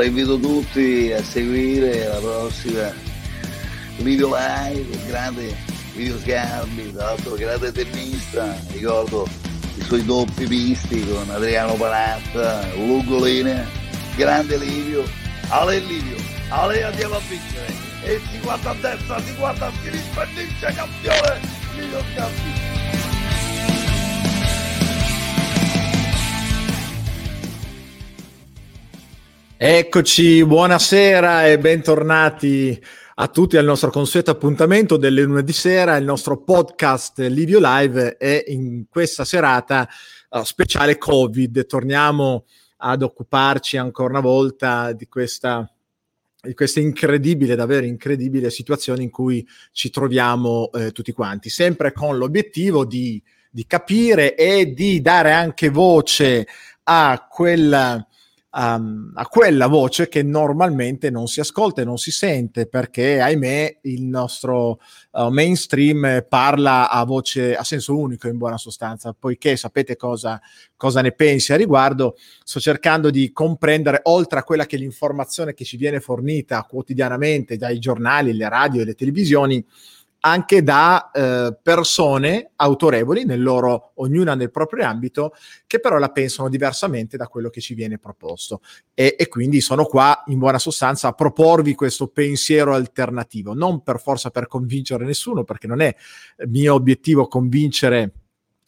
Allora invito tutti a seguire la prossima video live, grande video sgarbi, tra l'altro grande tennista, ricordo i suoi doppi visti con Adriano Panatta, Lugolina, grande Livio, Ale Livio, Ale andiamo a vincere, e si guarda a destra, si guarda a sinistra, vince campione, Livio Sgarbi. Eccoci, buonasera e bentornati a tutti al nostro consueto appuntamento delle lunedì sera, il nostro podcast Livio Live e in questa serata uh, speciale Covid. Torniamo ad occuparci ancora una volta di questa, di questa incredibile, davvero incredibile situazione in cui ci troviamo eh, tutti quanti, sempre con l'obiettivo di, di capire e di dare anche voce a quella um, a quella voce che normalmente non si ascolta e non si sente perché, ahimè, il nostro uh, mainstream parla a voce a senso unico in buona sostanza. Poiché sapete cosa, cosa ne pensi a riguardo, sto cercando di comprendere, oltre a quella che è l'informazione che ci viene fornita quotidianamente dai giornali, le radio e le televisioni anche da eh, persone autorevoli, nel loro, ognuna nel proprio ambito, che però la pensano diversamente da quello che ci viene proposto. E, e, quindi sono qua, in buona sostanza, a proporvi questo pensiero alternativo, non per forza per convincere nessuno, perché non è mio obiettivo convincere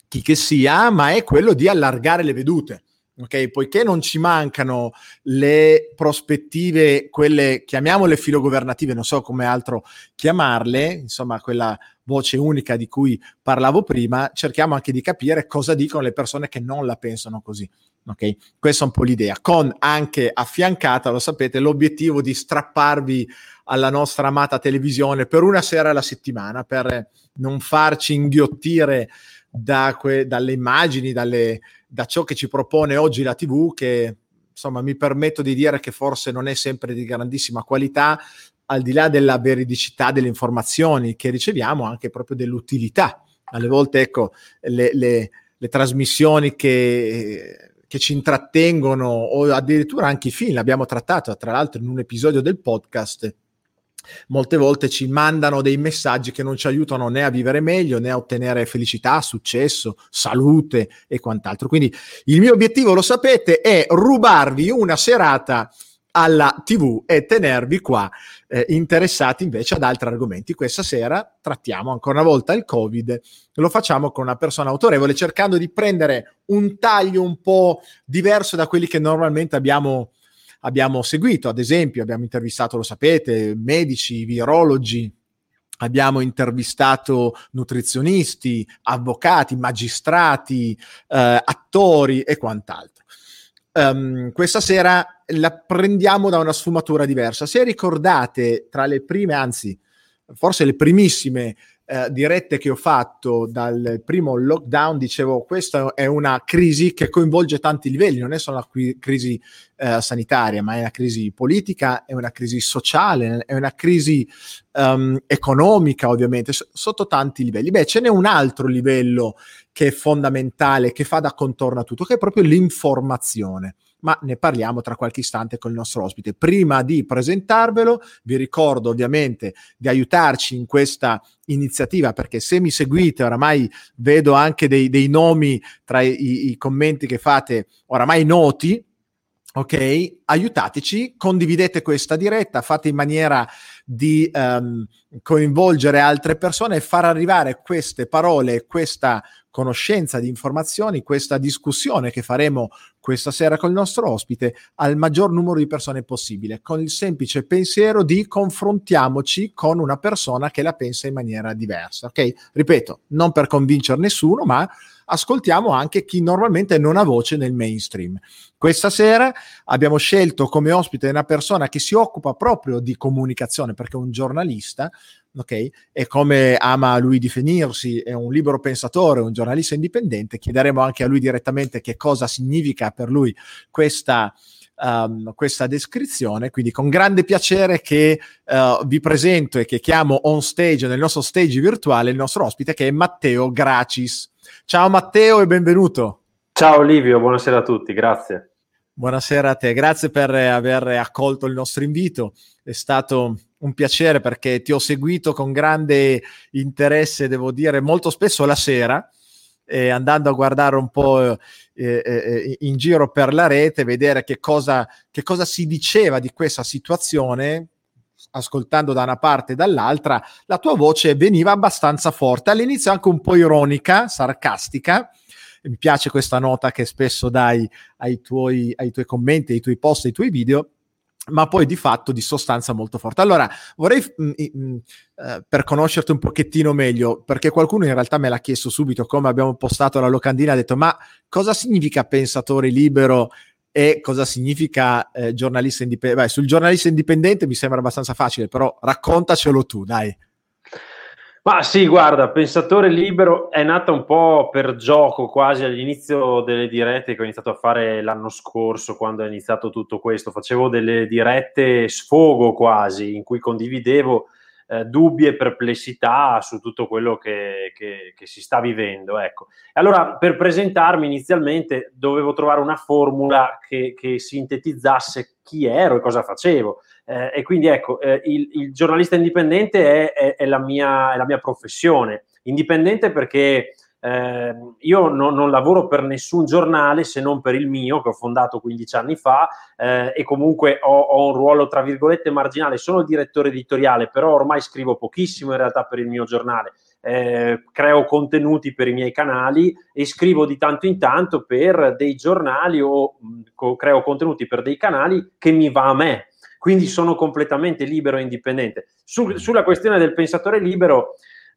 chi che sia, ma è quello di allargare le vedute ok? Poiché non ci mancano le prospettive, quelle chiamiamole filogovernative, non so come altro chiamarle, insomma, quella voce unica di cui parlavo prima, cerchiamo anche di capire cosa dicono le persone che non la pensano così. Ok, questa è un po' l'idea, con anche affiancata, lo sapete, l'obiettivo di strapparvi alla nostra amata televisione per una sera alla settimana, per non farci inghiottire da que- dalle immagini, dalle, da ciò che ci propone oggi la TV, che insomma mi permetto di dire che forse non è sempre di grandissima qualità, al di là della veridicità delle informazioni che riceviamo, anche proprio dell'utilità. Alle volte, ecco, le, le, le trasmissioni che, che ci intrattengono o addirittura anche i film, l'abbiamo trattato tra l'altro in un episodio del podcast molte volte ci mandano dei messaggi che non ci aiutano né a vivere meglio né a ottenere felicità, successo, salute e quant'altro. Quindi il mio obiettivo, lo sapete, è rubarvi una serata alla TV e tenervi qua eh, interessati invece ad altri argomenti. Questa sera trattiamo ancora una volta il Covid, lo facciamo con una persona autorevole cercando di prendere un taglio un po' diverso da quelli che normalmente abbiamo abbiamo seguito, ad esempio abbiamo intervistato, lo sapete, medici, virologi, abbiamo intervistato nutrizionisti, avvocati, magistrati, eh, attori e quant'altro. Um, questa sera la prendiamo da una sfumatura diversa. Se ricordate, tra le prime, anzi, forse le primissime eh, dirette che ho fatto dal primo lockdown, dicevo, questa è una crisi che coinvolge tanti livelli, non è solo una qui- crisi eh, sanitaria, ma è una crisi politica, è una crisi sociale, è una crisi um, economica, ovviamente, s- sotto tanti livelli. Beh, ce n'è un altro livello che è fondamentale, che fa da contorno a tutto, che è proprio l'informazione ma ne parliamo tra qualche istante con il nostro ospite. Prima di presentarvelo, vi ricordo ovviamente di aiutarci in questa iniziativa, perché se mi seguite, oramai vedo anche dei, dei nomi tra i, i commenti che fate, oramai noti, ok? Aiutateci, condividete questa diretta, fate in maniera di um, coinvolgere altre persone e far arrivare queste parole, questa conoscenza di informazioni, questa discussione che faremo questa sera con il nostro ospite al maggior numero di persone possibile, con il semplice pensiero di confrontiamoci con una persona che la pensa in maniera diversa. Ok? Ripeto, non per convincere nessuno, ma ascoltiamo anche chi normalmente non ha voce nel mainstream. Questa sera abbiamo scelto come ospite una persona che si occupa proprio di comunicazione, perché è un giornalista, ok? E come ama lui definirsi, è un libero pensatore, un giornalista indipendente, chiederemo anche a lui direttamente che cosa significa per lui questa, um, questa descrizione. Quindi con grande piacere che uh, vi presento e che chiamo on stage, nel nostro stage virtuale, il nostro ospite che è Matteo Gracis. Ciao Matteo e benvenuto. Ciao Livio, buonasera a tutti, grazie. Buonasera a te, grazie per aver accolto il nostro invito. È stato un piacere perché ti ho seguito con grande interesse, devo dire, molto spesso la sera, eh, andando a guardare un po' eh, eh, in giro per la rete, vedere che cosa, che cosa si diceva di questa situazione, ascoltando da una parte e dall'altra, la tua voce veniva abbastanza forte, all'inizio anche un po' ironica, sarcastica, mi piace questa nota che spesso dai ai tuoi, ai tuoi commenti, ai tuoi post, ai tuoi video, ma poi di fatto di sostanza molto forte. Allora, vorrei mh, mm, mh, mm, eh, per conoscerti un pochettino meglio, perché qualcuno in realtà me l'ha chiesto subito, come abbiamo postato la locandina, ha detto, ma cosa significa pensatore libero e cosa significa eh, giornalista indipendente? Sul giornalista indipendente mi sembra abbastanza facile, però raccontacelo tu, dai. Ma sì, guarda, Pensatore Libero è nata un po' per gioco quasi all'inizio delle dirette che ho iniziato a fare l'anno scorso quando è iniziato tutto questo. Facevo delle dirette sfogo quasi in cui condividevo eh, dubbi e perplessità su tutto quello che, che, che si sta vivendo. Ecco. Allora, per presentarmi inizialmente dovevo trovare una formula che, che sintetizzasse chi ero e cosa facevo. Eh, e quindi ecco, eh, il, il, giornalista indipendente è, è, è, la mia, è, la mia, professione. Indipendente perché eh, io non, non, lavoro per nessun giornale se non per il mio, che ho fondato 15 anni fa, eh, e comunque ho, ho, un ruolo, tra virgolette, marginale. Sono direttore editoriale, però ormai scrivo pochissimo in realtà per il mio giornale. Eh, creo contenuti per i miei canali e scrivo di tanto in tanto per dei giornali o mh, mm, creo contenuti per dei canali che mi va a me quindi sono completamente libero e indipendente. Su, sulla questione del pensatore libero,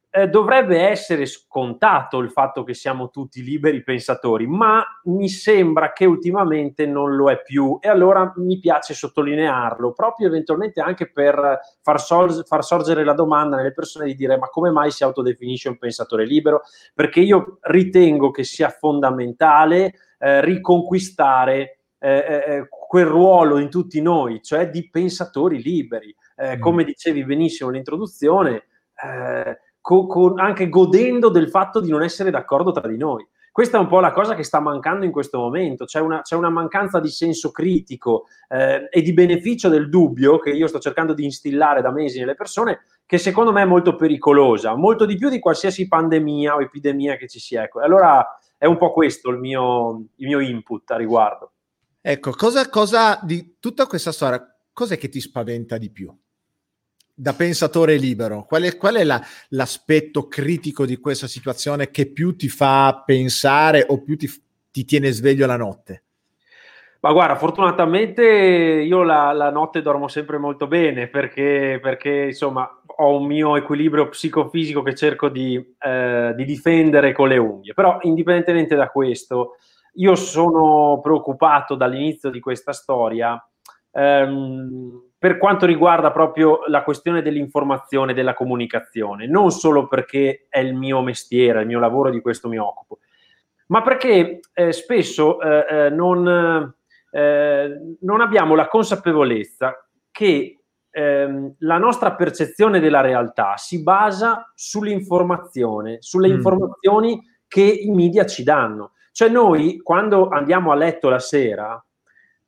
eh, dovrebbe essere scontato il fatto che siamo tutti liberi pensatori, ma mi sembra che ultimamente non lo è più e allora mi piace sottolinearlo, proprio eventualmente anche per far, sol- far sorgere la domanda nelle persone di dire ma come mai si autodefinisce un pensatore libero? Perché io ritengo che sia fondamentale eh, riconquistare eh, eh, eh, quel ruolo in tutti noi, cioè di pensatori liberi. Eh, mm. Come dicevi benissimo nell'introduzione, eh, co- co- anche godendo del fatto di non essere d'accordo tra di noi. Questa è un po' la cosa che sta mancando in questo momento, c'è una, c'è una mancanza di senso critico eh, e di beneficio del dubbio che io sto cercando di instillare da mesi nelle persone, che secondo me è molto pericolosa, molto di più di qualsiasi pandemia o epidemia che ci sia. Ecco. Allora è un po' questo il mio, il mio input a riguardo. Ecco, cosa, cosa di tutta questa storia, cos'è che ti spaventa di più? Da pensatore libero, qual è, qual è la, l'aspetto critico di questa situazione che più ti fa pensare o più ti, ti tiene sveglio la notte? Ma guarda, fortunatamente io la, la, notte dormo sempre molto bene perché, perché, insomma ho un mio equilibrio psicofisico che cerco di, eh, di difendere con le unghie. Però indipendentemente da questo, io sono preoccupato dall'inizio di questa storia ehm, per quanto riguarda proprio la questione dell'informazione, della comunicazione, non solo perché è il mio mestiere, il mio lavoro, di questo mi occupo, ma perché eh, spesso eh, eh non, eh, non, abbiamo la consapevolezza che ehm, la nostra percezione della realtà si basa sull'informazione, sulle mm. informazioni che i media ci danno. Cioè noi quando andiamo a letto la sera,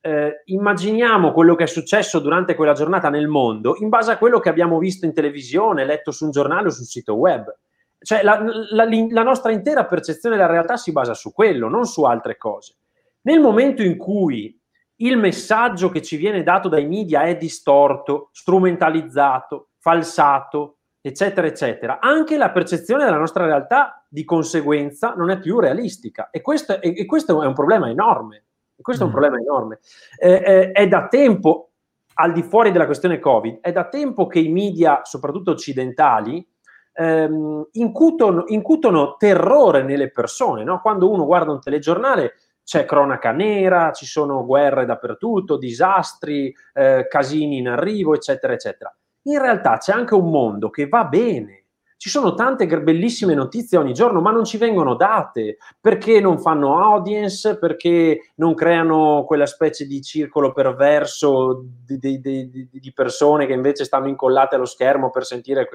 eh, immaginiamo quello che è successo durante quella giornata nel mondo in base a quello che abbiamo visto in televisione, letto su un giornale o sul sito web. Cioè la, la, la nostra intera percezione della realtà si basa su quello, non su altre cose. Nel momento in cui il messaggio che ci viene dato dai media è distorto, strumentalizzato, falsato, eccetera, eccetera, anche la percezione della nostra realtà di conseguenza non è più realistica e questo, è, e questo è un problema enorme. questo mm. è un mm. problema enorme. Eh, eh, è da tempo, al di fuori della questione Covid, è da tempo che i media, soprattutto occidentali, ehm, incutono, incutono, terrore nelle persone. No? Quando uno guarda un telegiornale c'è cronaca nera, ci sono guerre dappertutto, disastri, eh, casini in arrivo, eccetera, eccetera in realtà c'è anche un mondo che va bene. Ci sono tante bellissime notizie ogni giorno, ma non ci vengono date perché non fanno audience, perché non creano quella specie di circolo perverso di, di, di, di persone che invece stanno incollate allo schermo per sentire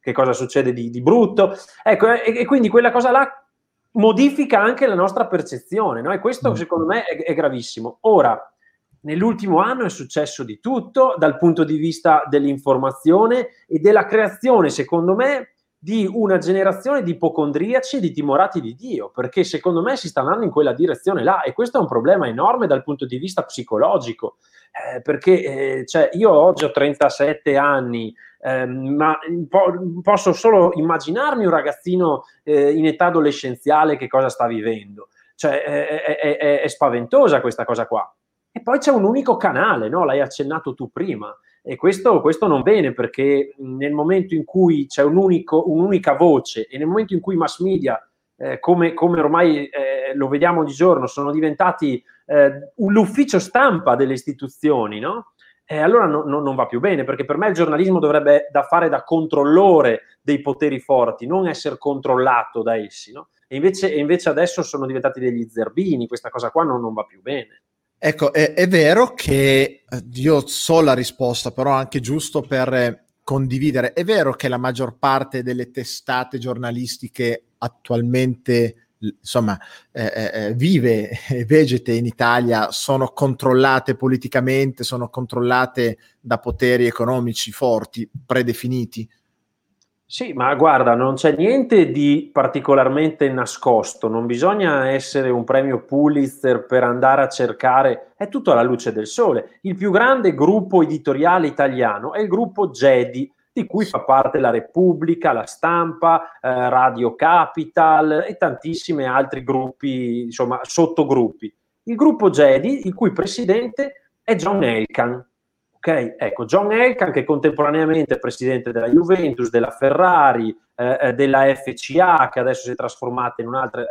che cosa succede di, brutto. Ecco, e, e quindi quella cosa là modifica anche la nostra percezione, no? E questo mm. secondo me è, è gravissimo. Ora, nell'ultimo anno è successo di tutto dal punto di vista dell'informazione e della creazione, secondo me, di una generazione di ipocondriaci e di timorati di Dio, perché secondo me si sta andando in quella direzione là e questo è un problema enorme dal punto di vista psicologico, eh, perché eh, cioè, io oggi ho 37 anni, eh, ma po- posso solo immaginarmi un ragazzino eh, in età adolescenziale che cosa sta vivendo, cioè è, è, è, è spaventosa questa cosa qua. E poi c'è un unico canale, no? l'hai accennato tu prima, e questo, questo, non bene perché nel momento in cui c'è un unico, un'unica voce e nel momento in cui i mass media, eh, come, come, ormai eh, lo vediamo di giorno, sono diventati eh, l'ufficio stampa delle istituzioni, no? allora no, no, non va più bene perché per me il giornalismo dovrebbe da fare da controllore dei poteri forti, non essere controllato da essi. E, invece, e, invece, adesso sono diventati degli zerbini, questa cosa qua non, non va più bene. Ecco, è, è, vero che eh, io so la risposta, però anche giusto per eh, condividere. È vero che la maggior parte delle testate giornalistiche attualmente insomma, eh, eh, eh vive e vegete in Italia sono controllate politicamente, sono controllate da poteri economici forti, predefiniti. Sì, ma guarda, non c'è niente di particolarmente nascosto, non bisogna essere un premio Pulitzer per andare a cercare, è tutto alla luce del sole. Il più grande gruppo editoriale italiano è il gruppo Gedi, di cui fa parte la Repubblica, la Stampa, eh, Radio Capital e tantissimi altri gruppi, insomma, sottogruppi. Il gruppo Gedi, il cui presidente è John Elkan, Ok, ecco, John Elkan che contemporaneamente è presidente della Juventus, della Ferrari, eh, eh della FCA che adesso si è trasformata in un'altra...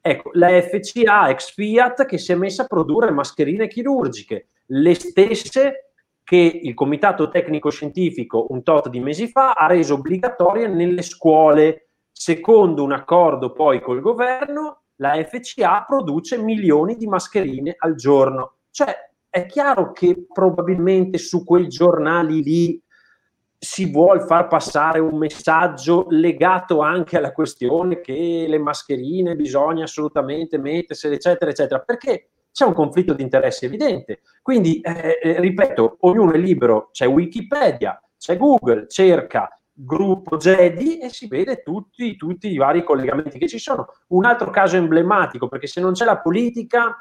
Ecco, la FCA ex Fiat che si è messa a produrre mascherine chirurgiche, le stesse che il Comitato Tecnico Scientifico un tot di mesi fa ha reso obbligatorie nelle scuole. Secondo un accordo poi col governo, la FCA produce milioni di mascherine al giorno. Cioè, è chiaro che probabilmente su quei giornali lì si vuole far passare un messaggio legato anche alla questione che le mascherine bisogna assolutamente mettersele, eccetera, eccetera, perché c'è un conflitto di interesse evidente. Quindi, eh, eh, ripeto, ognuno è libero, c'è Wikipedia, c'è Google, cerca gruppo Jedi e si vede tutti, tutti i vari collegamenti che ci sono. Un altro caso emblematico, perché se non c'è la politica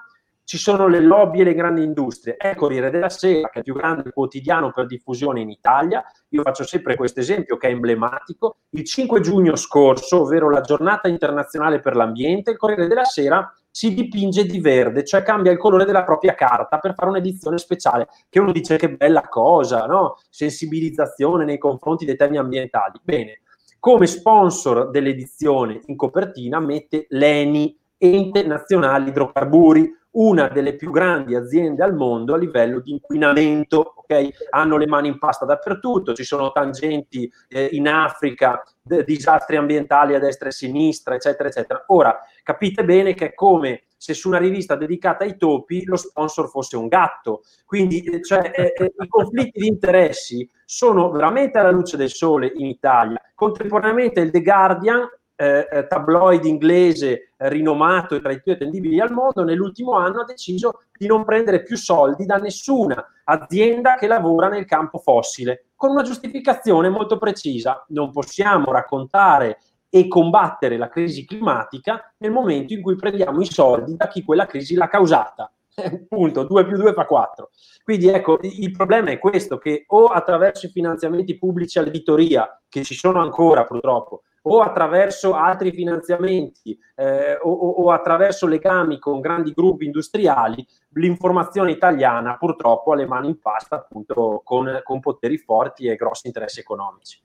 ci sono le lobby e le grandi industrie. Il Corriere della Sera, che è il più grande quotidiano per diffusione in Italia. Io faccio sempre questo esempio che è emblematico. Il 5 giugno scorso, ovvero la giornata internazionale per l'ambiente, il Corriere della Sera si dipinge di verde, cioè cambia il colore della propria carta per fare un'edizione speciale, che uno dice che bella cosa, no? Sensibilizzazione nei confronti dei temi ambientali. Bene, come sponsor dell'edizione in copertina mette l'ENI, Ente Nazionale Idrocarburi, una delle più grandi aziende al mondo a livello di inquinamento, ok? Hanno le mani in pasta dappertutto, ci sono tangenti eh, in Africa, d- disastri ambientali a destra e a sinistra, eccetera, eccetera. Ora, capite bene che è come se su una rivista dedicata ai topi lo sponsor fosse un gatto. Quindi, eh, cioè, eh, eh, i conflitti di interessi sono veramente alla luce del sole in Italia. Contemporaneamente il The Guardian eh, eh, tabloid inglese eh, rinomato e tra i più attendibili al mondo, nell'ultimo anno ha deciso di non prendere più soldi da nessuna azienda che lavora nel campo fossile, con una giustificazione molto precisa. Non possiamo raccontare e combattere la crisi climatica nel momento in cui prendiamo i soldi da chi quella crisi l'ha causata. Punto, 2 più 2 fa 4. Quindi ecco, il problema è questo, che o attraverso i finanziamenti pubblici all'editoria, che ci sono ancora purtroppo, o attraverso altri finanziamenti eh, o, o, attraverso legami con grandi gruppi industriali, l'informazione italiana purtroppo ha le mani in pasta appunto con, con poteri forti e grossi interessi economici.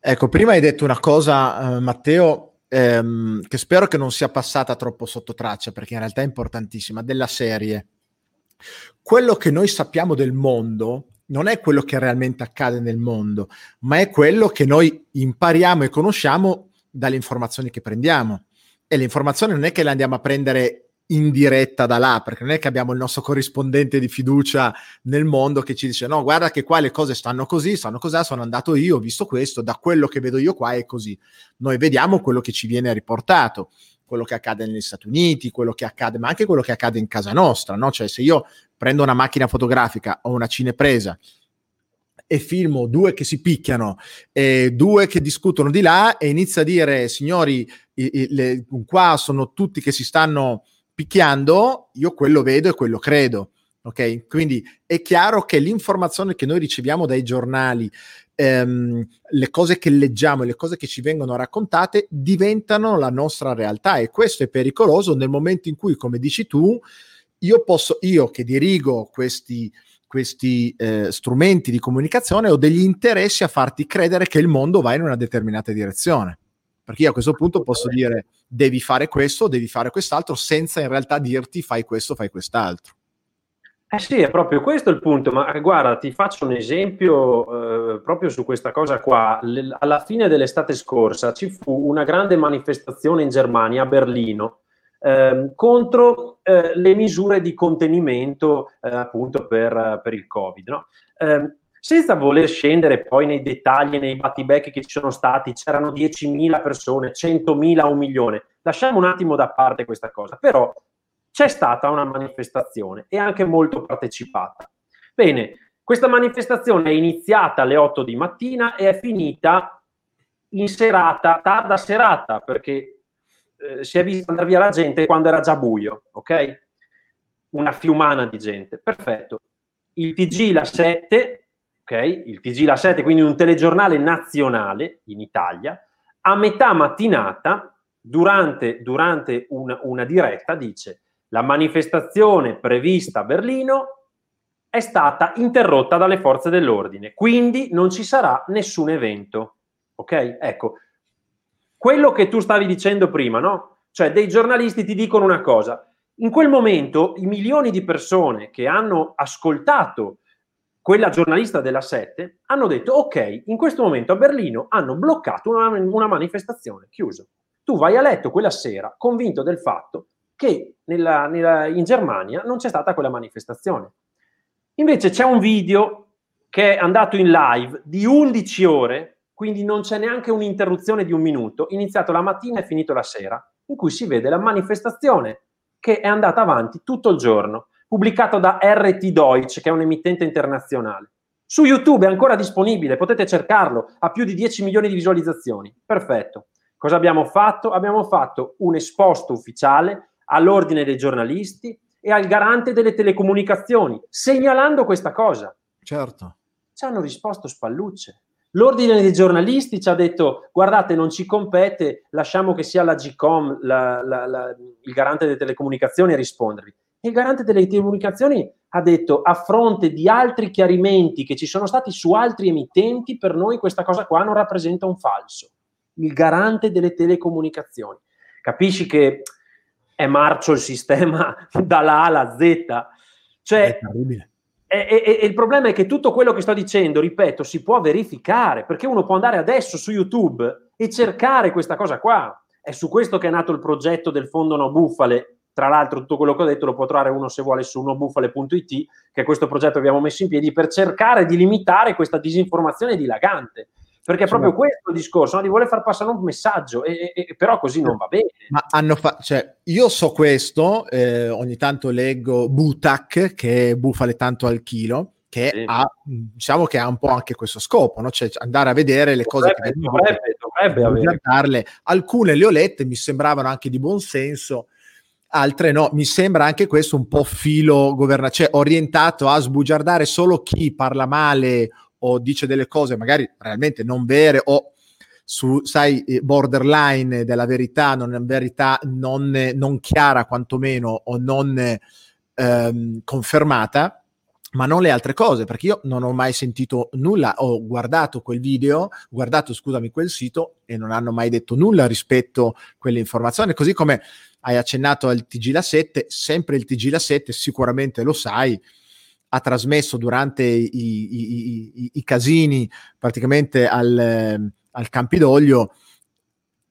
Ecco, prima hai detto una cosa, eh, Matteo, ehm, che spero che non sia passata troppo sotto traccia, perché in realtà è importantissima, della serie. Quello che noi sappiamo del mondo non è quello che realmente accade nel mondo, ma è quello che noi impariamo e conosciamo dalle informazioni che prendiamo. E le informazioni non è che le andiamo a prendere in diretta da là, perché non è che abbiamo il nostro corrispondente di fiducia nel mondo che ci dice no, guarda che qua le cose stanno così, stanno così, sono andato io, ho visto questo, da quello che vedo io qua è così. Noi vediamo quello che ci viene riportato quello che accade negli Stati Uniti, quello che accade, ma anche quello che accade in casa nostra, no? Cioè se io prendo una macchina fotografica o una cinepresa e filmo due che si picchiano, e due che discutono di là e inizio a dire signori, i, i, le, qua sono tutti che si stanno picchiando, io quello vedo e quello credo. Ok, quindi è chiaro che l'informazione che noi riceviamo dai giornali, ehm, le cose che leggiamo e le cose che ci vengono raccontate diventano la nostra realtà e questo è pericoloso nel momento in cui, come dici tu, io posso, io che dirigo questi, questi eh, strumenti di comunicazione ho degli interessi a farti credere che il mondo va in una determinata direzione. Perché io a questo punto posso dire devi fare questo, devi fare quest'altro, senza in realtà dirti fai questo, fai quest'altro. Eh sì, è proprio questo il punto, ma eh, guarda, ti faccio un esempio eh, proprio su questa cosa qua. L- alla fine dell'estate scorsa ci fu una grande manifestazione in Germania, a Berlino, eh, contro eh, le misure di contenimento eh, appunto per, per, il Covid. No? Ehm, senza voler scendere poi nei dettagli, nei battibecchi che ci sono stati, c'erano 10.000 persone, 100.000, un milione. Lasciamo un attimo da parte questa cosa, però c'è stata una manifestazione e anche molto partecipata. Bene, questa manifestazione è iniziata alle 8 di mattina e è finita in serata, tarda serata, perché eh, si è vista andare via la gente quando era già buio, ok? Una fiumana di gente, perfetto. Il TG la 7 ok? Il TG La 7, quindi un telegiornale nazionale in Italia, a metà mattinata, durante, durante una, una diretta, dice la manifestazione prevista a Berlino è stata interrotta dalle forze dell'ordine, quindi non ci sarà nessun evento. Ok? Ecco, quello che tu stavi dicendo prima, no? Cioè dei giornalisti ti dicono una cosa. In quel momento i milioni di persone che hanno ascoltato quella giornalista della 7, hanno detto ok, in questo momento a Berlino hanno bloccato una, una manifestazione, chiuso. Tu vai a letto quella sera convinto del fatto che nella, nella, in Germania non c'è stata quella manifestazione. Invece c'è un video che è andato in live di 11 ore, quindi non c'è neanche un'interruzione di un minuto, iniziato la mattina e finito la sera, in cui si vede la manifestazione che è andata avanti tutto il giorno pubblicato da RT Deutsch, che è un emittente internazionale. Su YouTube è ancora disponibile, potete cercarlo, ha più di 10 milioni di visualizzazioni. Perfetto. Cosa abbiamo fatto? Abbiamo fatto un esposto ufficiale all'ordine dei giornalisti e al garante delle telecomunicazioni, segnalando questa cosa. Certo. Ci hanno risposto spallucce. L'ordine dei giornalisti ci ha detto: guardate, non ci compete, lasciamo che sia la GCOM, la, la, la, il garante delle telecomunicazioni, a rispondervi. E il garante delle telecomunicazioni ha detto a fronte di altri chiarimenti che ci sono stati su altri emittenti, per noi questa cosa qua non rappresenta un falso. Il garante delle telecomunicazioni. Capisci che è marcio il sistema dalla A alla Z? Cioè, è terribile. E, e, e, il problema è che tutto quello che sto dicendo, ripeto, si può verificare, perché uno può andare adesso su YouTube e cercare questa cosa qua. È su questo che è nato il progetto del Fondo No Buffale, tra l'altro, tutto quello che ho detto lo può trovare uno se vuole su nobufale.it, che è questo progetto che abbiamo messo in piedi per cercare di limitare questa disinformazione dilagante. Perché è proprio sì. questo il discorso, no? di voler far passare un messaggio, e, e, però così non va bene. Ma hanno fa- cioè, io so questo, eh, ogni tanto leggo Butac, che è bufale tanto al chilo, che sì. ha, diciamo che ha un po' anche questo scopo, no? cioè andare a vedere le dovrebbe, cose che dovrebbe, dovrebbe, dovrebbe Alcune le ho lette, mi sembravano anche di buon senso, altre no. Mi sembra anche questo un po' filo governativo, cioè orientato a sbugiardare solo chi parla male o dice delle cose magari realmente non vere o su, sai, eh, borderline della verità, non verità non, non chiara quantomeno o non ehm, confermata ma non le altre cose, perché io non ho mai sentito nulla, ho guardato quel video, guardato, scusami, quel sito e non hanno mai detto nulla rispetto a quelle informazioni, così come hai accennato al TG La 7, sempre il TG La 7, sicuramente lo sai, ha trasmesso durante i, i, i, i casini praticamente al, al Campidoglio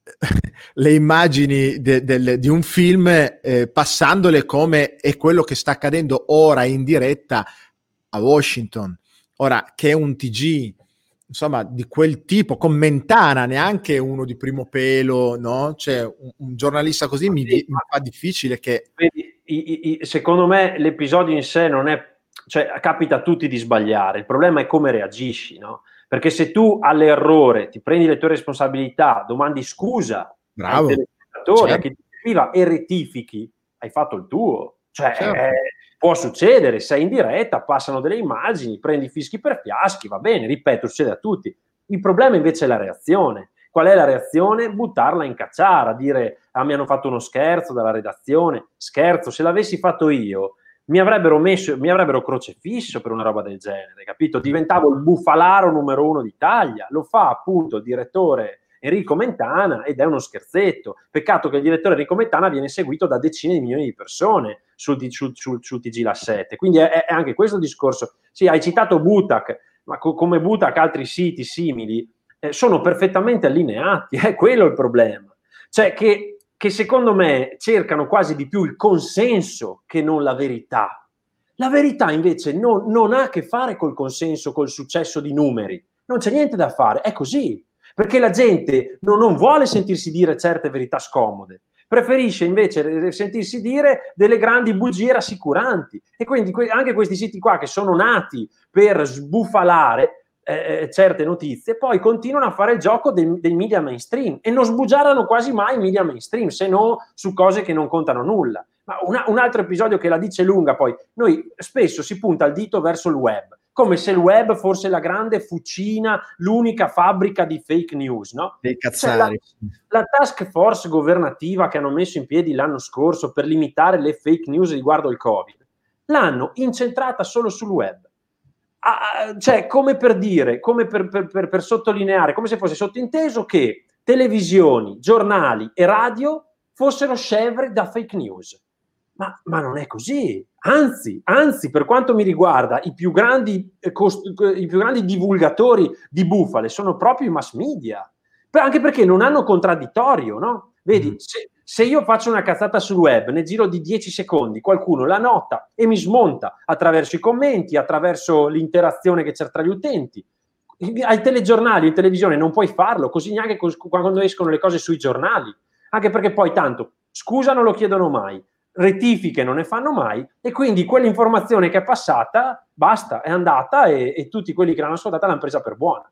le immagini de, de, di un film eh, passandole come è quello che sta accadendo ora in diretta a Washington. Ora, che è un TG insomma, di quel tipo, con Mentana, neanche uno di primo pelo, no? Cioè, un, un giornalista così mi, mi, fa difficile che... Vedi, i, i, secondo me l'episodio in sé non è... Cioè, capita a tutti di sbagliare, il problema è come reagisci, no? Perché se tu all'errore ti prendi le tue responsabilità, domandi scusa Bravo. al telespettatore certo. che ti scriva e rettifichi, hai fatto il tuo. Cioè, certo. eh, può succedere, sei in diretta, passano delle immagini, prendi fischi per fiaschi, va bene, ripeto, succede a tutti. Il problema invece è la reazione. Qual è la reazione? Buttarla in cacciara, dire ah mi hanno fatto uno scherzo dalla redazione. Scherzo, se l'avessi fatto io mi avrebbero messo, mi avrebbero crocefisso per una roba del genere, capito? Diventavo il bufalaro numero uno d'Italia. Lo fa appunto il direttore Enrico Mentana ed è uno scherzetto. Peccato che il direttore Enrico Mentana viene seguito da decine di milioni di persone sul, sul, sul, sul TG La 7. Quindi è, è, anche questo discorso. Sì, hai citato Butak, ma co- come Butak altri siti simili eh, sono perfettamente allineati, è quello il problema. Cioè che, che secondo me cercano quasi di più il consenso che non la verità. La verità invece non, non ha a che fare col consenso, col successo di numeri. Non c'è niente da fare, è così perché la gente non, non vuole sentirsi dire certe verità scomode, preferisce invece sentirsi dire delle grandi bugie rassicuranti. E quindi anche questi siti qua che sono nati per sbufalare eh, eh, certe notizie, poi continuano a fare il gioco dei, dei, media mainstream e non sbugiarano quasi mai i media mainstream, se no su cose che non contano nulla. Ma una, un altro episodio che la dice lunga, poi, noi spesso si punta il dito verso il web come se il web fosse la grande fucina, l'unica fabbrica di fake news, no? Dei cazzari. Cioè, la, la, task force governativa che hanno messo in piedi l'anno scorso per limitare le fake news riguardo il Covid, l'hanno incentrata solo sul web. Ah, cioè, come per dire, come per, per, per, per sottolineare, come se fosse sottinteso che televisioni, giornali e radio fossero scevri da fake news. Ma, ma, non è così. Anzi, anzi, per quanto mi riguarda, i più, grandi, eh, cost- i più grandi divulgatori di bufale sono proprio i mass media. Anche perché non hanno contraddittorio, no? Vedi, mm. se, se, io faccio una cazzata sul web nel giro di 10 secondi, qualcuno la nota e mi smonta attraverso i commenti, attraverso l'interazione che c'è tra gli utenti. Ai telegiornali, in televisione non puoi farlo, così neanche quando escono le cose sui giornali. Anche perché poi tanto scusa non lo chiedono mai, rettifiche non ne fanno mai e quindi quell'informazione che è passata basta, è andata e, e tutti quelli che l'hanno ascoltata l'hanno presa per buona.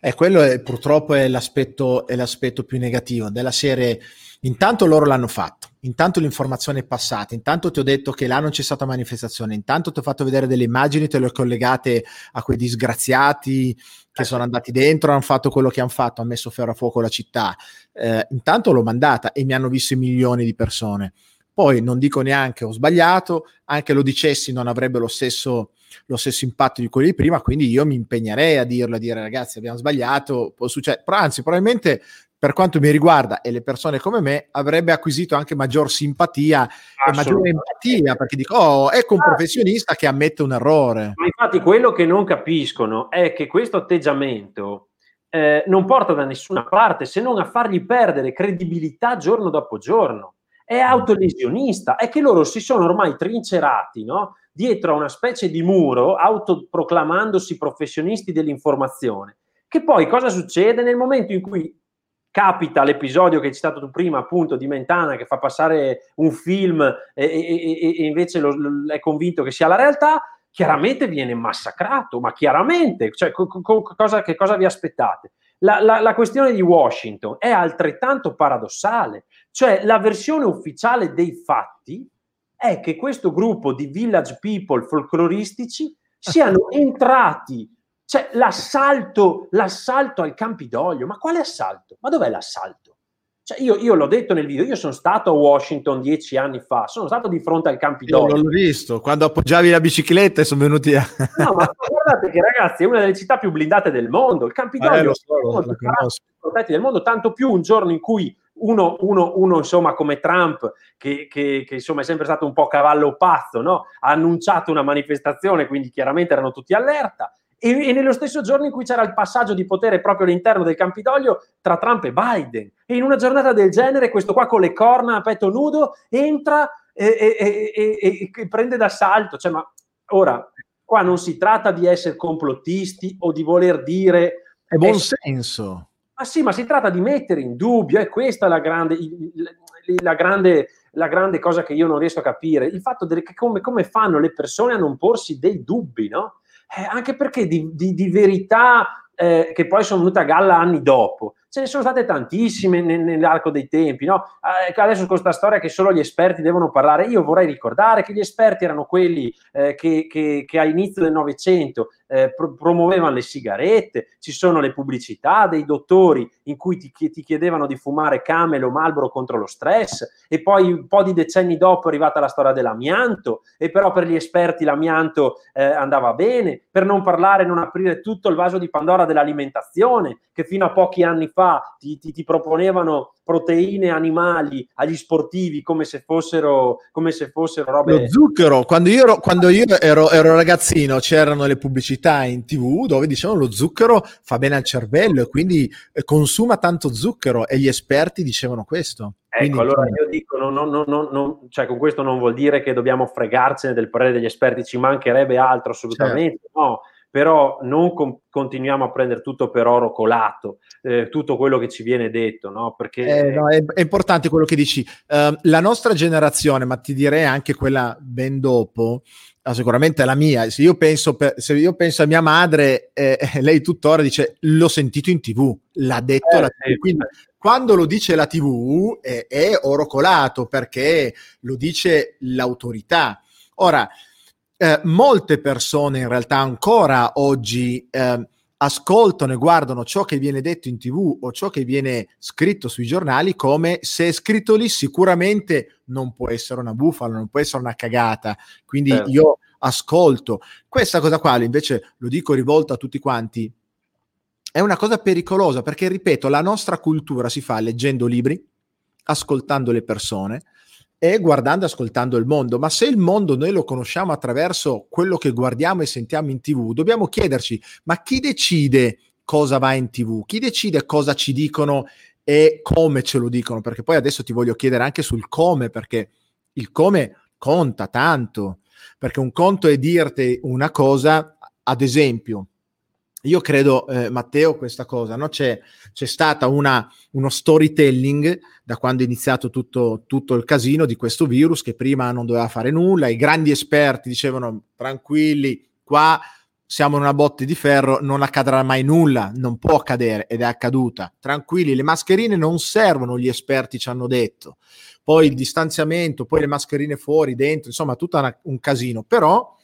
E quello è, purtroppo è l'aspetto, è l'aspetto più negativo della serie. Intanto loro l'hanno fatto, intanto l'informazione è passata, intanto ti ho detto che là non c'è stata manifestazione, intanto ti ho fatto vedere delle immagini, te le ho collegate a quei disgraziati che sono andati dentro, hanno fatto quello che hanno fatto, hanno messo ferro a fuoco la città. Eh, intanto l'ho mandata e mi hanno visto milioni di persone. Poi non dico neanche ho sbagliato, anche lo dicessi non avrebbe lo stesso, lo stesso impatto di quelli di prima, quindi io mi impegnerei a dirlo, a dire ragazzi abbiamo sbagliato, può succedere, però anzi probabilmente per quanto mi riguarda e le persone come me avrebbe acquisito anche maggior simpatia e maggiore empatia perché dico oh ecco un professionista che ammette un errore ma infatti quello che non capiscono è che questo atteggiamento eh, non porta da nessuna parte se non a fargli perdere credibilità giorno dopo giorno è autolesionista, è che loro si sono ormai trincerati no? dietro a una specie di muro, autoproclamandosi professionisti dell'informazione. Che poi cosa succede nel momento in cui capita l'episodio che hai citato tu prima, appunto, di Mentana che fa passare un film e, e, e invece lo, lo, è convinto che sia la realtà, chiaramente viene massacrato, ma chiaramente, cioè, co- co- cosa, che cosa vi aspettate? La, la, la, questione di Washington è altrettanto paradossale, cioè la versione ufficiale dei fatti è che questo gruppo di village people folcloristici siano entrati, cioè l'assalto, l'assalto al Campidoglio, ma quale assalto? Ma dov'è l'assalto? Cioè io, io, l'ho detto nel video, io sono stato a Washington dieci anni fa, sono stato di fronte al Campidoglio. Io l'ho visto, quando appoggiavi la bicicletta e sono venuti a... no, ma guardate che ragazzi è una delle città più blindate del mondo, il Campidoglio eh, è uno dei protetti del mondo, tanto più un giorno in cui uno, uno, uno insomma come Trump, che, che, che, insomma è sempre stato un po' cavallo pazzo, no? ha annunciato una manifestazione, quindi chiaramente erano tutti allerta, e, e, nello stesso giorno in cui c'era il passaggio di potere proprio all'interno del Campidoglio tra Trump e Biden. E in una giornata del genere, questo qua con le corna a petto nudo entra e, e, e prende d'assalto. Cioè, ma ora qua non si tratta di essere complottisti o di voler dire... È buon senso. Ma sì, ma si tratta di mettere in dubbio, è questa la grande, la grande, la grande cosa che io non riesco a capire, il fatto che come, come fanno le persone a non porsi dei dubbi, no? Eh, anche perché di, di, di verità eh, che poi sono venute a galla anni dopo, ce ne sono state tantissime nell'arco dei tempi, no? Eh, adesso con questa storia che solo gli esperti devono parlare, io vorrei ricordare che gli esperti erano quelli eh, che, che, che all'inizio del Novecento eh, pro- promuovevano le sigarette, ci sono le pubblicità dei dottori in cui ti, ti chiedevano di fumare camel o malboro contro lo stress e poi un po' di decenni dopo è arrivata la storia dell'amianto e però per gli esperti l'amianto eh, andava bene, per non parlare, non aprire tutto il vaso di Pandora dell'alimentazione che fino a pochi anni fa ti, ti, ti proponevano proteine animali agli sportivi come se fossero, come se fossero robe... Lo zucchero, quando io, ero, quando io ero, ero, ragazzino c'erano le pubblicità in tv dove dicevano lo zucchero fa bene al cervello e quindi eh, consuma tanto zucchero e gli esperti dicevano questo. Ecco, allora io dico, no, no, no, no, cioè con questo non vuol dire che dobbiamo fregarcene del parere degli esperti, ci mancherebbe altro assolutamente, certo. no però non com- continuiamo a prendere tutto per oro colato, eh, tutto quello che ci viene detto, no? Perché eh, no, è, è, importante quello che dici. Uh, la nostra generazione, ma ti direi anche quella ben dopo, ah, sicuramente la mia, se io penso, per, se io penso a mia madre, eh, lei tuttora dice l'ho sentito in tv, l'ha detto eh, la TV. Quindi, quando lo dice la TV è, è oro colato perché lo dice l'autorità. Ora, eh, molte persone in realtà ancora oggi eh, ascoltano e guardano ciò che viene detto in tv o ciò che viene scritto sui giornali come se è scritto lì sicuramente non può essere una bufala, non può essere una cagata. Quindi certo. io ascolto. Questa cosa qua invece lo dico rivolto a tutti quanti. È una cosa pericolosa perché, ripeto, la nostra cultura si fa leggendo libri, ascoltando le persone, e guardando e ascoltando il mondo, ma se il mondo noi lo conosciamo attraverso quello che guardiamo e sentiamo in tv, dobbiamo chiederci, ma chi decide cosa va in tv? Chi decide cosa ci dicono e come ce lo dicono? Perché poi adesso ti voglio chiedere anche sul come, perché il come conta tanto, perché un conto è dirti una cosa, ad esempio, io credo, eh, Matteo, questa cosa, no? c'è, c'è stata una, uno storytelling da quando è iniziato tutto, tutto, il casino di questo virus che prima non doveva fare nulla, i grandi esperti dicevano tranquilli, qua siamo in una botte di ferro, non accadrà mai nulla, non può accadere ed è accaduta. Tranquilli, le mascherine non servono, gli esperti ci hanno detto. Poi il distanziamento, poi le mascherine fuori, dentro, insomma, tutto un casino, però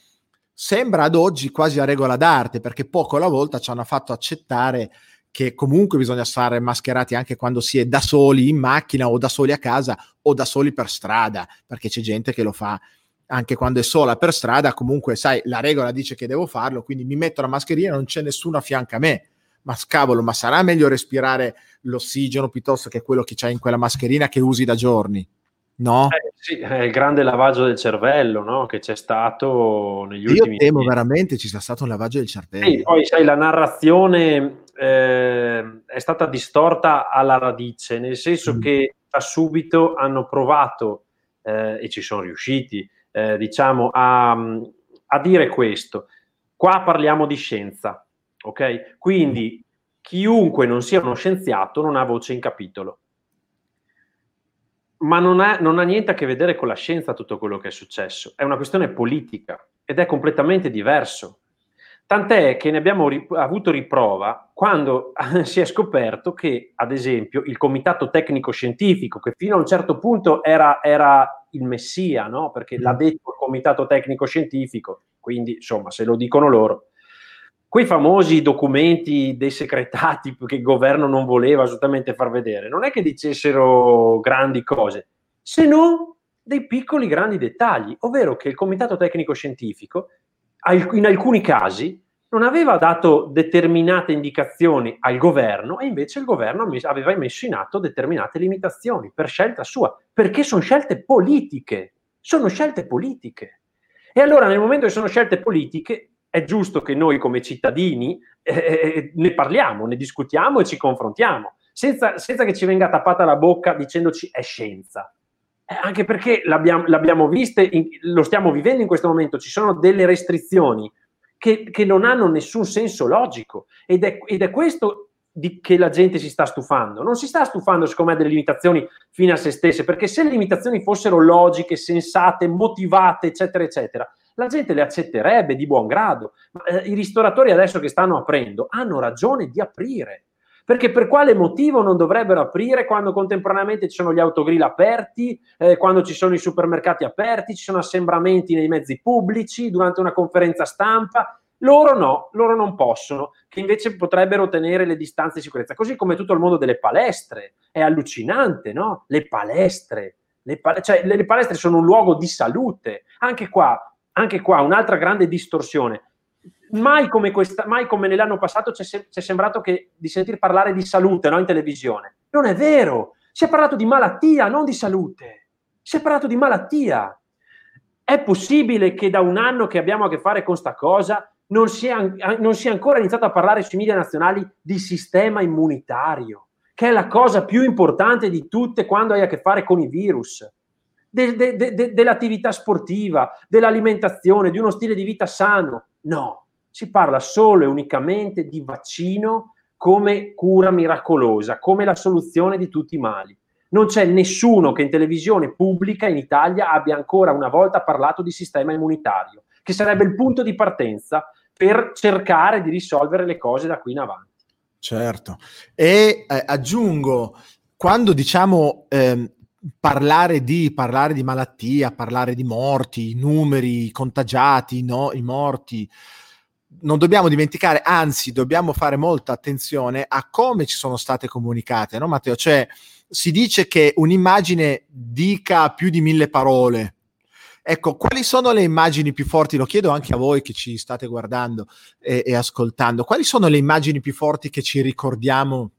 sembra ad oggi quasi a regola d'arte, perché poco alla volta ci hanno fatto accettare che comunque bisogna stare mascherati anche quando si è da soli in macchina o da soli a casa o da soli per strada, perché c'è gente che lo fa anche quando è sola per strada, comunque sai, la regola dice che devo farlo, quindi mi metto la mascherina, non c'è nessuno a fianco a me. Ma scavolo, ma sarà meglio respirare l'ossigeno piuttosto che quello che c'hai in quella mascherina che usi da giorni? No? Eh, sì, è il grande lavaggio del cervello no? che c'è stato negli Io ultimi Io temo veramente ci sia stato un lavaggio del cervello. Sì, poi sai, la narrazione eh, è stata distorta alla radice, nel senso mm. che da subito hanno provato eh, e ci sono riusciti, eh, diciamo, a, a dire questo. Qua parliamo di scienza, ok? Quindi chiunque non sia uno scienziato non ha voce in capitolo ma non ha, non ha, niente a che vedere con la scienza tutto quello che è successo, è una questione politica ed è completamente diverso. Tant'è che ne abbiamo ri- avuto riprova quando si è scoperto che, ad esempio, il comitato tecnico scientifico, che fino a un certo punto era, era il messia, no? perché l'ha mm. detto il comitato tecnico scientifico, quindi insomma, se lo dicono loro, quei famosi documenti dei secretati che il governo non voleva assolutamente far vedere, non è che dicessero grandi cose, se non dei piccoli grandi dettagli, ovvero che il comitato tecnico scientifico in alcuni casi non aveva dato determinate indicazioni al governo e invece il governo aveva messo in atto determinate limitazioni per scelta sua, perché sono scelte politiche, sono scelte politiche. E allora nel momento che sono scelte politiche è giusto che noi come cittadini eh, eh, ne parliamo, ne discutiamo e ci confrontiamo, senza, senza, che ci venga tappata la bocca dicendoci è scienza. Eh, anche perché l'abbiamo, l'abbiamo viste, in, lo stiamo vivendo in questo momento, ci sono delle restrizioni che, che non hanno nessun senso logico ed è, ed è questo di, che la gente si sta stufando. Non si sta stufando, secondo me, delle limitazioni fine a se stesse, perché se le limitazioni fossero logiche, sensate, motivate, eccetera, eccetera, la gente le accetterebbe di buon grado. Ma, eh, I ristoratori adesso che stanno aprendo hanno ragione di aprire. Perché per quale motivo non dovrebbero aprire quando contemporaneamente ci sono gli autogrill aperti, eh, quando ci sono i supermercati aperti, ci sono assembramenti nei mezzi pubblici, durante una conferenza stampa? Loro no, loro non possono, che invece potrebbero tenere le distanze di sicurezza. Così come tutto il mondo delle palestre. È allucinante, no? Le palestre. Le, pal- cioè, le, le palestre sono un luogo di salute. Anche qua, anche qua un'altra grande distorsione mai come, questa, mai come nell'anno passato ci è, sembrato che, di sentir parlare di salute no, in televisione. Non è vero, si è parlato di malattia, non di salute. Si è parlato di malattia. È possibile che da un anno che abbiamo a che fare con sta cosa non si, è, non si è ancora iniziato a parlare sui media nazionali di sistema immunitario, che è la cosa più importante di tutte quando hai a che fare con i virus. De, de, de, dell'attività sportiva, dell'alimentazione, di uno stile di vita sano. No, si parla solo e unicamente di vaccino come cura miracolosa, come la soluzione di tutti i mali. Non c'è nessuno che in televisione pubblica in Italia abbia ancora una volta parlato di sistema immunitario, che sarebbe il punto di partenza per cercare di risolvere le cose da qui in avanti. Certo. E eh, aggiungo, quando diciamo eh, parlare, di, parlare di malattia, parlare di morti, i numeri, i contagiati, no, i morti, non dobbiamo dimenticare, anzi dobbiamo fare molta attenzione a come ci sono state comunicate, no Matteo? Cioè si dice che un'immagine dica più di mille parole. Ecco, quali sono le immagini più forti? Lo chiedo anche a voi che ci state guardando e, e ascoltando. Quali sono le immagini più forti che ci ricordiamo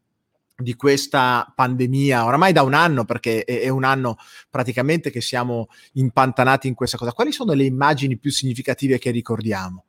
di questa pandemia, oramai da un anno, perché è, è, un anno praticamente che siamo impantanati in questa cosa. Quali sono le immagini più significative che ricordiamo?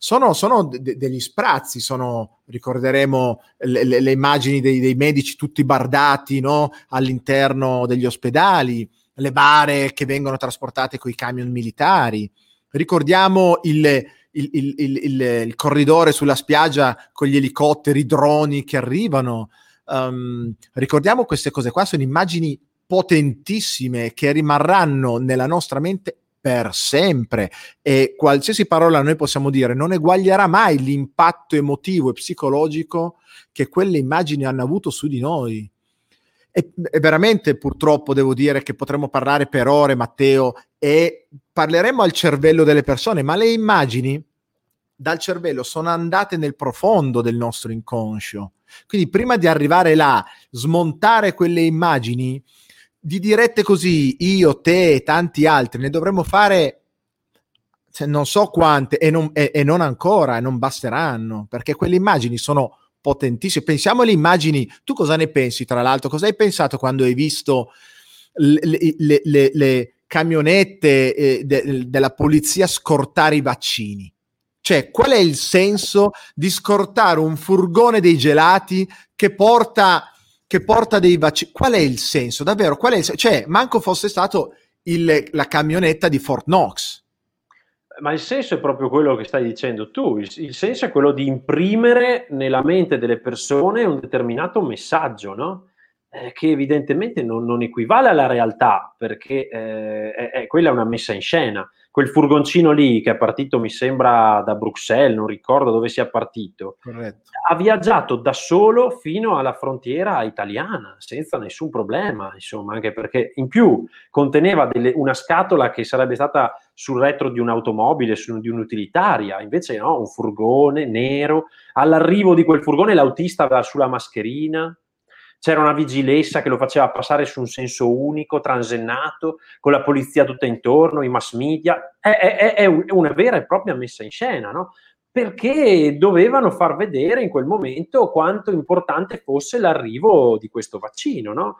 sono, sono de- degli sprazzi, sono, ricorderemo le, le, le immagini dei, dei, medici tutti bardati no? all'interno degli ospedali, le bare che vengono trasportate con i camion militari, ricordiamo il, il, il, il, corridore sulla spiaggia con gli elicotteri, i droni che arrivano. Um, ricordiamo queste cose qua, sono immagini potentissime che rimarranno nella nostra mente per sempre e qualsiasi parola noi possiamo dire non eguaglierà mai l'impatto emotivo e psicologico che quelle immagini hanno avuto su di noi. E, e veramente purtroppo devo dire che potremmo parlare per ore, Matteo, e parleremo al cervello delle persone, ma le immagini dal cervello sono andate nel profondo del nostro inconscio. Quindi prima di arrivare là, smontare quelle immagini, di dirette così, io, te e tanti altri, ne dovremmo fare cioè, non so quante e non, e, e non ancora, e non basteranno, perché quelle immagini sono potentissime. Pensiamo alle immagini, tu cosa ne pensi tra l'altro? Cosa hai pensato quando hai visto le, le, le, le camionette eh, de, della polizia scortare i vaccini? Cioè, qual è il senso di scortare un furgone dei gelati che porta che porta dei vaccini. Qual è il senso? Davvero, qual è il senso? Cioè, manco fosse stato il, la camionetta di Fort Knox. Ma il senso è proprio quello che stai dicendo tu, il, il senso è quello di imprimere nella mente delle persone un determinato messaggio, no? Eh, che evidentemente non, non, equivale alla realtà, perché eh, è, è, quella è una messa in scena quel furgoncino lì che è partito, mi sembra, da Bruxelles, non ricordo dove sia partito, Corretto. ha viaggiato da solo fino alla frontiera italiana, senza nessun problema, insomma, anche perché in più conteneva delle, una scatola che sarebbe stata sul retro di un'automobile, su, di un'utilitaria, invece no, un furgone nero, all'arrivo di quel furgone l'autista aveva sulla mascherina, c'era una vigilessa che lo faceva passare su un senso unico, transennato, con la polizia tutta intorno, i mass media, è, è, è una vera e propria messa in scena, no? Perché dovevano far vedere in quel momento quanto importante fosse l'arrivo di questo vaccino, no?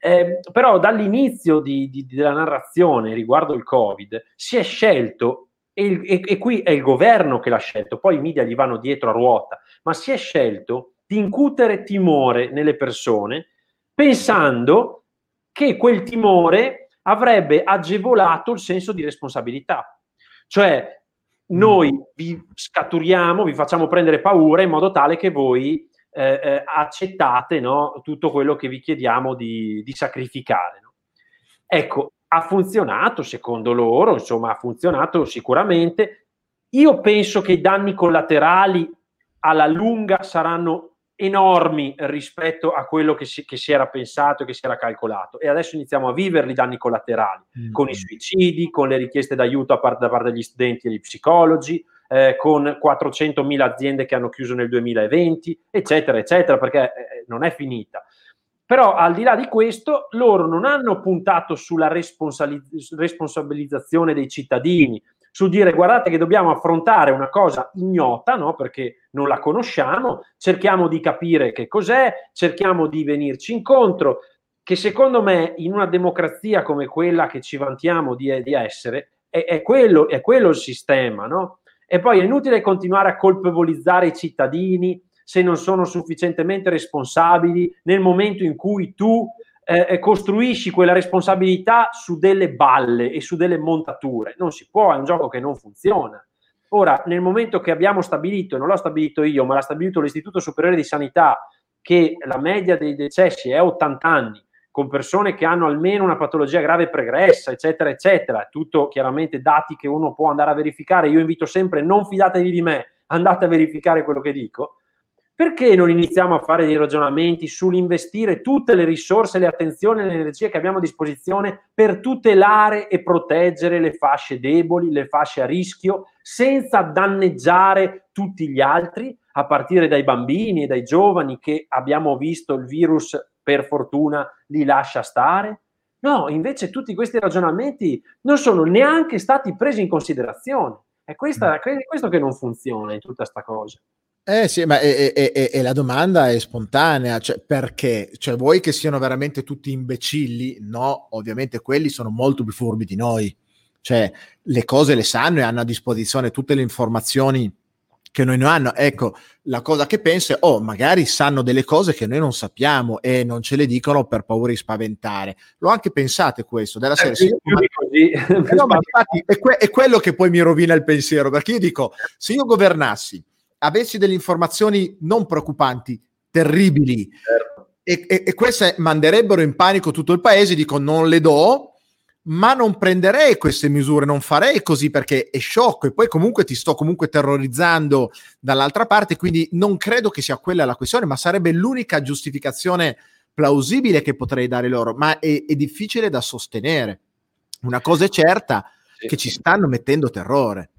Eh, però dall'inizio di, di, della narrazione riguardo il Covid si è scelto, e, e, e qui è il governo che l'ha scelto, poi i media gli vanno dietro a ruota, ma si è scelto di incutere timore nelle persone pensando che quel timore avrebbe agevolato il senso di responsabilità. Cioè, noi vi scaturiamo, vi facciamo prendere paura in modo tale che voi eh, eh, accettate no, tutto quello che vi chiediamo di, di sacrificare. No? Ecco, ha funzionato secondo loro, insomma, ha funzionato sicuramente. Io penso che i danni collaterali alla lunga saranno enormi rispetto a quello che si, che si era pensato e che si era calcolato e adesso iniziamo a viverli i danni collaterali mm-hmm. con i suicidi, con le richieste d'aiuto parte, da parte degli studenti e degli psicologi, eh, con 400.000 aziende che hanno chiuso nel 2020, eccetera, eccetera, perché eh, non è finita. Però al di là di questo, loro non hanno puntato sulla responsabilizzazione dei cittadini, su dire guardate che dobbiamo affrontare una cosa ignota, no? perché non la conosciamo, cerchiamo di capire che cos'è, cerchiamo di venirci incontro, che secondo me in una democrazia come quella che ci vantiamo di, di essere, è, è, quello, è quello il sistema, no? E poi è inutile continuare a colpevolizzare i cittadini se non sono sufficientemente responsabili nel momento in cui tu eh, eh, costruisci quella responsabilità su delle balle e su delle montature. Non si può, è un gioco che non funziona. Ora, nel momento che abbiamo stabilito, non l'ho stabilito io, ma l'ha stabilito l'Istituto Superiore di Sanità, che la media dei decessi è 80 anni, con persone che hanno almeno una patologia grave pregressa, eccetera, eccetera, tutto chiaramente dati che uno può andare a verificare. Io invito sempre, non fidatevi di me, andate a verificare quello che dico perché non iniziamo a fare dei ragionamenti sull'investire tutte le risorse, le attenzioni e le energie che abbiamo a disposizione per tutelare e proteggere le fasce deboli, le fasce a rischio, senza danneggiare tutti gli altri, a partire dai bambini e dai giovani che abbiamo visto il virus, per fortuna, li lascia stare? No, invece tutti questi ragionamenti non sono neanche stati presi in considerazione. È, questa, è questo che non funziona in tutta questa cosa. Eh sì, ma e, e, e, la domanda è spontanea, cioè perché? Cioè vuoi che siano veramente tutti imbecilli? No, ovviamente quelli sono molto più furbi di noi, cioè le cose le sanno e hanno a disposizione tutte le informazioni che noi non hanno. Ecco, la cosa che penso è, oh, magari sanno delle cose che noi non sappiamo e non ce le dicono per paura di spaventare. L'ho anche pensato questo, della serie. Eh, sì, ma, così. Eh, no, ma infatti è, que- è quello che poi mi rovina il pensiero, perché io dico, se io governassi avessi delle informazioni non preoccupanti, terribili, certo. e, e, e, queste manderebbero in panico tutto il paese, dico non le do, ma non prenderei queste misure, non farei così perché è sciocco e poi comunque ti sto comunque terrorizzando dall'altra parte, quindi non credo che sia quella la questione, ma sarebbe l'unica giustificazione plausibile che potrei dare loro, ma è, è difficile da sostenere. Una cosa è certa, sì. che ci stanno mettendo terrore,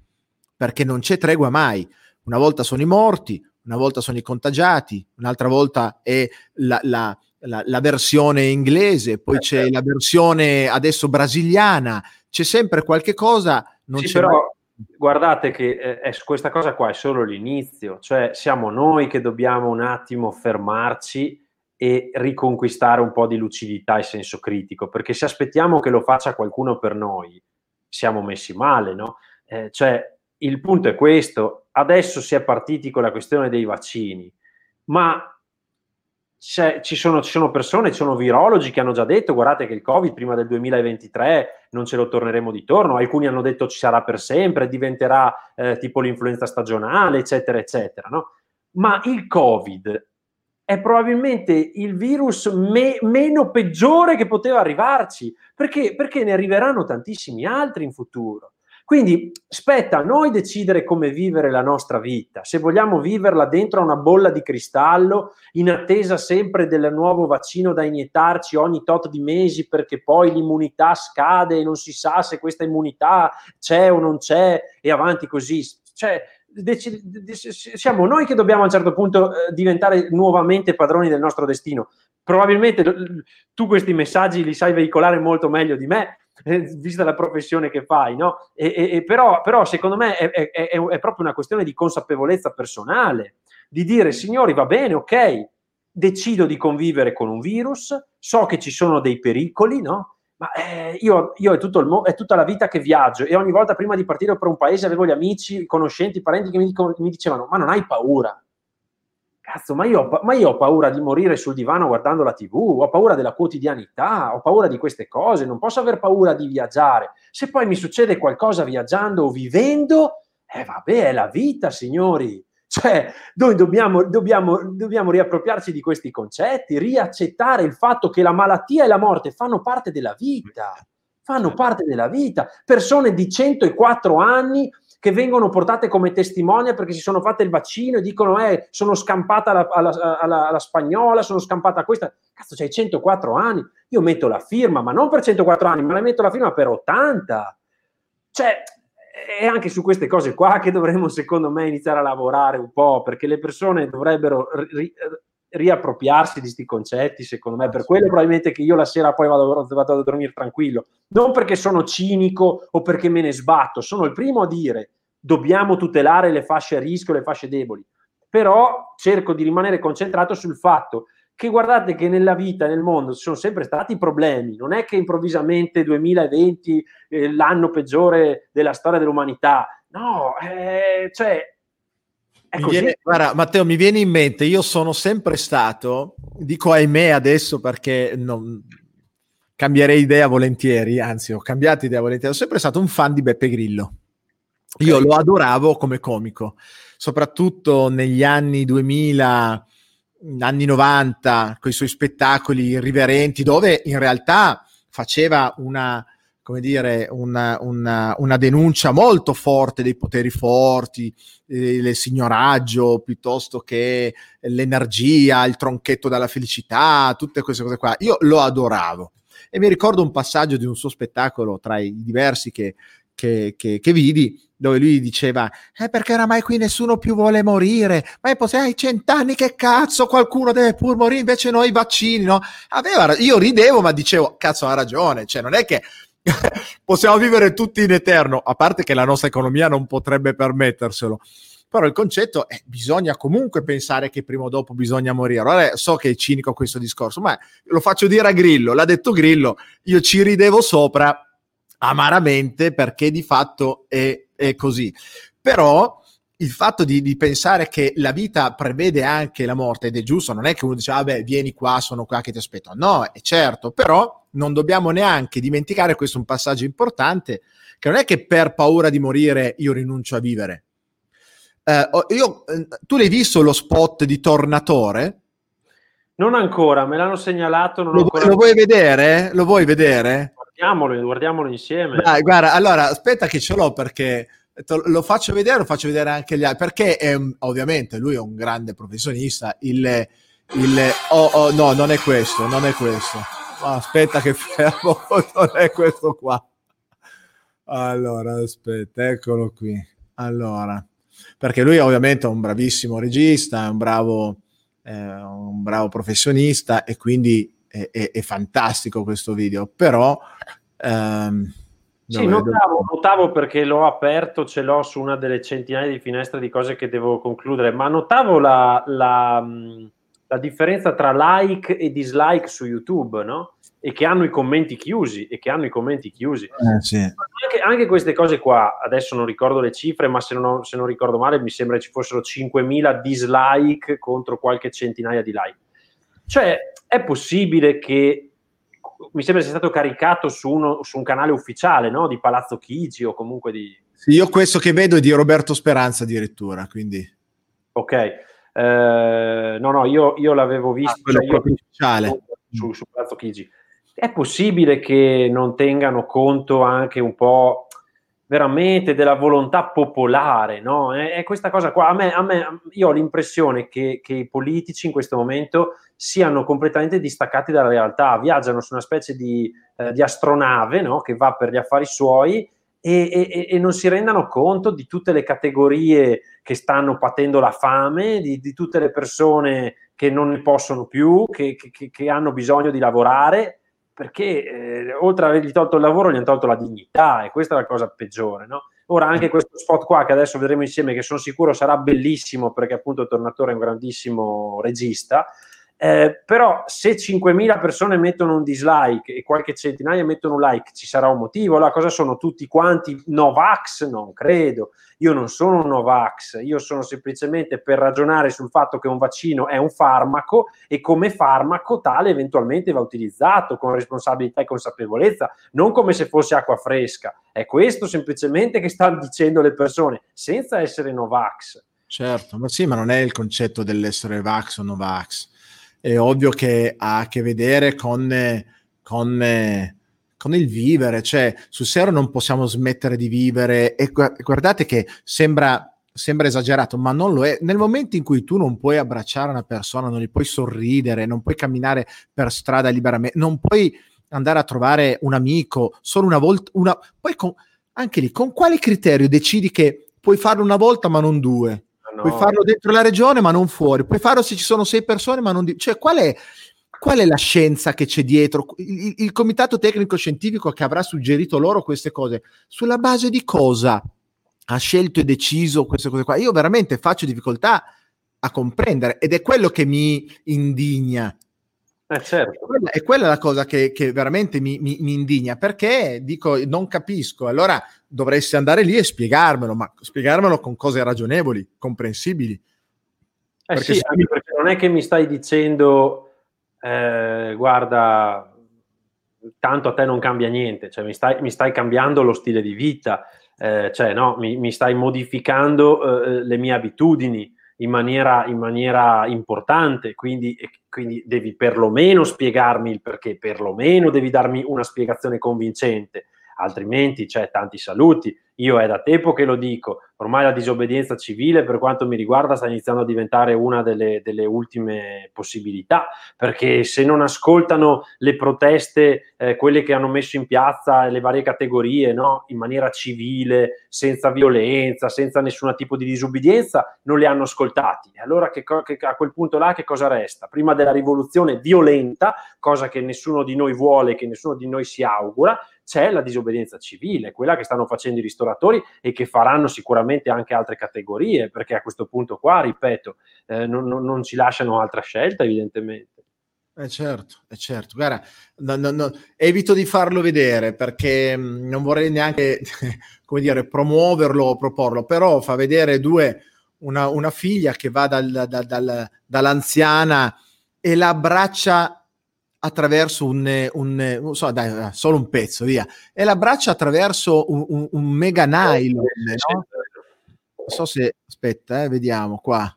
perché non c'è tregua mai. Una volta sono i morti, una volta sono i contagiati, un'altra volta è la, la, la, la versione inglese, poi eh, c'è certo. la versione adesso brasiliana, c'è sempre qualche cosa. Non sì, c'è però... Mai guardate che eh, questa cosa qua è solo l'inizio, cioè siamo noi che dobbiamo un attimo fermarci e riconquistare un po' di lucidità e senso critico, perché se aspettiamo che lo faccia qualcuno per noi, siamo messi male, no? Eh, cioè, il punto è questo, adesso si è partiti con la questione dei vaccini, ma ci sono, ci sono, persone, ci sono virologi che hanno già detto guardate che il Covid prima del 2023 non ce lo torneremo di torno, alcuni hanno detto ci sarà per sempre, diventerà eh, tipo l'influenza stagionale, eccetera, eccetera. No? Ma il Covid è probabilmente il virus me- meno peggiore che poteva arrivarci, perché, perché ne arriveranno tantissimi altri in futuro. Quindi spetta a noi decidere come vivere la nostra vita, se vogliamo viverla dentro una bolla di cristallo, in attesa sempre del nuovo vaccino da iniettarci ogni tot di mesi perché poi l'immunità scade e non si sa se questa immunità c'è o non c'è e avanti così. Cioè, dec- dec- siamo noi che dobbiamo a un certo punto eh, diventare nuovamente padroni del nostro destino. Probabilmente tu questi messaggi li sai veicolare molto meglio di me, eh, vista la professione che fai, no? E, e, però, però, secondo me è, è, è, è, proprio una questione di consapevolezza personale, di dire signori va bene, ok, decido di convivere con un virus, so che ci sono dei pericoli, no? Ma eh, io, io è, mo- è, tutta la vita che viaggio e ogni volta prima di partire per un paese avevo gli amici, i conoscenti, i parenti che mi, dico, mi dicevano ma non hai paura? Cazzo, ma io, ma io, ho paura di morire sul divano guardando la TV, ho paura della quotidianità, ho paura di queste cose, non posso aver paura di viaggiare. Se poi mi succede qualcosa viaggiando o vivendo, Eh vabbè, è la vita, signori. Cioè, noi dobbiamo, dobbiamo, dobbiamo riappropriarci di questi concetti, riaccettare il fatto che la malattia e la morte fanno parte della vita, fanno parte della vita. Persone di 104 anni che vengono portate come testimonia perché si sono fatte il vaccino e dicono eh, sono scampata alla, alla, alla, alla spagnola, sono scampata a questa. Cazzo, c'hai 104 anni. Io metto la firma, ma non per 104 anni, ma la metto la firma per 80. Cioè, è anche su queste cose qua che dovremmo, secondo me, iniziare a lavorare un po', perché le persone dovrebbero ri- riappropriarsi di questi concetti, secondo me, per quello probabilmente che io la sera poi vado, vado, a dormire tranquillo, non perché sono cinico o perché me ne sbatto, sono il primo a dire dobbiamo tutelare le fasce a rischio, le fasce deboli, però cerco di rimanere concentrato sul fatto che guardate che nella vita, nel mondo, ci sono sempre stati problemi, non è che improvvisamente 2020 eh, l'anno peggiore della storia dell'umanità, no, eh, cioè... Viene, guarda, Matteo, mi viene in mente, io sono sempre stato, dico ahimè adesso perché non, cambierei idea volentieri, anzi ho cambiato idea volentieri, sono sempre stato un fan di Beppe Grillo. Okay. Io lo adoravo come comico, soprattutto negli anni 2000 anni 90 con i suoi spettacoli irriverenti dove in realtà faceva una come dire, una, una, una denuncia molto forte dei poteri forti, eh, il signoraggio piuttosto che l'energia, il tronchetto dalla felicità, tutte queste cose qua. Io lo adoravo. E mi ricordo un passaggio di un suo spettacolo tra i diversi che, che, che, che vidi, dove lui diceva eh, perché oramai qui nessuno più vuole morire ma poi hai cent'anni che cazzo qualcuno deve pur morire invece noi vaccini no? Aveva, io ridevo ma dicevo cazzo ha ragione cioè non è che possiamo vivere tutti in eterno a parte che la nostra economia non potrebbe permetterselo però il concetto è bisogna comunque pensare che prima o dopo bisogna morire. Allora, so che è cinico questo discorso, ma lo faccio dire a Grillo, l'ha detto Grillo, io ci ridevo sopra amaramente perché di fatto è è così. Però il fatto di, di, pensare che la vita prevede anche la morte ed è giusto, non è che uno dice, vabbè, ah vieni qua, sono qua che ti aspetto. No, è certo, però non dobbiamo neanche dimenticare, questo è un passaggio importante, che non è che per paura di morire io rinuncio a vivere. Uh, io, tu l'hai visto lo spot di Tornatore? Non ancora, me l'hanno segnalato. Lo, lo, vuoi vedere? Lo vuoi vedere? Guardiamolo, guardiamolo insieme. Dai, guarda, allora aspetta che ce l'ho perché lo faccio vedere, lo faccio vedere anche gli altri, perché è, ovviamente lui è un grande professionista. Il, il oh, oh, no, non è questo, non è questo. Aspetta che fermo, non è questo qua. Allora, aspetta, eccolo qui. Allora, perché lui ovviamente è un bravissimo regista, è un bravo, eh, un bravo professionista e quindi è, è, è fantastico questo video, però... Ehm, sì, notavo, notavo, perché l'ho aperto, ce l'ho su una delle centinaia di finestre di cose che devo concludere, ma notavo la, la, la differenza tra like e dislike su YouTube, no? E che hanno i commenti chiusi, e che hanno i commenti chiusi. Eh, sì. anche, anche, queste cose qua, adesso non ricordo le cifre, ma se non, se non ricordo male mi sembra ci fossero 5.000 dislike contro qualche centinaia di like. Cioè, è possibile che mi sembra sia stato caricato su, uno, su un canale ufficiale no? di Palazzo Chigi o comunque di... Sì, io questo che vedo è di Roberto Speranza addirittura, quindi... Ok, eh, no, no, io, io l'avevo visto ah, cioè ufficiale. Su, su Palazzo Chigi. È possibile che non tengano conto anche un po' veramente della volontà popolare, no? È, è questa cosa qua. A me, a me, io ho l'impressione che, che, i politici in questo momento siano completamente distaccati dalla realtà, viaggiano su una specie di, eh, di astronave, no? Che va per gli affari suoi e, e, e, non si rendano conto di tutte le categorie che stanno patendo la fame, di, di tutte le persone che non ne possono più, che, che, che hanno bisogno di lavorare perché eh, oltre ad avergli tolto il lavoro gli hanno tolto la dignità e questa è la cosa peggiore. No? Ora anche questo spot qua che adesso vedremo insieme, che sono sicuro sarà bellissimo perché appunto Tornatore è un grandissimo regista, Eh, però se 5.000 persone mettono un dislike e qualche centinaia mettono un like, ci sarà un motivo. La cosa sono tutti quanti Novax? Non credo. Io non sono un Novax, io sono semplicemente per ragionare sul fatto che un vaccino è un farmaco e come farmaco tale eventualmente va utilizzato con responsabilità e consapevolezza, non come se fosse acqua fresca. È questo semplicemente che stanno dicendo le persone, senza essere Novax. Certo, ma sì, ma non è il concetto dell'essere Vax o Novax è ovvio che ha a che vedere con, con, con il vivere, cioè sul serio non possiamo smettere di vivere e guardate che sembra, sembra esagerato, ma non lo è. Nel momento in cui tu non puoi abbracciare una persona, non gli puoi sorridere, non puoi camminare per strada liberamente, non puoi andare a trovare un amico solo una volta, una... poi con, anche lì, con quale criterio decidi che puoi farlo una volta ma non due? No. puoi farlo dentro la regione ma non fuori, puoi farlo se ci sono sei persone ma non... Di- cioè qual è, qual è la scienza che c'è dietro? Il, il comitato tecnico scientifico che avrà suggerito loro queste cose, sulla base di cosa ha scelto e deciso queste cose qua? Io veramente faccio difficoltà a comprendere ed è quello che mi indigna eh certo. quella, è quella la cosa che, che veramente mi, mi, mi, indigna, perché dico non capisco, allora dovresti andare lì e spiegarmelo, ma spiegarmelo con cose ragionevoli, comprensibili. Eh perché, sì, mi... perché non è che mi stai dicendo, eh, guarda, tanto a te non cambia niente, cioè mi stai, mi stai cambiando lo stile di vita, eh, cioè no, mi, mi stai modificando eh, le mie abitudini in maniera, in maniera importante, quindi, quindi devi perlomeno spiegarmi il perché, perlomeno devi darmi una spiegazione convincente, altrimenti c'è cioè, tanti saluti. Io è da tempo che lo dico, ormai la disobbedienza civile per quanto mi riguarda sta iniziando a diventare una delle, delle ultime possibilità, perché se non ascoltano le proteste, eh, quelle che hanno messo in piazza le varie categorie, no? in maniera civile, senza violenza, senza nessun tipo di disobbedienza, non le hanno ascoltati. Allora che, che, a quel punto là che cosa resta? Prima della rivoluzione violenta, cosa che nessuno di noi vuole, che nessuno di noi si augura, c'è la disobbedienza civile, quella che stanno facendo i ristoratori e che faranno sicuramente anche altre categorie, perché a questo punto qua, ripeto, eh, non, non, non, ci lasciano altra scelta evidentemente. Eh certo, eh certo. Guarda, no, no, no, evito di farlo vedere perché mm, non vorrei neanche, come dire, promuoverlo o proporlo, però fa vedere due, una, una figlia che va dal, dal, dal, dall'anziana e la abbraccia attraverso un, un, un so, dai, solo un pezzo, via, e l'abbraccia attraverso un, un, un mega nylon, no? Non so se, aspetta, eh, vediamo qua.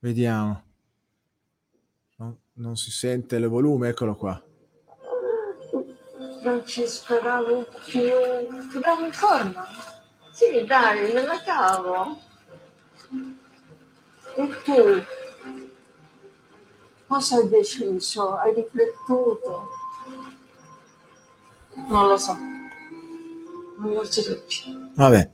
Vediamo. No, non si sente il volume, eccolo qua. Non ci speravo più. Dobbiamo in forma. Sì, dai, me la cavo. E tu? Cosa hai deciso? Hai riflettuto? Non lo so. Non lo so più. Vabbè.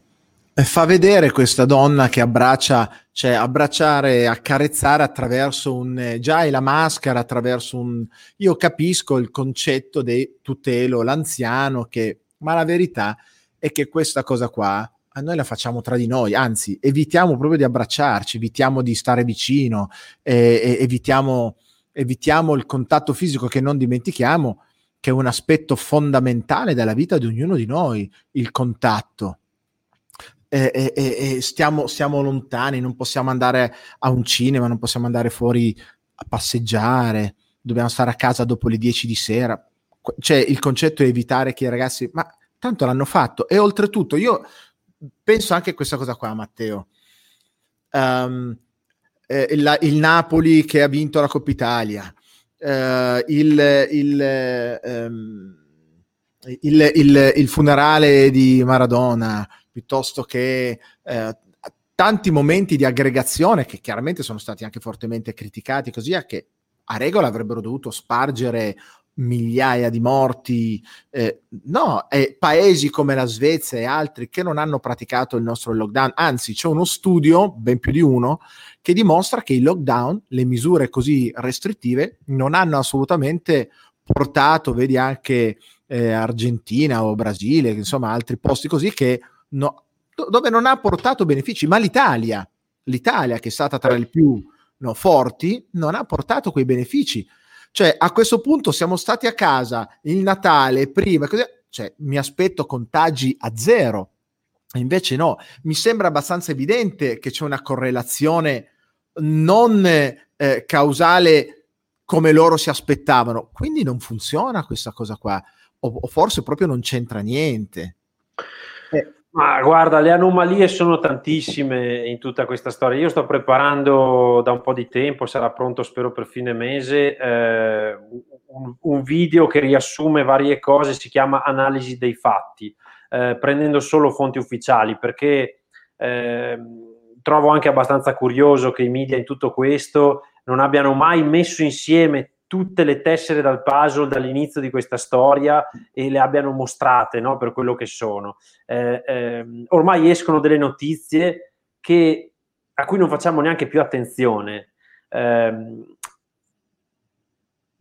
E fa vedere questa donna che abbraccia, cioè abbracciare accarezzare attraverso un già hai la maschera, attraverso un io capisco il concetto di tutelo l'anziano che ma la verità è che questa cosa qua noi la facciamo tra di noi, anzi evitiamo proprio di abbracciarci, evitiamo di stare vicino, eh, evitiamo, evitiamo il contatto fisico che non dimentichiamo, che è un aspetto fondamentale della vita di ognuno di noi, il contatto. E, e, e stiamo, stiamo lontani, non possiamo andare a un cinema, non possiamo andare fuori a passeggiare, dobbiamo stare a casa dopo le 10 di sera. Cioè, il concetto è evitare che i ragazzi, ma tanto l'hanno fatto. E oltretutto, io penso anche a questa cosa qua, Matteo. Um, eh, il, il, Napoli che ha vinto la Coppa Italia, uh, il, il, um, il, funerale di Maradona, piuttosto che uh, tanti momenti di aggregazione che chiaramente sono stati anche fortemente criticati, così che a regola avrebbero dovuto spargere migliaia di morti, eh, no, eh, paesi come la Svezia e altri che non hanno praticato il nostro lockdown, anzi c'è uno studio, ben più di uno, che dimostra che il lockdown, le misure così restrittive, non hanno assolutamente portato, vedi anche eh, Argentina o Brasile, insomma altri posti così che no, dove non ha portato benefici, ma l'Italia, l'Italia che è stata tra le più no, forti, non ha portato quei benefici. Cioè, a questo punto siamo stati a casa il Natale, prima, così, cioè, mi aspetto contagi a zero. Invece no, mi sembra abbastanza evidente che c'è una correlazione non eh, causale come loro si aspettavano. Quindi non funziona questa cosa qua, o, o forse proprio non c'entra niente. Ma guarda, le anomalie sono tantissime in tutta questa storia. Io sto preparando da un po' di tempo, sarà pronto spero per fine mese, eh, un, un, video che riassume varie cose, si chiama Analisi dei fatti, eh, prendendo solo fonti ufficiali, perché eh, trovo anche abbastanza curioso che i media in tutto questo non abbiano mai messo insieme tutte le tessere dal puzzle dall'inizio di questa storia e le abbiano mostrate no, per quello che sono. Eh, eh, ormai escono delle notizie che, a cui non facciamo neanche più attenzione. Eh,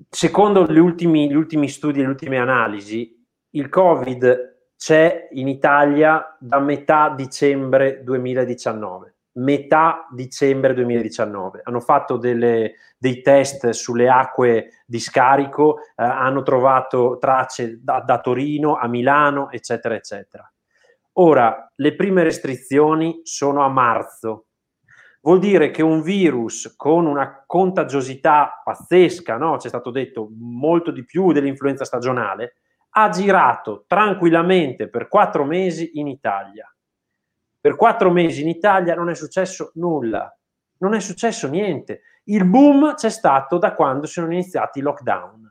secondo gli ultimi, gli ultimi studi e le ultime analisi, il Covid c'è in Italia da metà dicembre 2019 metà dicembre 2019. Hanno fatto delle, dei test sulle acque di scarico, eh, hanno trovato tracce da, da, Torino a Milano, eccetera, eccetera. Ora, le prime restrizioni sono a marzo. Vuol dire che un virus con una contagiosità pazzesca, no? c'è stato detto molto di più dell'influenza stagionale, ha girato tranquillamente per quattro mesi in Italia per quattro mesi in Italia non è successo nulla, non è successo niente. Il boom c'è stato da quando sono iniziati i lockdown.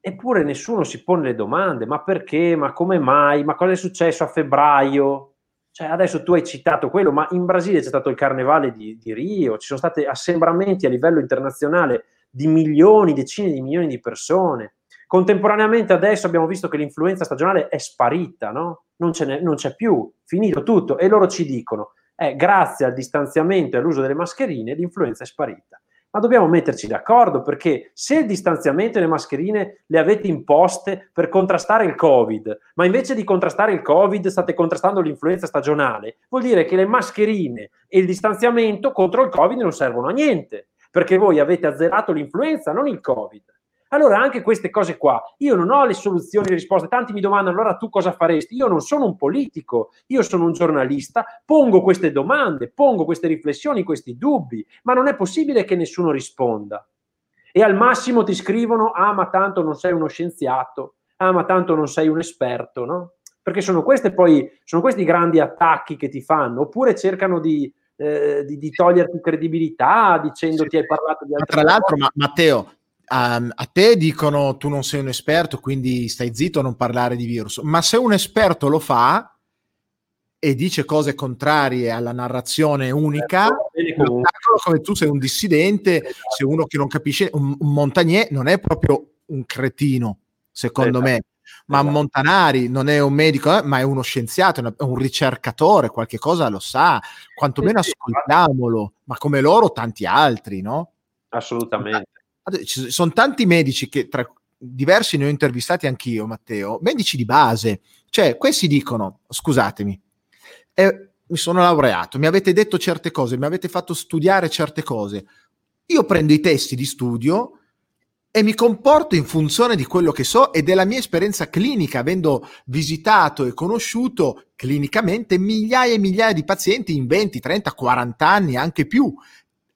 Eppure nessuno si pone le domande, ma perché, ma come mai, ma cosa è successo a febbraio? Cioè, adesso tu hai citato quello, ma in Brasile c'è stato il carnevale di, di Rio, ci sono stati assembramenti a livello internazionale di milioni, decine di milioni di persone. Contemporaneamente adesso abbiamo visto che l'influenza stagionale è sparita, no? non, non c'è più, finito tutto. E loro ci dicono, eh, grazie al distanziamento e all'uso delle mascherine l'influenza è sparita. Ma dobbiamo metterci d'accordo perché se il distanziamento e le mascherine le avete imposte per contrastare il Covid, ma invece di contrastare il Covid state contrastando l'influenza stagionale, vuol dire che le mascherine e il distanziamento contro il Covid non servono a niente, perché voi avete azzerato l'influenza, non il Covid. Allora, anche queste cose qua, io non ho le soluzioni, le risposte. Tanti mi domandano, allora tu cosa faresti? Io non sono un politico, io sono un giornalista, pongo queste domande, pongo queste riflessioni, questi dubbi, ma non è possibile che nessuno risponda. E al massimo ti scrivono, ah, ma tanto non sei uno scienziato, ah, ma tanto non sei un esperto, no? Perché sono queste poi, sono questi grandi attacchi che ti fanno, oppure cercano di, eh, di, di toglierti credibilità dicendoti hai parlato di altre Tra l'altro, ma, Matteo, Um, a te dicono tu non sei un esperto, quindi stai zitto a non parlare di virus, ma se un esperto lo fa e dice cose contrarie alla narrazione unica, certo, come tu sei un dissidente, esatto. sei uno che non capisce, un, un Montagnier non è proprio un cretino, secondo esatto. me, ma esatto. Montanari non è un medico, eh, ma è uno scienziato, è un ricercatore, qualche cosa lo sa, quantomeno ascoltiamolo, ma come loro tanti altri, no? Assolutamente ci sono tanti medici che tra diversi ne ho intervistati anch'io, Matteo, medici di base, cioè questi dicono, scusatemi, eh, mi sono laureato, mi avete detto certe cose, mi avete fatto studiare certe cose, io prendo i testi di studio e mi comporto in funzione di quello che so e della mia esperienza clinica, avendo visitato e conosciuto clinicamente migliaia e migliaia di pazienti in 20, 30, 40 anni, anche più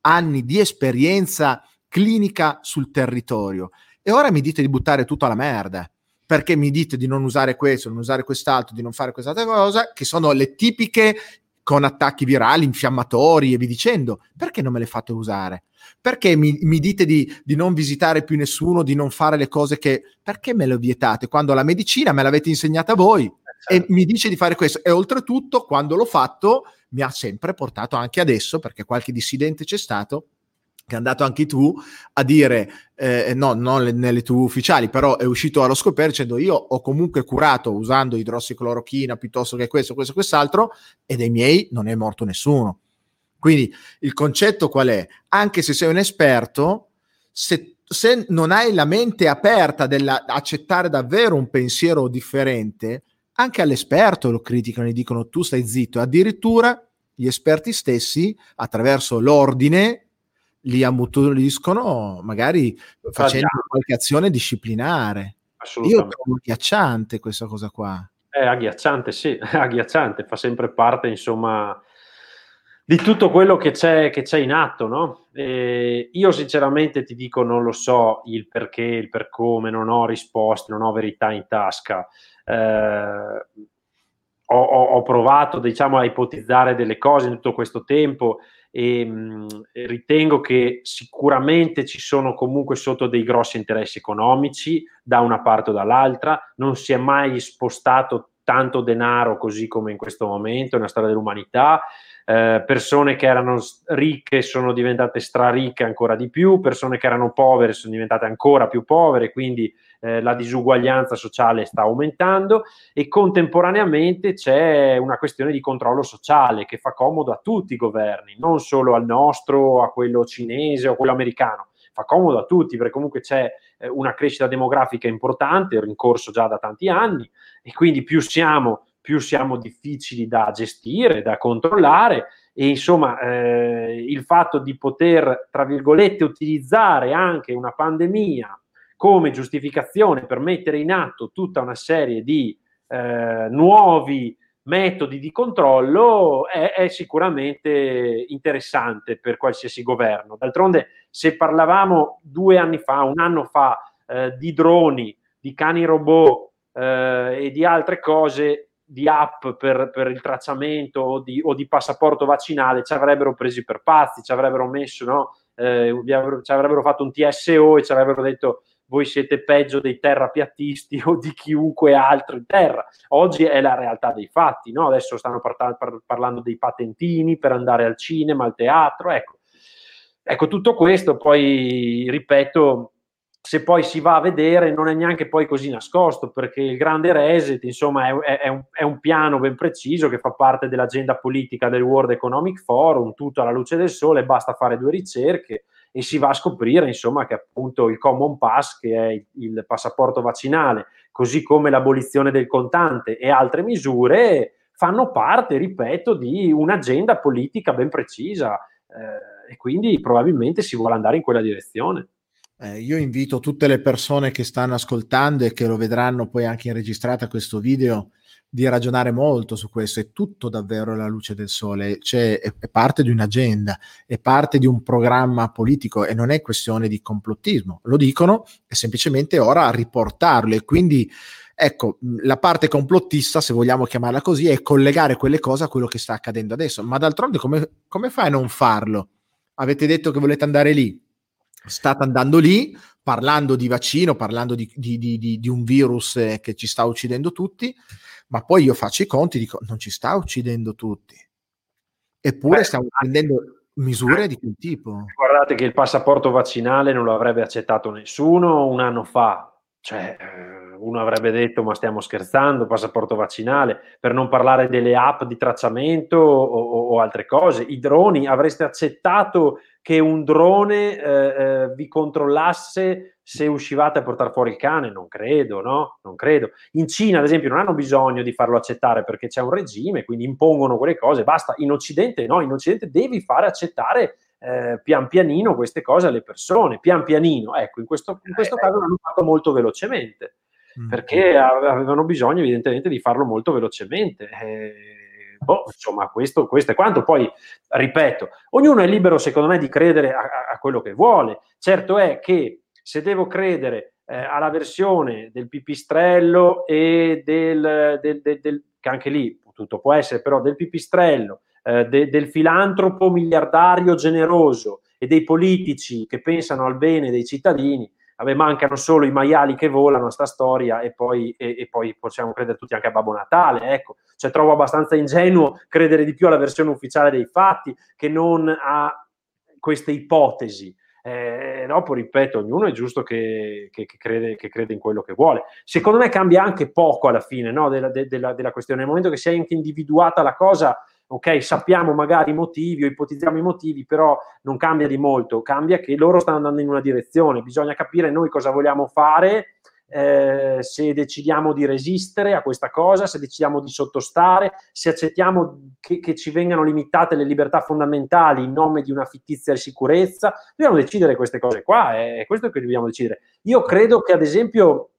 anni di esperienza clinica sul territorio. E ora mi dite di buttare tutto alla merda. Perché mi dite di non usare questo, non usare quest'altro, di non fare quest'altra cosa, che sono le tipiche con attacchi virali, infiammatori e vi dicendo. Perché non me le fate usare? Perché mi, mi dite di, di, non visitare più nessuno, di non fare le cose che... Perché me le vietate? Quando la medicina me l'avete insegnata voi certo. e mi dice di fare questo. E oltretutto, quando l'ho fatto, mi ha sempre portato anche adesso, perché qualche dissidente c'è stato, che è andato anche tu a dire, eh, no, non nelle tv ufficiali, però è uscito allo scoperto dicendo io ho comunque curato usando idrossiclorochina piuttosto che questo, questo, quest'altro e dei miei non è morto nessuno. Quindi il concetto qual è? Anche se sei un esperto, se se non hai la mente aperta dell'accettare davvero un pensiero differente, anche all'esperto lo criticano e dicono tu stai zitto. Addirittura gli esperti stessi, attraverso l'ordine, li ammutoliscono, magari facendo qualche azione disciplinare. Io trovo agghiacciante questa cosa qua. È agghiacciante, sì, è agghiacciante, fa sempre parte, insomma, di tutto quello che c'è, che c'è in atto, no? E io sinceramente ti dico, non lo so il perché, il per come, non ho risposte, non ho verità in tasca. Eh, ho, ho, ho, provato, diciamo, a ipotizzare delle cose in tutto questo tempo e, mh, ritengo che sicuramente ci sono comunque sotto dei grossi interessi economici da una parte o dall'altra, non si è mai spostato tanto denaro così come in questo momento nella storia dell'umanità. Eh, persone che erano ricche sono diventate straricche ancora di più, persone che erano povere sono diventate ancora più povere, quindi eh, la disuguaglianza sociale sta aumentando e contemporaneamente c'è una questione di controllo sociale che fa comodo a tutti i governi, non solo al nostro, a quello cinese o quello americano. Fa comodo a tutti perché comunque c'è eh, una crescita demografica importante, in corso già da tanti anni e quindi più siamo più siamo difficili da gestire, da controllare e insomma eh, il fatto di poter, tra virgolette, utilizzare anche una pandemia come giustificazione per mettere in atto tutta una serie di eh, nuovi metodi di controllo è, è, sicuramente interessante per qualsiasi governo. D'altronde, se parlavamo due anni fa, un anno fa, eh, di droni, di cani robot eh, e di altre cose, di app per, per il tracciamento o di, o di, passaporto vaccinale ci avrebbero presi per pazzi, ci avrebbero messo, no? eh, ci avrebbero fatto un TSO e ci avrebbero detto voi siete peggio dei terrapiattisti o di chiunque altro in terra. Oggi è la realtà dei fatti, no? adesso stanno par- par- parlando dei patentini per andare al cinema, al teatro, ecco. Ecco, tutto questo poi, ripeto, se poi si va a vedere non è neanche poi così nascosto perché il grande reset insomma è, è, un, è, un, piano ben preciso che fa parte dell'agenda politica del World Economic Forum tutto alla luce del sole basta fare due ricerche e si va a scoprire insomma che appunto il Common Pass che è il, passaporto vaccinale così come l'abolizione del contante e altre misure fanno parte ripeto di un'agenda politica ben precisa eh, e quindi probabilmente si vuole andare in quella direzione. Eh, io invito tutte le persone che stanno ascoltando e che lo vedranno poi anche in registrata questo video di ragionare molto su questo. È tutto davvero alla luce del sole, cioè, è, è, parte di un'agenda, è parte di un programma politico e non è questione di complottismo. Lo dicono, è semplicemente ora a riportarlo e quindi. Ecco, la parte complottista, se vogliamo chiamarla così, è collegare quelle cose a quello che sta accadendo adesso. Ma d'altronde, come, come fai a non farlo? Avete detto che volete andare lì? state andando lì parlando di vaccino, parlando di, di, di, di, un virus eh, che ci sta uccidendo tutti, ma poi io faccio i conti e dico non ci sta uccidendo tutti. Eppure Beh, stiamo prendendo misure di quel tipo. Guardate che il passaporto vaccinale non lo avrebbe accettato nessuno un anno fa. Cioè, eh, uno avrebbe detto ma stiamo scherzando, passaporto vaccinale, per non parlare delle app di tracciamento o, o altre cose. I droni, avreste accettato che un drone eh, eh, vi controllasse se uscivate a portare fuori il cane? Non credo, no? Non credo. In Cina, ad esempio, non hanno bisogno di farlo accettare perché c'è un regime, quindi impongono quelle cose, basta. In Occidente no, in Occidente devi fare accettare eh, pian pianino queste cose alle persone, pian pianino. Ecco, in questo, in questo caso l'hanno fatto molto velocemente, mm. perché avevano bisogno evidentemente di farlo molto velocemente. Eh, boh, insomma, questo, questo, è quanto. Poi, ripeto, ognuno è libero, secondo me, di credere a, a quello che vuole. Certo è che se devo credere eh, alla versione del pipistrello e del, del, del, del, che anche lì tutto può essere, però del pipistrello, eh, del filantropo miliardario generoso e dei politici che pensano al bene dei cittadini, Vabbè, mancano solo i maiali che volano, sta storia, e poi, e, e poi possiamo credere tutti anche a Babbo Natale. Ecco, cioè trovo abbastanza ingenuo credere di più alla versione ufficiale dei fatti che non a queste ipotesi. Eh, dopo, ripeto, ognuno è giusto che, che, che, crede, che, crede, in quello che vuole. Secondo me cambia anche poco alla fine no, della, de, della, della, questione. Nel momento che si è anche individuata la cosa, ok? Sappiamo magari i motivi o ipotizziamo i motivi, però non cambia di molto, cambia che loro stanno andando in una direzione, bisogna capire noi cosa vogliamo fare eh, se decidiamo di resistere a questa cosa, se decidiamo di sottostare, se accettiamo che, che, ci vengano limitate le libertà fondamentali in nome di una fittizia sicurezza, dobbiamo decidere queste cose qua, è questo che dobbiamo decidere. Io credo che ad esempio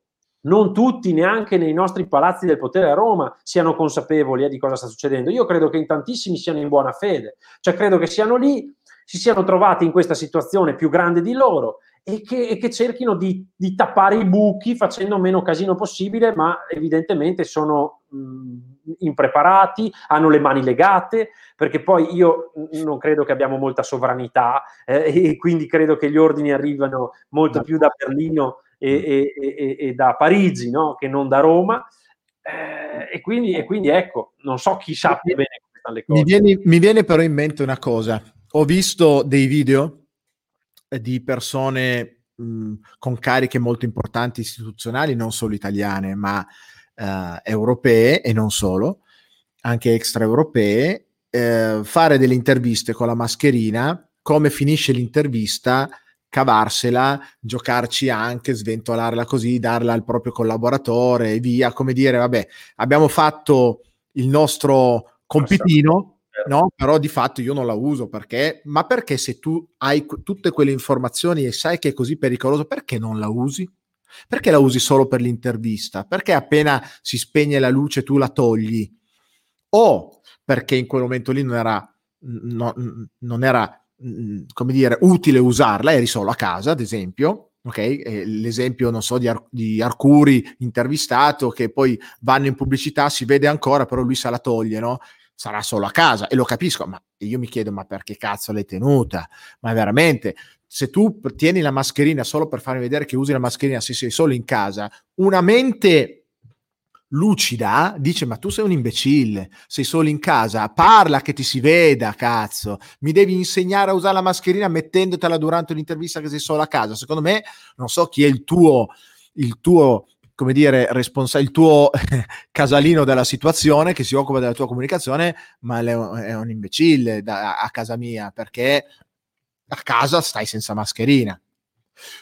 non tutti, neanche nei nostri palazzi del potere a Roma, siano consapevoli eh, di cosa sta succedendo. Io credo che in tantissimi siano in buona fede, cioè credo che siano lì, si siano trovati in questa situazione più grande di loro e che, e che cerchino di, di, tappare i buchi facendo meno casino possibile, ma evidentemente sono mh, impreparati, hanno le mani legate, perché poi io non credo che abbiamo molta sovranità eh, e quindi credo che gli ordini arrivano molto più da Berlino e, e, e da Parigi no? che non da Roma. Eh, e, quindi, e, quindi, ecco, non so chi sappia bene come stanno le cose. Mi viene, mi viene però in mente una cosa. Ho visto dei video di persone mh, con cariche molto importanti istituzionali, non solo italiane, ma eh, europee e non solo, anche extraeuropee, eh, fare delle interviste con la mascherina, come finisce l'intervista, cavarsela, giocarci anche, sventolarla così, darla al proprio collaboratore e via, come dire, vabbè, abbiamo fatto il nostro compitino no? Però di fatto io non la uso perché, ma perché se tu hai tutte quelle informazioni e sai che è così pericoloso, perché non la usi? Perché la usi solo per l'intervista? Perché appena si spegne la luce tu la togli? O perché in quel momento lì non era, no, non era come dire, utile usarla, eri solo a casa, ad esempio, ok? l'esempio, non so, di, Ar- di, Arcuri intervistato che poi vanno in pubblicità, si vede ancora, però lui se la toglie, no? sarà solo a casa e lo capisco, ma io mi chiedo ma perché cazzo l'hai tenuta? Ma veramente, se tu tieni la mascherina solo per farmi vedere che usi la mascherina se sei solo in casa, una mente lucida dice ma tu sei un imbecille, sei solo in casa, parla che ti si veda, cazzo, mi devi insegnare a usare la mascherina mettendotela durante un'intervista che sei solo a casa. Secondo me non so chi è il tuo il tuo come dire, responsa- il tuo casalino della situazione che si occupa della tua comunicazione, ma è un, è un imbecille da, a casa mia perché a casa stai senza mascherina.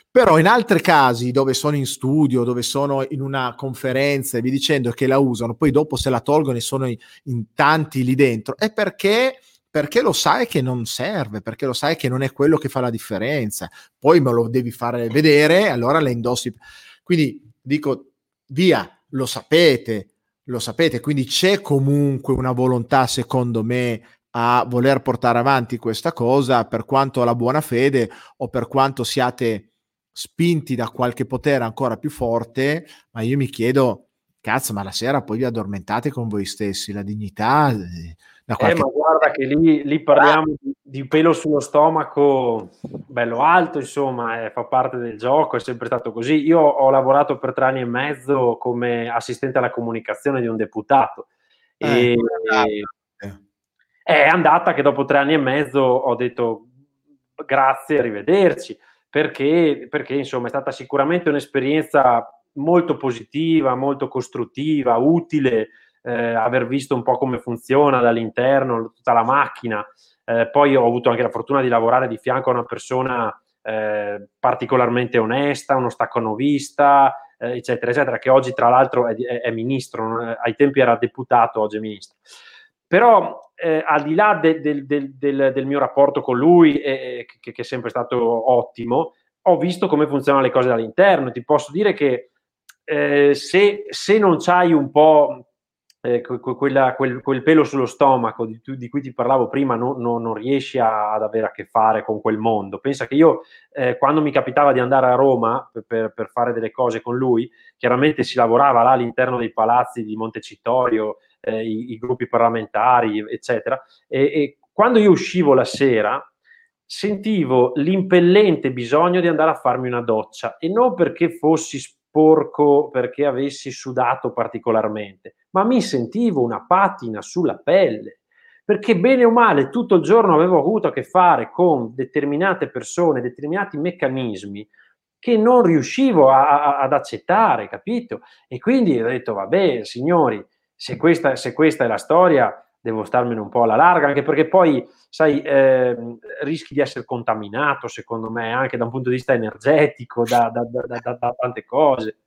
Però in altri casi dove sono in studio, dove sono in una conferenza e vi dicendo che la usano, poi dopo se la tolgono e sono in, in tanti lì dentro, è perché perché lo sai che non serve, perché lo sai che non è quello che fa la differenza. Poi me lo devi fare vedere, allora la indossi. Quindi dico via, lo sapete, lo sapete, quindi c'è comunque una volontà, secondo me, a voler portare avanti questa cosa, per quanto la buona fede o per quanto siate spinti da qualche potere ancora più forte, ma io mi chiedo, cazzo, ma la sera poi vi addormentate con voi stessi, la dignità eh, da qualche... Eh, ma guarda che lì, lì parliamo ah. di, di, pelo sullo stomaco bello alto, insomma, eh, fa parte del gioco, è sempre stato così. Io ho lavorato per tre anni e mezzo come assistente alla comunicazione di un deputato. Eh, e, è andata che dopo tre anni e mezzo ho detto grazie, arrivederci, perché, perché insomma è stata sicuramente un'esperienza molto positiva, molto costruttiva, utile eh, aver visto un po' come funziona dall'interno tutta la macchina. Eh, poi ho avuto anche la fortuna di lavorare di fianco a una persona eh, particolarmente onesta, uno staccanovista, eh, eccetera, eccetera, che oggi tra l'altro è, è, è ministro, ai tempi era deputato, oggi è ministro. Però eh, al di là de, de, de, del, mio rapporto con lui, eh, che, che, è sempre stato ottimo, ho visto come funzionano le cose dall'interno. Ti posso dire che eh, se, se, non c'hai un po' eh, quella, quel, quel, pelo sullo stomaco di, di, cui ti parlavo prima no, no, non riesci a, ad avere a che fare con quel mondo. Pensa che io, eh, quando mi capitava di andare a Roma per, per, per, fare delle cose con lui, chiaramente si lavorava là all'interno dei palazzi di Montecitorio, eh, i, i, gruppi parlamentari, eccetera, e, e quando io uscivo la sera, sentivo l'impellente bisogno di andare a farmi una doccia e non perché fossi sporco, perché avessi sudato particolarmente, ma mi sentivo una patina sulla pelle, perché bene o male tutto il giorno avevo avuto a che fare con determinate persone, determinati meccanismi che non riuscivo a, a, ad accettare, capito? E quindi ho detto, vabbè, signori, se questa, se questa è la storia, devo starmene un po' alla larga, anche perché poi, sai, eh, rischi di essere contaminato, secondo me, anche da un punto di vista energetico, da, da, da, da tante cose.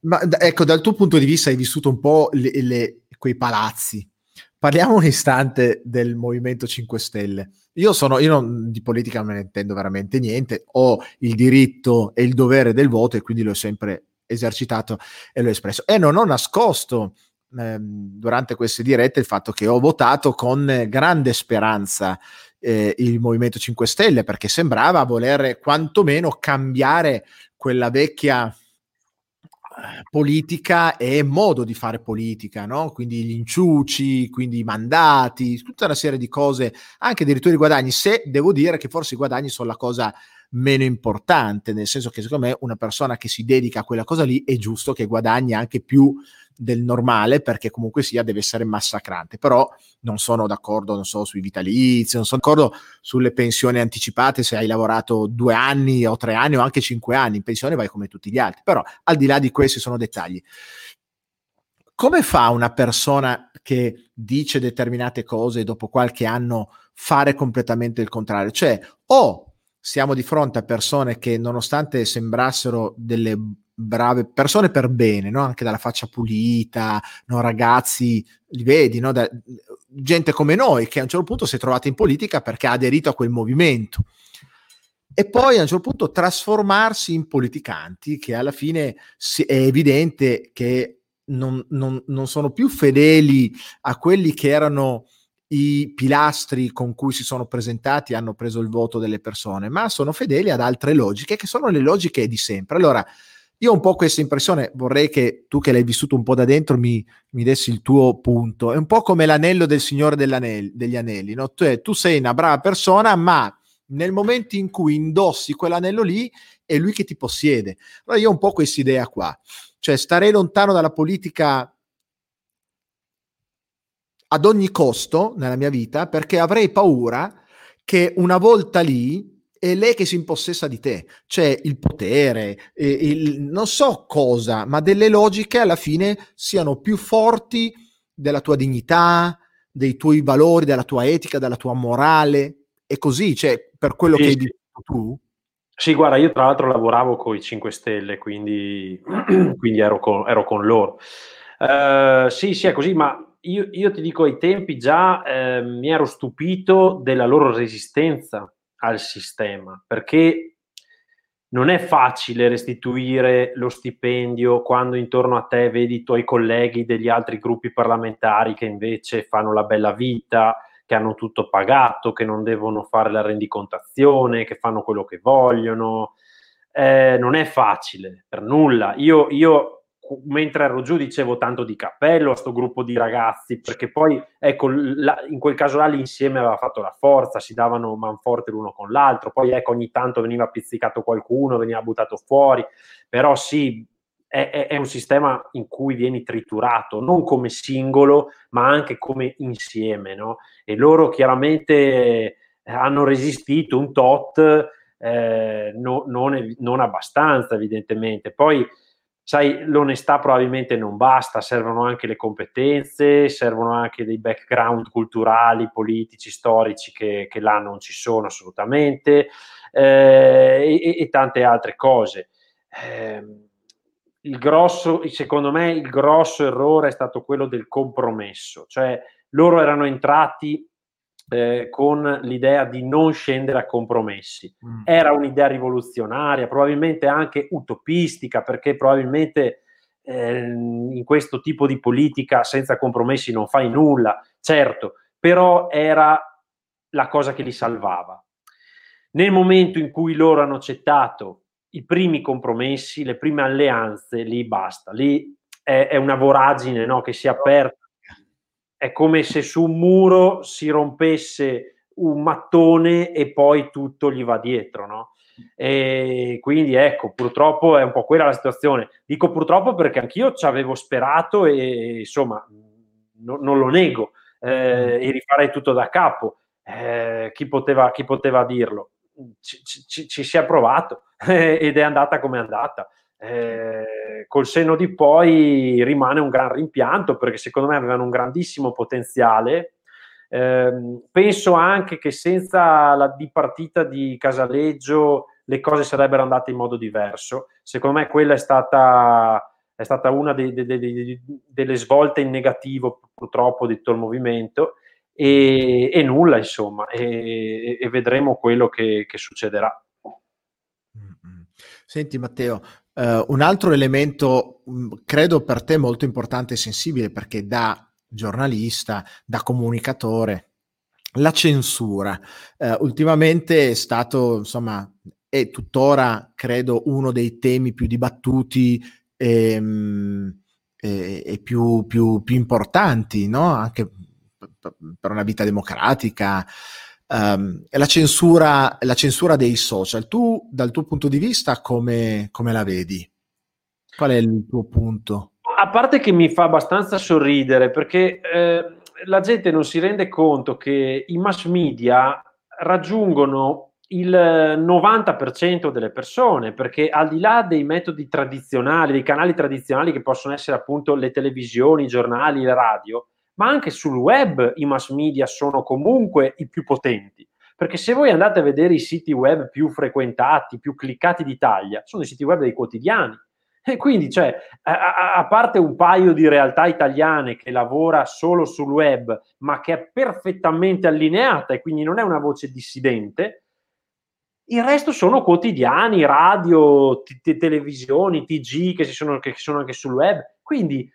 Ma ecco, dal tuo punto di vista hai vissuto un po' le, le, quei palazzi. Parliamo un istante del Movimento 5 Stelle. Io sono, io non, di politica non ne intendo veramente niente, ho il diritto e il dovere del voto e quindi l'ho sempre esercitato e l'ho espresso. E non ho nascosto durante queste dirette il fatto che ho votato con grande speranza eh, il Movimento 5 Stelle perché sembrava voler quantomeno cambiare quella vecchia eh, politica e modo di fare politica, no? quindi gli inciuci, quindi i mandati, tutta una serie di cose, anche addirittura i guadagni, se devo dire che forse i guadagni sono la cosa meno importante, nel senso che secondo me una persona che si dedica a quella cosa lì è giusto che guadagni anche più del normale perché comunque sia deve essere massacrante. Però non sono d'accordo non so sui vitalizi non sono d'accordo sulle pensioni anticipate se hai lavorato due anni o tre anni o anche cinque anni. In pensione vai come tutti gli altri. Però al di là di questi sono dettagli. Come fa una persona che dice determinate cose dopo qualche anno fare completamente il contrario? Cioè o siamo di fronte a persone che nonostante sembrassero delle brave persone per bene, no? anche dalla faccia pulita, no? ragazzi, li vedi, no? da, gente come noi che a un certo punto si è trovata in politica perché ha aderito a quel movimento e poi a un certo punto trasformarsi in politicanti che alla fine è evidente che non, non, non sono più fedeli a quelli che erano i pilastri con cui si sono presentati hanno preso il voto delle persone, ma sono fedeli ad altre logiche che sono le logiche di sempre. Allora, io ho un po' questa impressione, vorrei che tu che l'hai vissuto un po' da dentro mi, mi dessi il tuo punto. È un po' come l'anello del Signore degli Anelli, no? tu, tu sei una brava persona, ma nel momento in cui indossi quell'anello lì è lui che ti possiede. Allora io ho un po' questa idea qua, cioè starei lontano dalla politica ad ogni costo nella mia vita perché avrei paura che una volta lì è lei che si impossessa di te, cioè il potere, il, non so cosa, ma delle logiche alla fine siano più forti della tua dignità, dei tuoi valori, della tua etica, della tua morale. E così, cioè per quello sì, che hai detto tu. Sì, guarda, io tra l'altro lavoravo con i 5 Stelle, quindi, quindi ero, con, ero, con, loro. Uh, sì, sì, è così, ma io, io, ti dico, ai tempi già eh, mi ero stupito della loro resistenza al sistema, perché non è facile restituire lo stipendio quando intorno a te vedi i tuoi colleghi degli altri gruppi parlamentari che invece fanno la bella vita, che hanno tutto pagato, che non devono fare la rendicontazione, che fanno quello che vogliono. Eh, non è facile per nulla. Io, io mentre ero giù dicevo tanto di cappello a sto gruppo di ragazzi, perché poi ecco, la, in quel caso là l'insieme aveva fatto la forza, si davano manforte l'uno con l'altro, poi ecco ogni tanto veniva pizzicato qualcuno, veniva buttato fuori, però sì, è, è, è un sistema in cui vieni triturato, non come singolo, ma anche come insieme, no? E loro chiaramente hanno resistito un tot, eh, no, non, non abbastanza evidentemente, poi sai, l'onestà probabilmente non basta, servono anche le competenze, servono anche dei background culturali, politici, storici che, che là non ci sono assolutamente eh, e, e, tante altre cose. Eh, il grosso, secondo me, il grosso errore è stato quello del compromesso, cioè loro erano entrati eh, con l'idea di non scendere a compromessi. Mm. Era un'idea rivoluzionaria, probabilmente anche utopistica, perché probabilmente eh, in questo tipo di politica senza compromessi non fai nulla, certo, però era la cosa che li salvava. Nel momento in cui loro hanno accettato i primi compromessi, le prime alleanze, lì basta, lì è, è una voragine no, che si è aperta è come se su un muro si rompesse un mattone e poi tutto gli va dietro, no? E quindi ecco, purtroppo è un po' quella la situazione. Dico purtroppo perché anch'io ci avevo sperato e insomma no, non lo nego eh, e rifarei tutto da capo. Eh, chi, poteva, chi, poteva, dirlo? Ci, ci, ci si è provato ed è andata come è andata eh, col senno di poi rimane un gran rimpianto perché secondo me avevano un grandissimo potenziale, Eh, penso anche che senza la dipartita di Casaleggio le cose sarebbero andate in modo diverso. Secondo me quella è stata, è stata una dei, dei, dei, delle svolte in negativo purtroppo di tutto il movimento e, e nulla insomma e, e, vedremo quello che, che succederà. Senti Matteo, uh, un altro elemento mh, credo per te molto importante e sensibile perché da giornalista, da comunicatore, la censura uh, ultimamente è stato insomma è tuttora credo uno dei temi più dibattuti ehm, e, e più, più, più, importanti no? anche per una vita democratica um, la, censura, la censura dei social. Tu, dal tuo punto di vista, come, come la vedi? Qual è il tuo punto? A parte che mi fa abbastanza sorridere perché eh, la gente non si rende conto che i mass media raggiungono il 90% delle persone, perché al di là dei metodi tradizionali, dei canali tradizionali che possono essere appunto le televisioni, i giornali, le radio, ma anche sul web i mass media sono comunque i più potenti. Perché se voi andate a vedere i siti web più frequentati, più cliccati d'Italia, sono i siti web dei quotidiani. E quindi, cioè, a, a, parte un paio di realtà italiane che lavora solo sul web, ma che è perfettamente allineata e quindi non è una voce dissidente, il resto sono quotidiani, radio, t- televisioni, TG che, sono, che sono anche sul web. Quindi,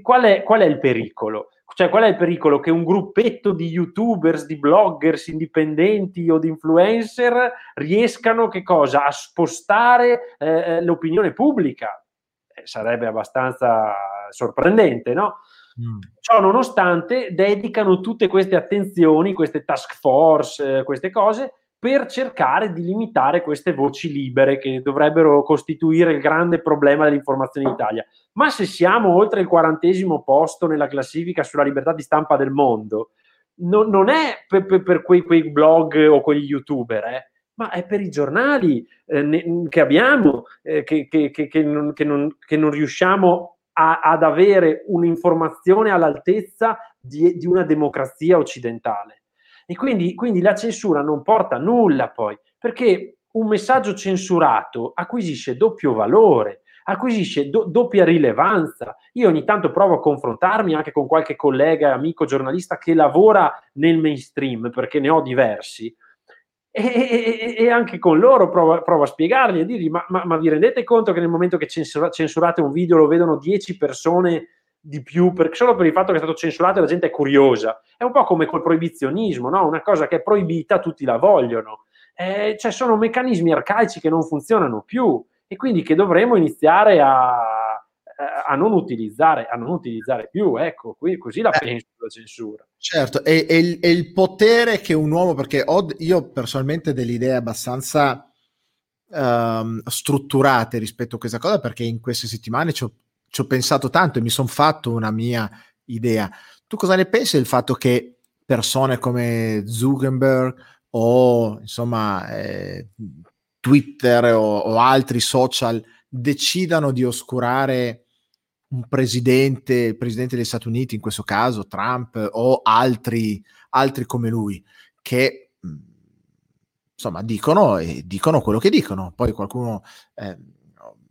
qual, è, qual è il pericolo? Cioè, qual è il pericolo? Che un gruppetto di youtubers, di bloggers indipendenti o di influencer riescano che cosa? A spostare eh, eh l'opinione pubblica. Eh, sarebbe abbastanza sorprendente, no? Mm. Ciò nonostante, dedicano tutte queste attenzioni, queste task force, eh, queste cose per cercare di limitare queste voci libere che dovrebbero costituire il grande problema dell'informazione in Italia. Ma se siamo oltre il quarantesimo posto nella classifica sulla libertà di stampa del mondo, no, non è per, per, per quei, quei, blog o quegli youtuber, eh, ma è per i giornali eh, ne, che abbiamo, eh, che, che, che, non, non, che, non, riusciamo a, ad avere un'informazione all'altezza di, di una democrazia occidentale. E quindi, quindi la censura non porta a nulla poi, perché un messaggio censurato acquisisce doppio valore, acquisisce do- doppia rilevanza. Io ogni tanto provo a confrontarmi anche con qualche collega, amico giornalista che lavora nel mainstream, perché ne ho diversi, e, e, e anche con loro provo, provo, a spiegargli e dirgli: ma, ma, ma, vi rendete conto che nel momento che censura- censurate un video lo vedono 10 persone di più, per, solo per il fatto che è stato censurato e la gente è curiosa. È un po' come col proibizionismo, no? una cosa che è proibita, tutti la vogliono. Eh, cioè sono meccanismi arcaici che non funzionano più e quindi che dovremmo iniziare a, a, non, utilizzare, a non utilizzare più. Ecco, qui, così la eh, penso la censura. Certo, è, è, il, è, il, potere che un uomo, perché ho, io personalmente ho delle idee abbastanza um, strutturate rispetto a questa cosa, perché in queste settimane ci ho ci ho pensato tanto e mi sono fatto una mia idea. Tu cosa ne pensi del fatto che persone come Zuckerberg o insomma eh, Twitter o, o, altri social decidano di oscurare un presidente, il presidente degli Stati Uniti, in questo caso Trump o altri, altri come lui, che insomma dicono e dicono quello che dicono. Poi qualcuno eh,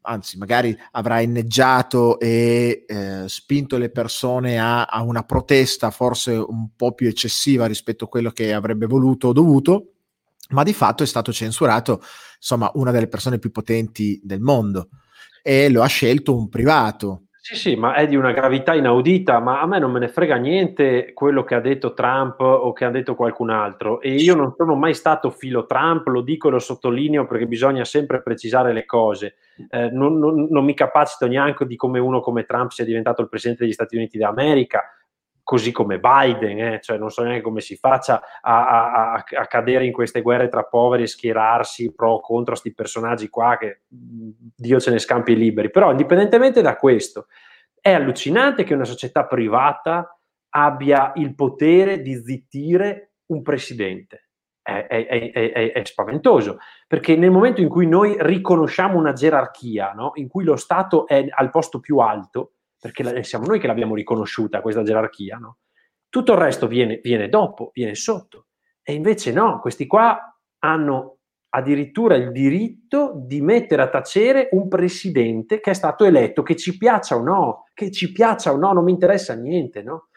anzi magari avrà inneggiato e eh, spinto le persone a, a, una protesta forse un po' più eccessiva rispetto a quello che avrebbe voluto o dovuto, ma di fatto è stato censurato insomma una delle persone più potenti del mondo e lo ha scelto un privato sì, sì, ma è di una gravità inaudita, ma a me non me ne frega niente quello che ha detto Trump o che ha detto qualcun altro. E io non sono mai stato filo Trump, lo dico e lo sottolineo perché bisogna sempre precisare le cose. Eh, non, non, non mi capacito neanche di come uno come Trump sia diventato il presidente degli Stati Uniti d'America così come Biden, eh? cioè non so neanche come si faccia a, a, a, cadere in queste guerre tra poveri e schierarsi pro o contro questi personaggi qua che Dio ce ne scampi liberi. Però indipendentemente da questo, è allucinante che una società privata abbia il potere di zittire un presidente. È, è, è, è, spaventoso, perché nel momento in cui noi riconosciamo una gerarchia, no? in cui lo Stato è al posto più alto, perché siamo noi che l'abbiamo riconosciuta questa gerarchia, no? tutto il resto viene, viene dopo, viene sotto. E invece no, questi qua hanno addirittura il diritto di mettere a tacere un presidente che è stato eletto, che ci piaccia o no, che ci piaccia o no, non mi interessa niente, no?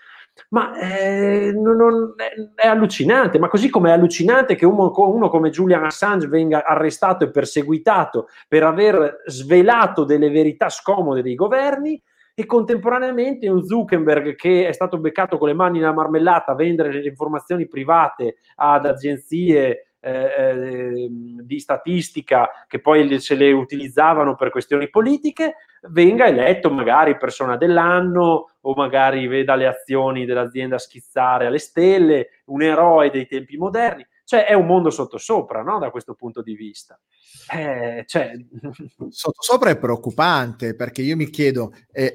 Ma eh, non, non, è, è, allucinante, ma così come è allucinante che uno, uno, come Julian Assange venga arrestato e perseguitato per aver svelato delle verità scomode dei governi e contemporaneamente un Zuckerberg che è stato beccato con le mani nella marmellata a vendere le informazioni private ad agenzie eh, eh, di statistica che poi se le utilizzavano per questioni politiche, venga eletto magari persona dell'anno o magari veda le azioni dell'azienda schizzare alle stelle, un eroe dei tempi moderni. Cioè è un mondo sottosopra, no? Da questo punto di vista. Eh, cioè... Sottosopra è preoccupante perché io mi chiedo, eh,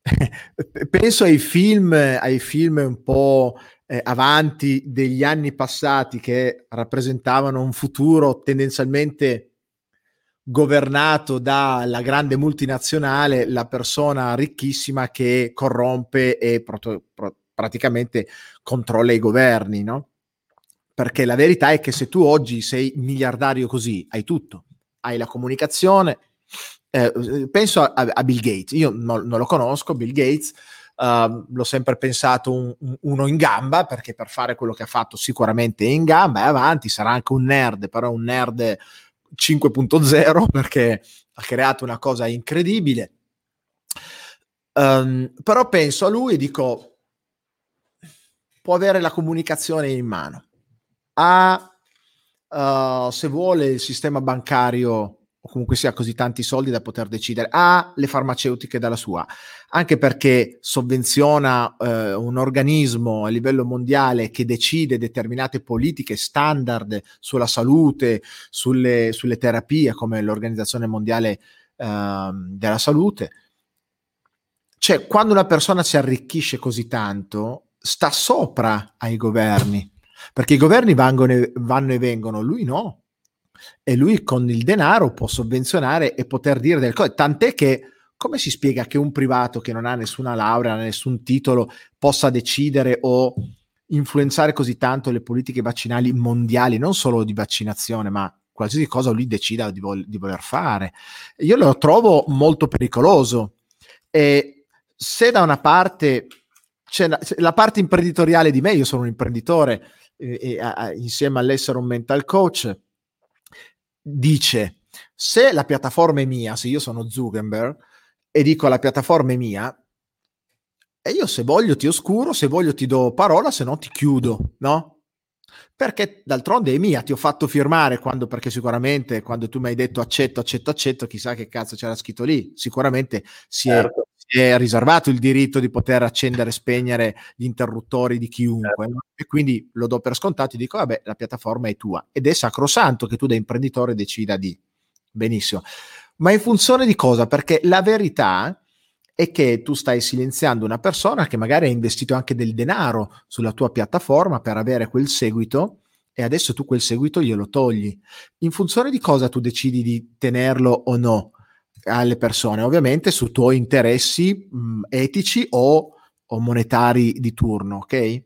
penso ai film, ai film un po' eh, avanti degli anni passati che rappresentavano un futuro tendenzialmente governato dalla grande multinazionale, la persona ricchissima che corrompe e pro- pro- praticamente controlla i governi, no? Perché la verità è che se tu oggi sei miliardario così, hai tutto, hai la comunicazione, eh, penso a, a, Bill Gates, io non, non lo conosco, Bill Gates, Uh, l'ho sempre pensato un, un, uno in gamba, perché per fare quello che ha fatto sicuramente è in gamba, è avanti, sarà anche un nerd, però un nerd 5.0 perché ha creato una cosa incredibile. Um, però penso a lui e dico, può avere la comunicazione in mano, ha, uh, se vuole, il sistema bancario o comunque sia così tanti soldi da poter decidere, ha le farmaceutiche dalla sua, anche perché sovvenziona eh, un organismo a livello mondiale che decide determinate politiche standard sulla salute, sulle, sulle terapie, come l'Organizzazione Mondiale eh, della Salute. Cioè, quando una persona si arricchisce così tanto, sta sopra ai governi, perché i governi vanno e, vanno e vengono, lui no e lui con il denaro può sovvenzionare e poter dire delle cose, tant'è che come si spiega che un privato che non ha nessuna laurea, nessun titolo, possa decidere o influenzare così tanto le politiche vaccinali mondiali, non solo di vaccinazione, ma qualsiasi cosa lui decida di, vol- di voler fare? Io lo trovo molto pericoloso. E se da una parte c'è la, la parte imprenditoriale di me, io sono un imprenditore eh, a, insieme all'essere un mental coach, dice se la piattaforma è mia, se io sono Zuckerberg e dico la piattaforma è mia, e io se voglio ti oscuro, se voglio ti do parola, se no ti chiudo, no? Perché d'altronde è mia, ti ho fatto firmare quando, perché sicuramente quando tu mi hai detto accetto, accetto, accetto, chissà che cazzo c'era scritto lì, sicuramente si certo. è è riservato il diritto di poter accendere e spegnere gli interruttori di chiunque certo. e quindi lo do per scontato e dico vabbè la piattaforma è tua. Ed è sacrosanto che tu da imprenditore decida di. Benissimo. Ma in funzione di cosa? Perché la verità è che tu stai silenziando una persona che magari ha investito anche del denaro sulla tua piattaforma per avere quel seguito e adesso tu quel seguito glielo togli. In funzione di cosa tu decidi di tenerlo o no alle persone, ovviamente su tuoi interessi mh, etici o, o, monetari di turno, ok?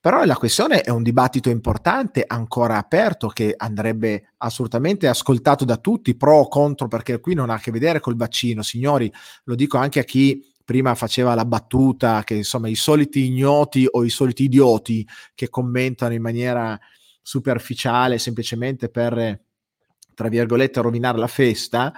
Però la questione è un dibattito importante, ancora aperto, che andrebbe assolutamente ascoltato da tutti, pro o contro, perché qui non ha a che vedere col vaccino, signori, lo dico anche a chi prima faceva la battuta che insomma i soliti ignoti o i soliti idioti che commentano in maniera superficiale semplicemente per tra virgolette rovinare la festa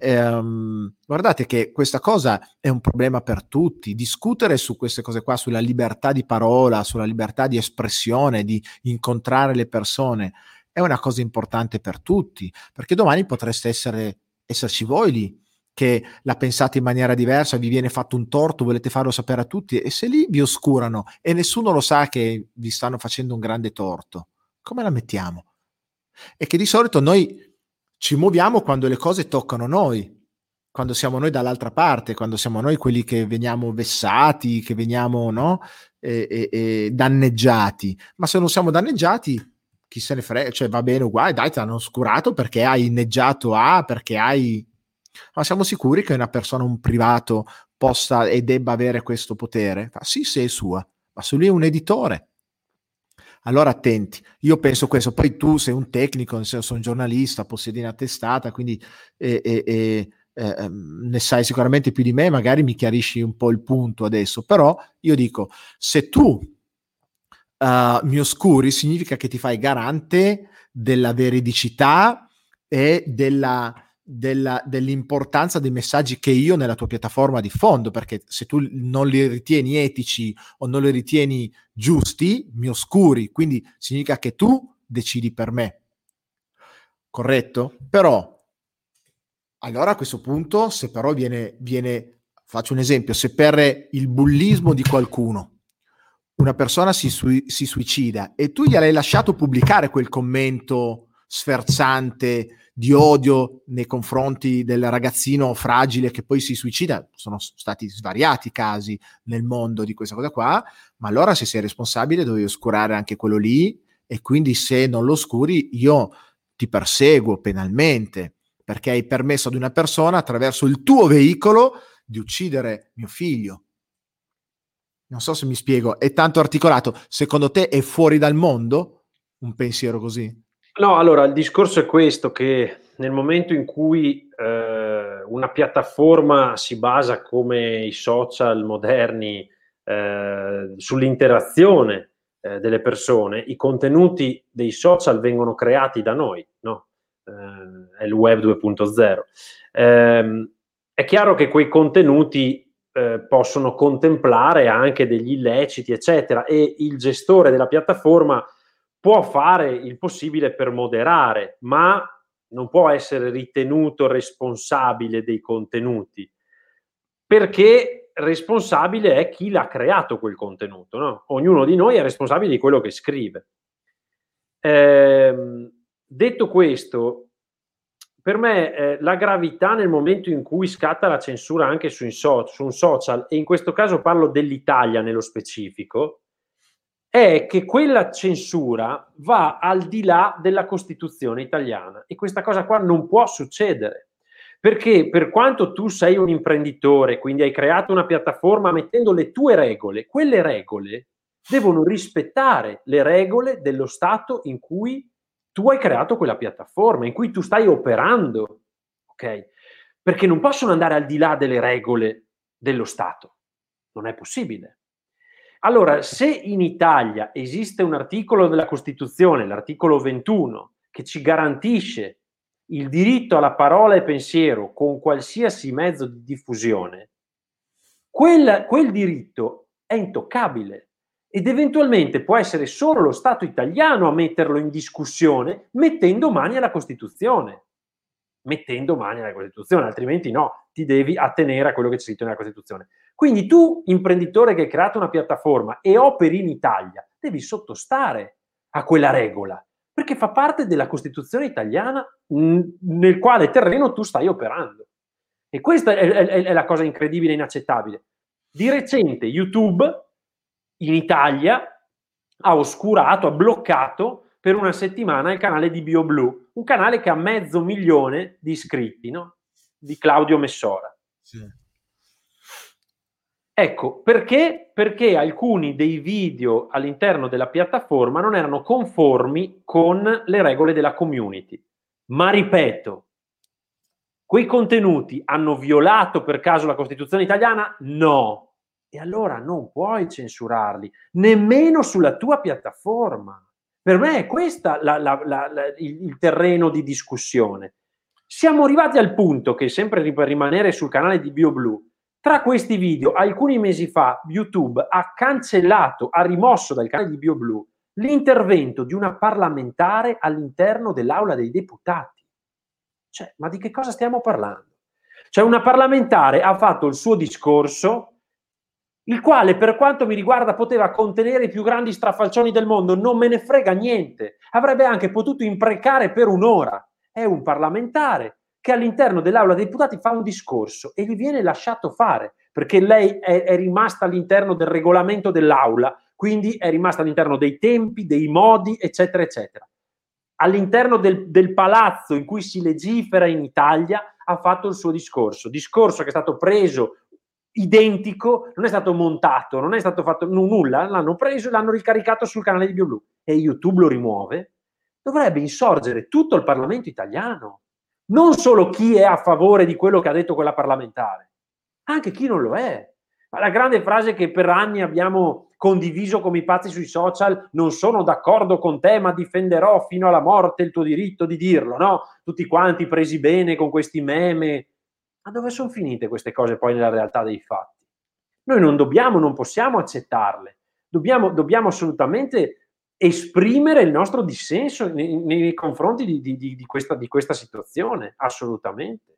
ehm, guardate che questa cosa è un problema per tutti. Discutere su queste cose qua, sulla libertà di parola, sulla libertà di espressione, di incontrare le persone, è una cosa importante per tutti, perché domani potreste essere, esserci voi lì che la pensate in maniera diversa, vi viene fatto un torto, volete farlo sapere a tutti e se lì vi oscurano e nessuno lo sa che vi stanno facendo un grande torto, come la mettiamo? E che di solito noi ci muoviamo quando le cose toccano noi, quando siamo noi dall'altra parte, quando siamo noi quelli che veniamo vessati, che veniamo no? e, e, e danneggiati. Ma se non siamo danneggiati, chi se ne frega, cioè va bene uguale, dai, ti hanno oscurato perché hai inneggiato A, perché hai... Ma siamo sicuri che una persona, un privato, possa e debba avere questo potere? Sì, se è sua, ma se lui è un editore. Allora attenti, io penso questo, poi tu sei un tecnico, nel senso un giornalista, possiedi una testata, quindi eh, eh, eh, ne sai sicuramente più di me, magari mi chiarisci un po' il punto adesso, però io dico, se tu uh, mi oscuri significa che ti fai garante della veridicità e della, della, dell'importanza dei messaggi che io nella tua piattaforma diffondo, perché se tu non li ritieni etici o non li ritieni giusti, mi oscuri, quindi significa che tu decidi per me. Corretto? Però, allora a questo punto, se però viene, viene faccio un esempio, se per il bullismo di qualcuno una persona si, sui- si suicida e tu gli hai lasciato pubblicare quel commento sferzante di odio nei confronti del ragazzino fragile che poi si suicida, sono stati svariati casi nel mondo di questa cosa qua, ma allora se sei responsabile devi oscurare anche quello lì e quindi se non lo oscuri io ti perseguo penalmente perché hai permesso ad una persona attraverso il tuo veicolo di uccidere mio figlio non so se mi spiego, è tanto articolato. Secondo te è fuori dal mondo un pensiero così? No, allora il discorso è questo, che nel momento in cui eh, una piattaforma si basa come i social moderni eh, sull'interazione eh, delle persone, i contenuti dei social vengono creati da noi, no? Eh, è il web 2.0. Ehm, è chiaro che quei contenuti eh, possono contemplare anche degli illeciti, eccetera, e il gestore della piattaforma può fare il possibile per moderare, ma non può essere ritenuto responsabile dei contenuti, perché responsabile è chi l'ha creato quel contenuto. No? Ognuno di noi è responsabile di quello che scrive. Eh, detto questo, per me eh, la gravità nel momento in cui scatta la censura anche su, so- su, un social, e in questo caso parlo dell'Italia nello specifico, è che quella censura va al di là della Costituzione italiana e questa cosa qua non può succedere. Perché per quanto tu sei un imprenditore, quindi hai creato una piattaforma mettendo le tue regole, quelle regole devono rispettare le regole dello Stato in cui tu hai creato quella piattaforma in cui tu stai operando, ok? Perché non possono andare al di là delle regole dello Stato. Non è possibile. Allora, se in Italia esiste un articolo della Costituzione, l'articolo 21, che ci garantisce il diritto alla parola e pensiero con qualsiasi mezzo di diffusione, quel, quel diritto è intoccabile ed eventualmente può essere solo lo Stato italiano a metterlo in discussione mettendo mani alla Costituzione. Mettendo mani alla Costituzione, altrimenti no, ti devi attenere a quello che c'è scritto nella Costituzione. Quindi tu, imprenditore che hai creato una piattaforma e operi in Italia, devi sottostare a quella regola, perché fa parte della Costituzione italiana nel quale terreno tu stai operando. E questa è, è, è la cosa incredibile e inaccettabile. Di recente YouTube in Italia ha oscurato, ha bloccato per una settimana il canale di BioBlue, un canale che ha mezzo milione di iscritti, no? di Claudio Messora. Sì. Ecco, perché? Perché alcuni dei video all'interno della piattaforma non erano conformi con le regole della community. Ma ripeto, quei contenuti hanno violato per caso la Costituzione italiana? No, e allora non puoi censurarli, nemmeno sulla tua piattaforma. Per me è questo il, terreno di discussione. Siamo arrivati al punto che, sempre per rimanere sul canale di BioBlue, tra questi video, alcuni mesi fa, YouTube ha cancellato, ha rimosso dal canale di BioBlue l'intervento di una parlamentare all'interno dell'Aula dei Deputati. Cioè, ma di che cosa stiamo parlando? Cioè, una parlamentare ha fatto il suo discorso il quale per quanto mi riguarda poteva contenere i più grandi strafalcioni del mondo, non me ne frega niente, avrebbe anche potuto imprecare per un'ora. È un parlamentare che all'interno dell'Aula dei deputati fa un discorso e gli viene lasciato fare, perché lei è, è rimasta all'interno del regolamento dell'Aula, quindi è rimasta all'interno dei tempi, dei modi, eccetera, eccetera. All'interno del, del palazzo in cui si legifera in Italia ha fatto il suo discorso, discorso che è stato preso identico, non è stato montato, non è stato fatto nulla, l'hanno preso e l'hanno ricaricato sul canale di BioBlue e YouTube lo rimuove, dovrebbe insorgere tutto il Parlamento italiano, non solo chi è a favore di quello che ha detto quella parlamentare, anche chi non lo è. La grande frase che per anni abbiamo condiviso come i pazzi sui social, non sono d'accordo con te, ma difenderò fino alla morte il tuo diritto di dirlo, no? Tutti quanti presi bene con questi meme. Ma dove sono finite queste cose poi nella realtà dei fatti? Noi non dobbiamo, non possiamo accettarle. Dobbiamo, dobbiamo assolutamente esprimere il nostro dissenso nei, nei confronti di, di, di, questa, di questa situazione, assolutamente.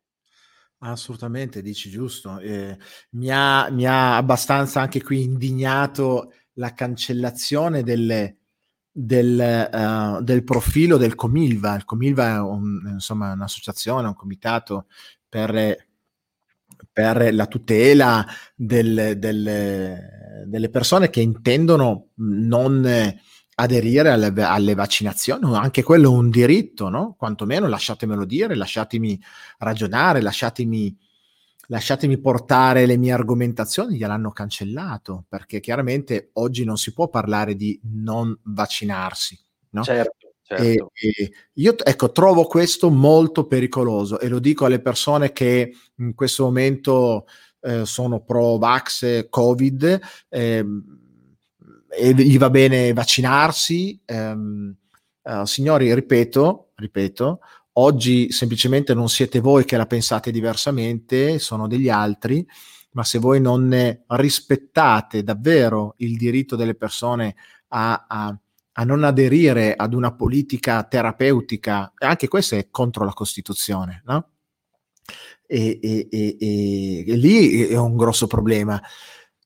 Assolutamente, dici giusto. Eh, mi, ha, mi, ha, abbastanza anche qui indignato la cancellazione delle, del, uh, del, profilo del Comilva. Il Comilva è un, insomma, un'associazione, un comitato per, per la tutela del, del, delle persone che intendono non aderire alle, alle, vaccinazioni, anche quello è un diritto, no? Quantomeno lasciatemelo dire, lasciatemi ragionare, lasciatemi, lasciatemi portare le mie argomentazioni, gliel'hanno cancellato, perché chiaramente oggi non si può parlare di non vaccinarsi, no? Certo. Certo. E, e io ecco, trovo questo molto pericoloso e lo dico alle persone che in questo momento eh, sono pro vax Covid. Eh, e gli va bene vaccinarsi. Um, uh, signori, ripeto, ripeto, oggi semplicemente non siete voi che la pensate diversamente, sono degli altri, ma se voi non ne rispettate davvero il diritto delle persone a, a, a non aderire ad una politica terapeutica, anche questo è contro la Costituzione, no? E, e, e, e lì è un grosso problema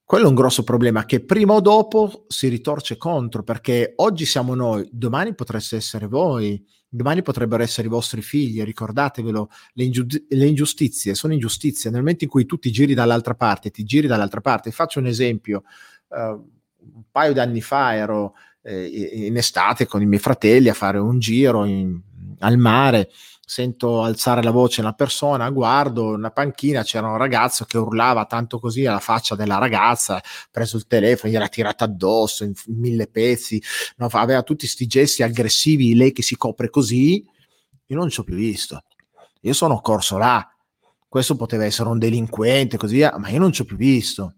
quello è un grosso problema che prima o dopo si ritorce contro, perché oggi siamo noi, domani potreste essere voi, domani potrebbero essere i vostri figli, ricordatevelo, le, ingiu- le ingiustizie sono ingiustizie, nel momento in cui tu ti giri dall'altra parte, ti giri dall'altra parte, faccio un esempio, uh, un paio di anni fa ero eh, in estate con i miei fratelli a fare un giro in, al mare, sento alzare la voce una persona, guardo una panchina, c'era un ragazzo che urlava tanto così alla faccia della ragazza, preso il telefono, gli era tirato addosso in mille pezzi, no, aveva tutti questi gesti aggressivi, lei che si copre così, io non ci ho più visto. Io sono corso là, questo poteva essere un delinquente, così via, ma io non ci ho più visto.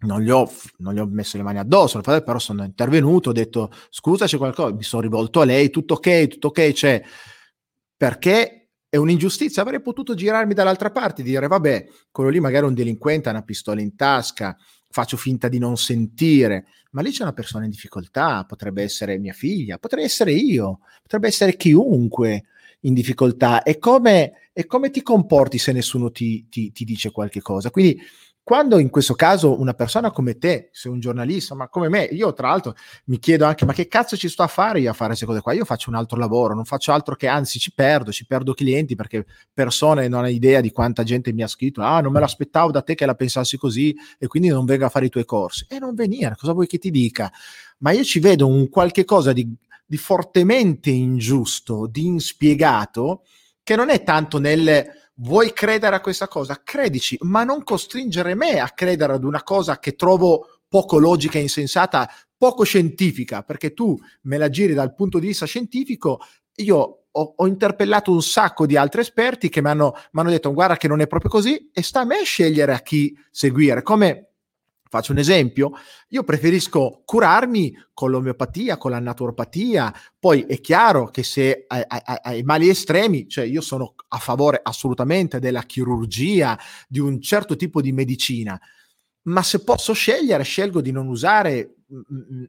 Non gli, ho, non gli ho messo le mani addosso, però sono intervenuto, ho detto scusa c'è qualcosa, mi sono rivolto a lei, tutto ok, tutto ok, c'è perché è un'ingiustizia. Avrei potuto girarmi dall'altra parte e dire, vabbè, quello lì magari è un delinquente, ha una pistola in tasca, faccio finta di non sentire, ma lì c'è una persona in difficoltà, potrebbe essere mia figlia, potrei essere io, potrebbe essere chiunque in difficoltà. E come, e come ti comporti se nessuno ti, ti, ti dice qualche cosa? Quindi quando in questo caso una persona come te, sei un giornalista, ma come me, io tra l'altro mi chiedo anche, ma che cazzo ci sto a fare io a fare queste cose qua? Io faccio un altro lavoro, non faccio altro che, anzi ci perdo, ci perdo clienti perché persone non hai idea di quanta gente mi ha scritto, ah non me l'aspettavo da te che la pensassi così e quindi non vengo a fare i tuoi corsi. E non venire, cosa vuoi che ti dica? Ma io ci vedo un qualche cosa di, di fortemente ingiusto, di inspiegato, che non è tanto nel vuoi credere a questa cosa? Credici, ma non costringere me a credere ad una cosa che trovo poco logica e insensata, poco scientifica, perché tu me la giri dal punto di vista scientifico, io ho, ho interpellato un sacco di altri esperti che mi hanno, detto guarda che non è proprio così e sta a me scegliere a chi seguire, come Faccio un esempio, io preferisco curarmi con l'omeopatia, con la naturopatia, poi è chiaro che se hai, hai, hai mali estremi, cioè io sono a favore assolutamente della chirurgia, di un certo tipo di medicina, ma se posso scegliere, scelgo di non usare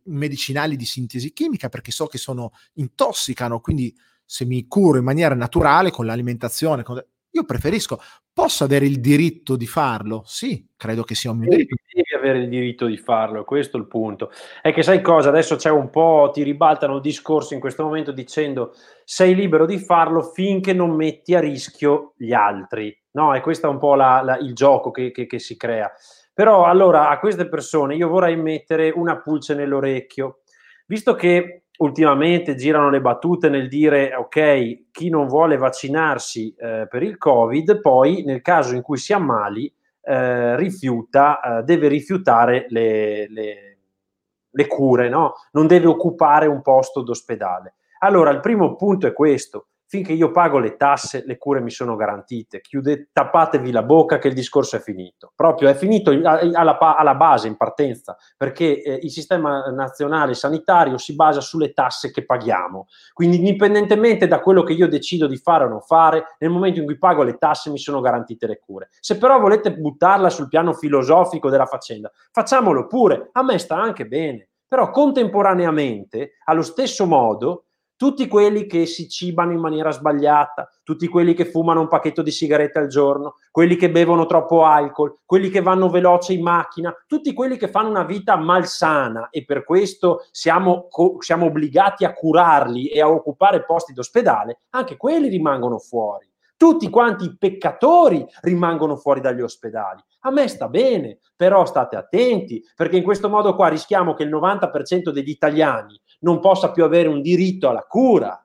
medicinali di sintesi chimica perché so che sono intossicano, quindi se mi curo in maniera naturale con l'alimentazione, con io preferisco, posso avere il diritto di farlo? Sì, credo che sia un mio diritto. Devi avere il diritto di farlo, questo è il punto. È che sai cosa? Adesso c'è un po', ti ribaltano il discorso in questo momento dicendo sei libero di farlo finché non metti a rischio gli altri. No, e questo è un po' la, la, il gioco che, che, che si crea. Però allora a queste persone io vorrei mettere una pulce nell'orecchio, visto che ultimamente girano le battute nel dire ok, chi non vuole vaccinarsi eh, per il Covid, poi nel caso in cui si ammali eh, rifiuta, eh, deve rifiutare le, le, le cure, no? non deve occupare un posto d'ospedale. Allora, il primo punto è questo, finché io pago le tasse, le cure mi sono garantite. Chiude, tappatevi la bocca che il discorso è finito. Proprio è finito alla, alla base, in partenza, perché eh, il sistema nazionale sanitario si basa sulle tasse che paghiamo. Quindi, indipendentemente da quello che io decido di fare o non fare, nel momento in cui pago le tasse mi sono garantite le cure. Se però volete buttarla sul piano filosofico della faccenda, facciamolo pure. A me sta anche bene. Però contemporaneamente, allo stesso modo, tutti quelli che si cibano in maniera sbagliata, tutti quelli che fumano un pacchetto di sigarette al giorno, quelli che bevono troppo alcol, quelli che vanno veloce in macchina, tutti quelli che fanno una vita malsana e per questo siamo, siamo obbligati a curarli e a occupare posti d'ospedale, anche quelli rimangono fuori. Tutti quanti i peccatori rimangono fuori dagli ospedali. A me sta bene, però state attenti, perché in questo modo qua rischiamo che il 90% degli italiani non possa più avere un diritto alla cura.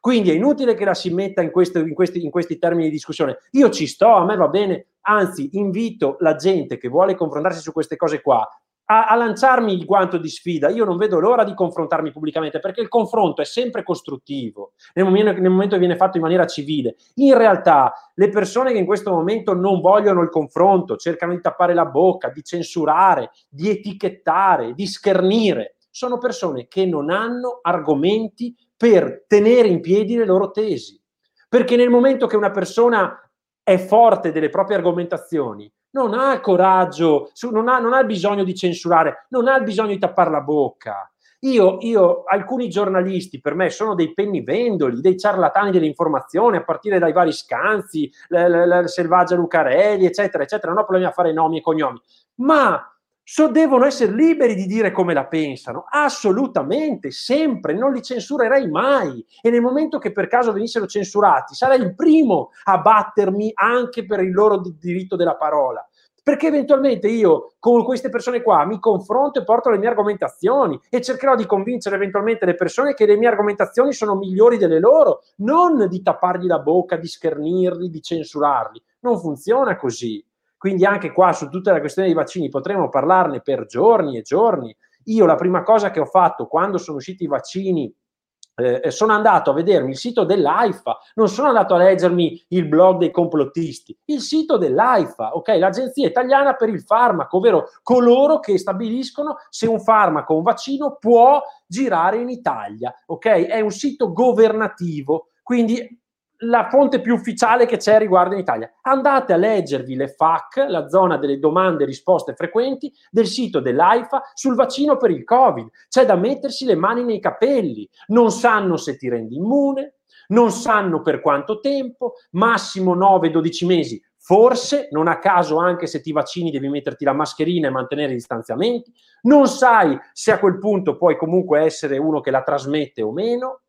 Quindi è inutile che la si metta in, questo, in, questi, in questi termini di discussione. Io ci sto, a me va bene, anzi invito la gente che vuole confrontarsi su queste cose qua a, a, lanciarmi il guanto di sfida. Io non vedo l'ora di confrontarmi pubblicamente perché il confronto è sempre costruttivo nel momento, nel momento che viene fatto in maniera civile. In realtà, le persone che in questo momento non vogliono il confronto, cercano di tappare la bocca, di censurare, di etichettare, di schernire, sono persone che non hanno argomenti per tenere in piedi le loro tesi. Perché nel momento che una persona è forte delle proprie argomentazioni, non ha coraggio, non ha, non ha bisogno di censurare, non ha bisogno di tappare la bocca. Io, io, alcuni giornalisti per me sono dei pennivendoli, dei ciarlatani dell'informazione, a partire dai vari scanzi, la, la, la Selvaggia Lucarelli, eccetera, eccetera. Non ho problemi a fare nomi e cognomi, ma So, devono essere liberi di dire come la pensano, assolutamente, sempre, non li censurerei mai. E nel momento che per caso venissero censurati, sarei il primo a battermi anche per il loro diritto della parola. Perché eventualmente io con queste persone qua mi confronto e porto le mie argomentazioni e cercherò di convincere eventualmente le persone che le mie argomentazioni sono migliori delle loro, non di tappargli la bocca, di schernirli, di censurarli. Non funziona così. Quindi anche qua su tutta la questione dei vaccini potremo parlarne per giorni e giorni. Io la prima cosa che ho fatto quando sono usciti i vaccini eh, sono andato a vedermi il sito dell'AIFA, non sono andato a leggermi il blog dei complottisti, il sito dell'AIFA, ok? L'Agenzia Italiana per il Farmaco, ovvero coloro che stabiliscono se un farmaco un vaccino può girare in Italia, ok? È un sito governativo, quindi la fonte più ufficiale che c'è riguardo in Italia. Andate a leggervi le FAC, la zona delle domande e risposte frequenti del sito dell'AIFA sul vaccino per il Covid. C'è da mettersi le mani nei capelli. Non sanno se ti rendi immune, non sanno per quanto tempo, massimo 9-12 mesi. Forse, non a caso, anche se ti vaccini devi metterti la mascherina e mantenere i distanziamenti. Non sai se a quel punto puoi comunque essere uno che la trasmette o meno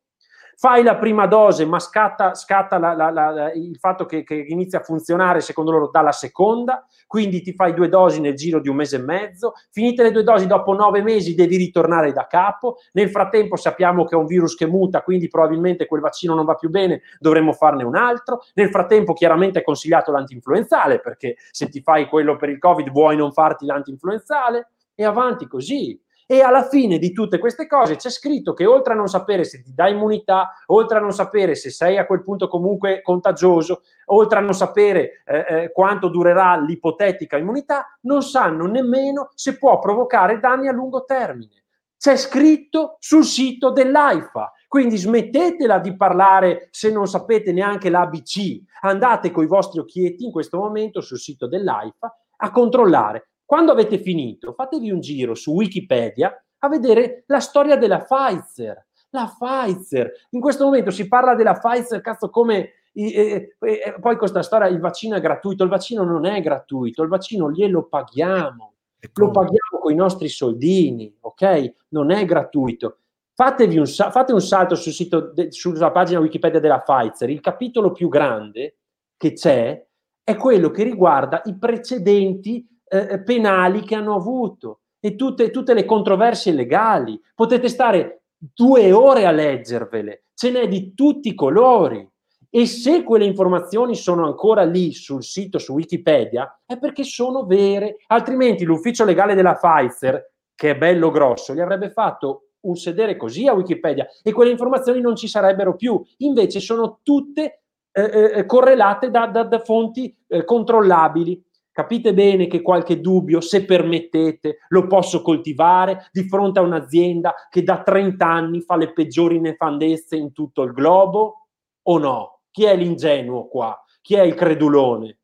fai la prima dose, ma scatta, scatta la, la, la, il fatto che, che, inizia a funzionare secondo loro dalla seconda, quindi ti fai due dosi nel giro di un mese e mezzo, finite le due dosi dopo nove mesi devi ritornare da capo, nel frattempo sappiamo che è un virus che muta, quindi probabilmente quel vaccino non va più bene, dovremmo farne un altro, nel frattempo chiaramente è consigliato l'antinfluenzale, perché se ti fai quello per il Covid vuoi non farti l'antinfluenzale, e avanti così. E alla fine di tutte queste cose c'è scritto che oltre a non sapere se ti dà immunità, oltre a non sapere se sei a quel punto comunque contagioso, oltre a non sapere eh, eh, quanto durerà l'ipotetica immunità, non sanno nemmeno se può provocare danni a lungo termine. C'è scritto sul sito dell'AIFA. Quindi smettetela di parlare se non sapete neanche l'ABC. Andate con i vostri occhietti in questo momento sul sito dell'AIFA a controllare quando avete finito, fatevi un giro su Wikipedia a vedere la storia della Pfizer. La Pfizer. In questo momento si parla della Pfizer, cazzo, come e, e, e, poi questa storia il vaccino è gratuito, il vaccino non è gratuito, il vaccino glielo paghiamo, lo paghiamo con i nostri soldini, ok? Non è gratuito. Fatevi un, fate un salto sul sito, de, sulla pagina Wikipedia della Pfizer, il capitolo più grande che c'è è quello che riguarda i precedenti eh, eh, penali che hanno avuto e tutte, tutte le controversie legali. Potete stare due ore a leggervele, ce n'è di tutti i colori. E se quelle informazioni sono ancora lì sul sito, su Wikipedia, è perché sono vere. Altrimenti l'ufficio legale della Pfizer, che è bello grosso, gli avrebbe fatto un sedere così a Wikipedia e quelle informazioni non ci sarebbero più. Invece sono tutte eh, eh, eh correlate da, da, da fonti eh, controllabili. Capite bene che qualche dubbio, se permettete, lo posso coltivare di fronte a un'azienda che da 30 anni fa le peggiori nefandezze in tutto il globo o no? Chi è l'ingenuo qua? Chi è il credulone?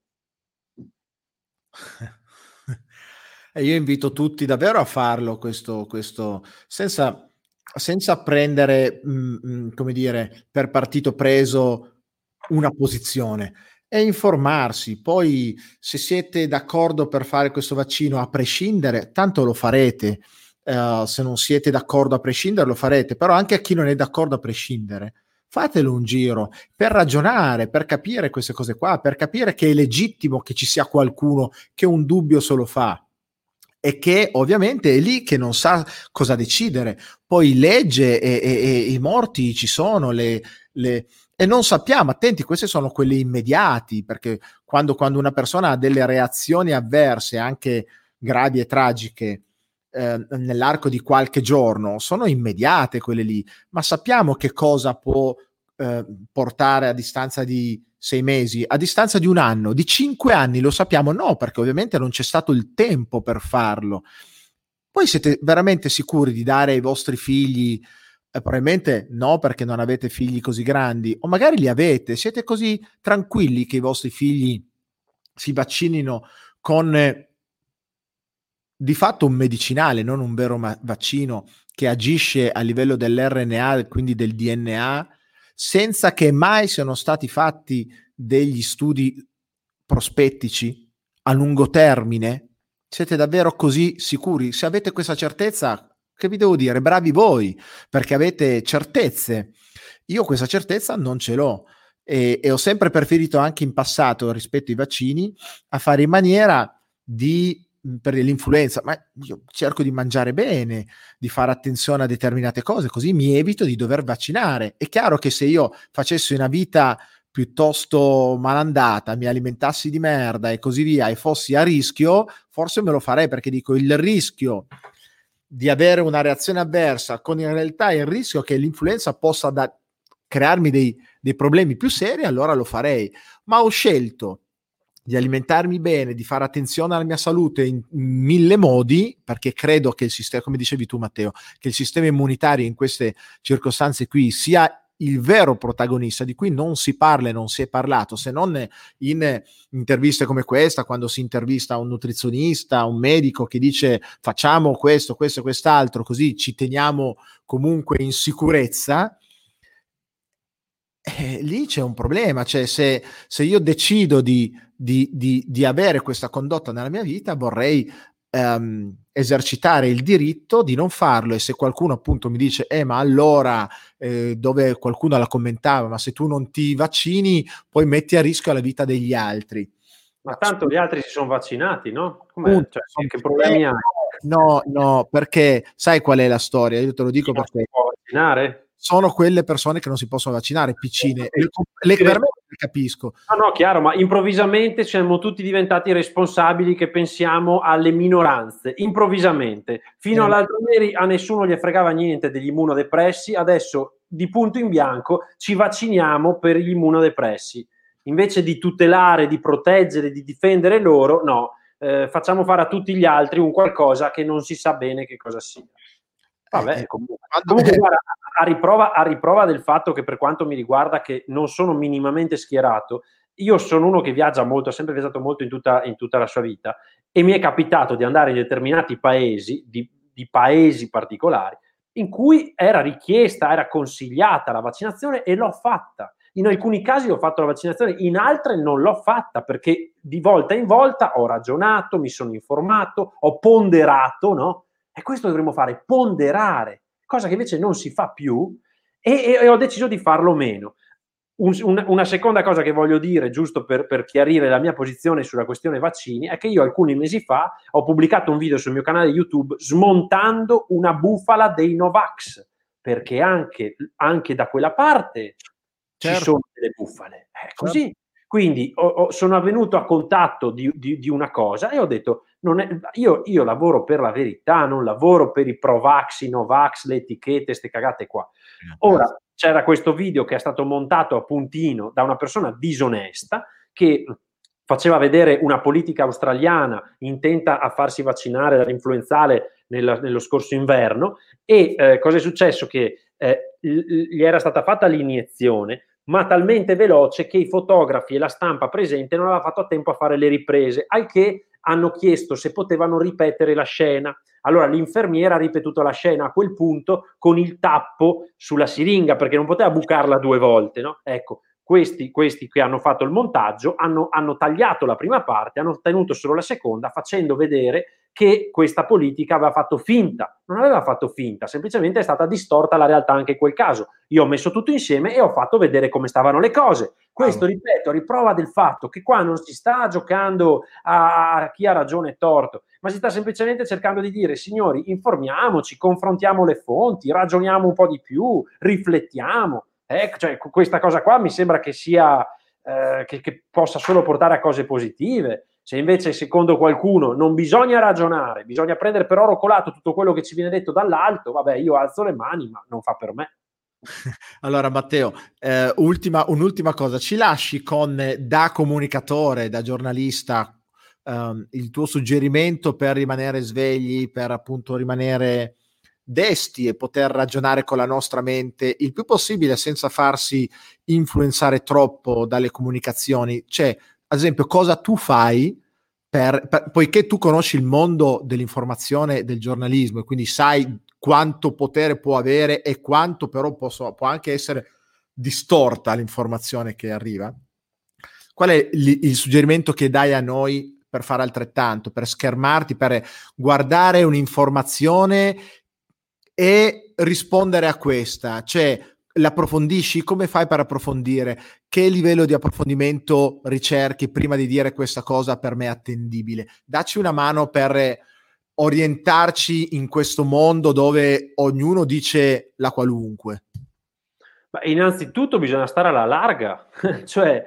E io invito tutti davvero a farlo questo, questo senza, senza prendere, mh, mm, mh, mm, come dire, per partito preso una posizione e informarsi. Poi, se siete d'accordo per fare questo vaccino a prescindere, tanto lo farete. Uh, se non siete d'accordo a prescindere, lo farete. Però anche a chi non è d'accordo a prescindere, fatelo un giro per ragionare, per capire queste cose qua, per capire che è legittimo che ci sia qualcuno che un dubbio solo fa e che ovviamente è lì che non sa cosa decidere. Poi legge e, e, e i morti ci sono, le, le, e non sappiamo, attenti, questi sono quelli immediati, perché quando, quando una persona ha delle reazioni avverse, anche gravi e tragiche, eh, nell'arco di qualche giorno, sono immediate quelle lì, ma sappiamo che cosa può eh, portare a distanza di sei mesi, a distanza di un anno, di cinque anni, lo sappiamo? No, perché ovviamente non c'è stato il tempo per farlo. Poi siete veramente sicuri di dare ai vostri figli eh, probabilmente no perché non avete figli così grandi, o magari li avete, siete così tranquilli che i vostri figli si vaccinino con eh, di fatto un medicinale, non un vero ma- vaccino che agisce a livello dell'RNA, quindi del DNA, senza che mai siano stati fatti degli studi prospettici a lungo termine? Siete davvero così sicuri? Se avete questa certezza, che vi devo dire? Bravi voi, perché avete certezze. Io questa certezza non ce l'ho e, e ho sempre preferito anche in passato rispetto ai vaccini a fare in maniera di per l'influenza, ma io cerco di mangiare bene, di fare attenzione a determinate cose, così mi evito di dover vaccinare. È chiaro che se io facessi una vita piuttosto malandata, mi alimentassi di merda e così via e fossi a rischio, forse me lo farei perché dico il rischio di avere una reazione avversa con in realtà il rischio che l'influenza possa da- crearmi dei, dei problemi più seri, allora lo farei. Ma ho scelto di alimentarmi bene, di fare attenzione alla mia salute in, mille modi, perché credo che il sistema, come dicevi tu Matteo, che il sistema immunitario in queste circostanze qui sia il vero protagonista di cui non si parla e non si è parlato, se non in interviste come questa, quando si intervista un nutrizionista, un medico che dice facciamo questo, questo e quest'altro, così ci teniamo comunque in sicurezza. Eh, lì c'è un problema, cioè se, se io decido di, di, di, di avere questa condotta nella mia vita, vorrei ehm, esercitare il diritto di non farlo e se qualcuno appunto mi dice eh ma allora eh, dove qualcuno la commentava ma se tu non ti vaccini poi metti a rischio la vita degli altri ma tanto gli altri si sono vaccinati no? Cioè, che problemi hai? no no perché sai qual è la storia io te lo dico perché può vaccinare sono quelle persone che non si possono vaccinare, piccine. Le, le, per me capisco. No, no, chiaro, ma improvvisamente siamo tutti diventati responsabili che pensiamo alle minoranze. Improvvisamente. Fino eh. all'altro ieri a nessuno gli fregava niente degli immunodepressi, adesso di punto in bianco ci vacciniamo per gli immunodepressi. Invece di tutelare, di proteggere, di difendere loro, no, eh, facciamo fare a tutti gli altri un qualcosa che non si sa bene che cosa sia. Vabbè, eh, comunque, comunque guarda, a, riprova, a riprova del fatto che per quanto mi riguarda che non sono minimamente schierato, io sono uno che viaggia molto, ha sempre viaggiato molto in tutta, in tutta la sua vita e mi è capitato di andare in determinati paesi, di, di paesi particolari, in cui era richiesta, era consigliata la vaccinazione e l'ho fatta. In alcuni casi ho fatto la vaccinazione, in altre non l'ho fatta perché di volta in volta ho ragionato, mi sono informato, ho ponderato, no? E questo dovremmo fare, ponderare, cosa che invece non si fa più e, e, e ho deciso di farlo meno. Un, un, una seconda cosa che voglio dire, giusto per, per, chiarire la mia posizione sulla questione vaccini, è che io alcuni mesi fa ho pubblicato un video sul mio canale YouTube smontando una bufala dei Novax, perché anche, anche da quella parte certo. ci sono delle bufale. È così. Certo. Quindi ho, ho, sono venuto a contatto di, di, di, una cosa e ho detto, è, io, io, lavoro per la verità, non lavoro per i pro-vax, i no-vax, le etichette, queste cagate qua. Ora, c'era questo video che è stato montato a puntino da una persona disonesta che faceva vedere una politica australiana intenta a farsi vaccinare dall'influenzale nel, nello scorso inverno e eh, cosa è successo? Che eh, gli era stata fatta l'iniezione ma talmente veloce che i fotografi e la stampa presente non aveva fatto a tempo a fare le riprese, al che hanno chiesto se potevano ripetere la scena. Allora l'infermiera ha ripetuto la scena a quel punto con il tappo sulla siringa perché non poteva bucarla due volte, no? Ecco, questi, questi che hanno fatto il montaggio hanno, hanno tagliato la prima parte, hanno tenuto solo la seconda, facendo vedere che questa politica aveva fatto finta, non aveva fatto finta, semplicemente è stata distorta la realtà anche in quel caso. Io ho messo tutto insieme e ho fatto vedere come stavano le cose. Questo, ripeto, riprova del fatto che qua non si sta giocando a chi ha ragione e torto, ma si sta semplicemente cercando di dire, signori, informiamoci, confrontiamo le fonti, ragioniamo un po' di più, riflettiamo. Ecco, cioè, questa cosa qua mi sembra che sia, eh, che, che possa solo portare a cose positive. Se invece secondo qualcuno non bisogna ragionare, bisogna prendere per oro colato tutto quello che ci viene detto dall'alto, vabbè, io alzo le mani, ma non fa per me. Allora, Matteo, eh, ultima, un'ultima cosa, ci lasci con da comunicatore, da giornalista, ehm, il tuo suggerimento per rimanere svegli, per appunto rimanere desti e poter ragionare con la nostra mente il più possibile senza farsi influenzare troppo dalle comunicazioni. Cioè, ad esempio, cosa tu fai per, per, poiché tu conosci il mondo dell'informazione e del giornalismo e quindi sai quanto potere può avere e quanto però posso, può anche essere distorta l'informazione che arriva. Qual è il, il suggerimento che dai a noi per fare altrettanto, per schermarti, per guardare un'informazione e rispondere a questa? Cioè, l'approfondisci? Come fai per approfondire? Che livello di approfondimento ricerchi prima di dire questa cosa per me è attendibile? Dacci una mano per orientarci in questo mondo dove ognuno dice la qualunque. Ma innanzitutto bisogna stare alla larga, cioè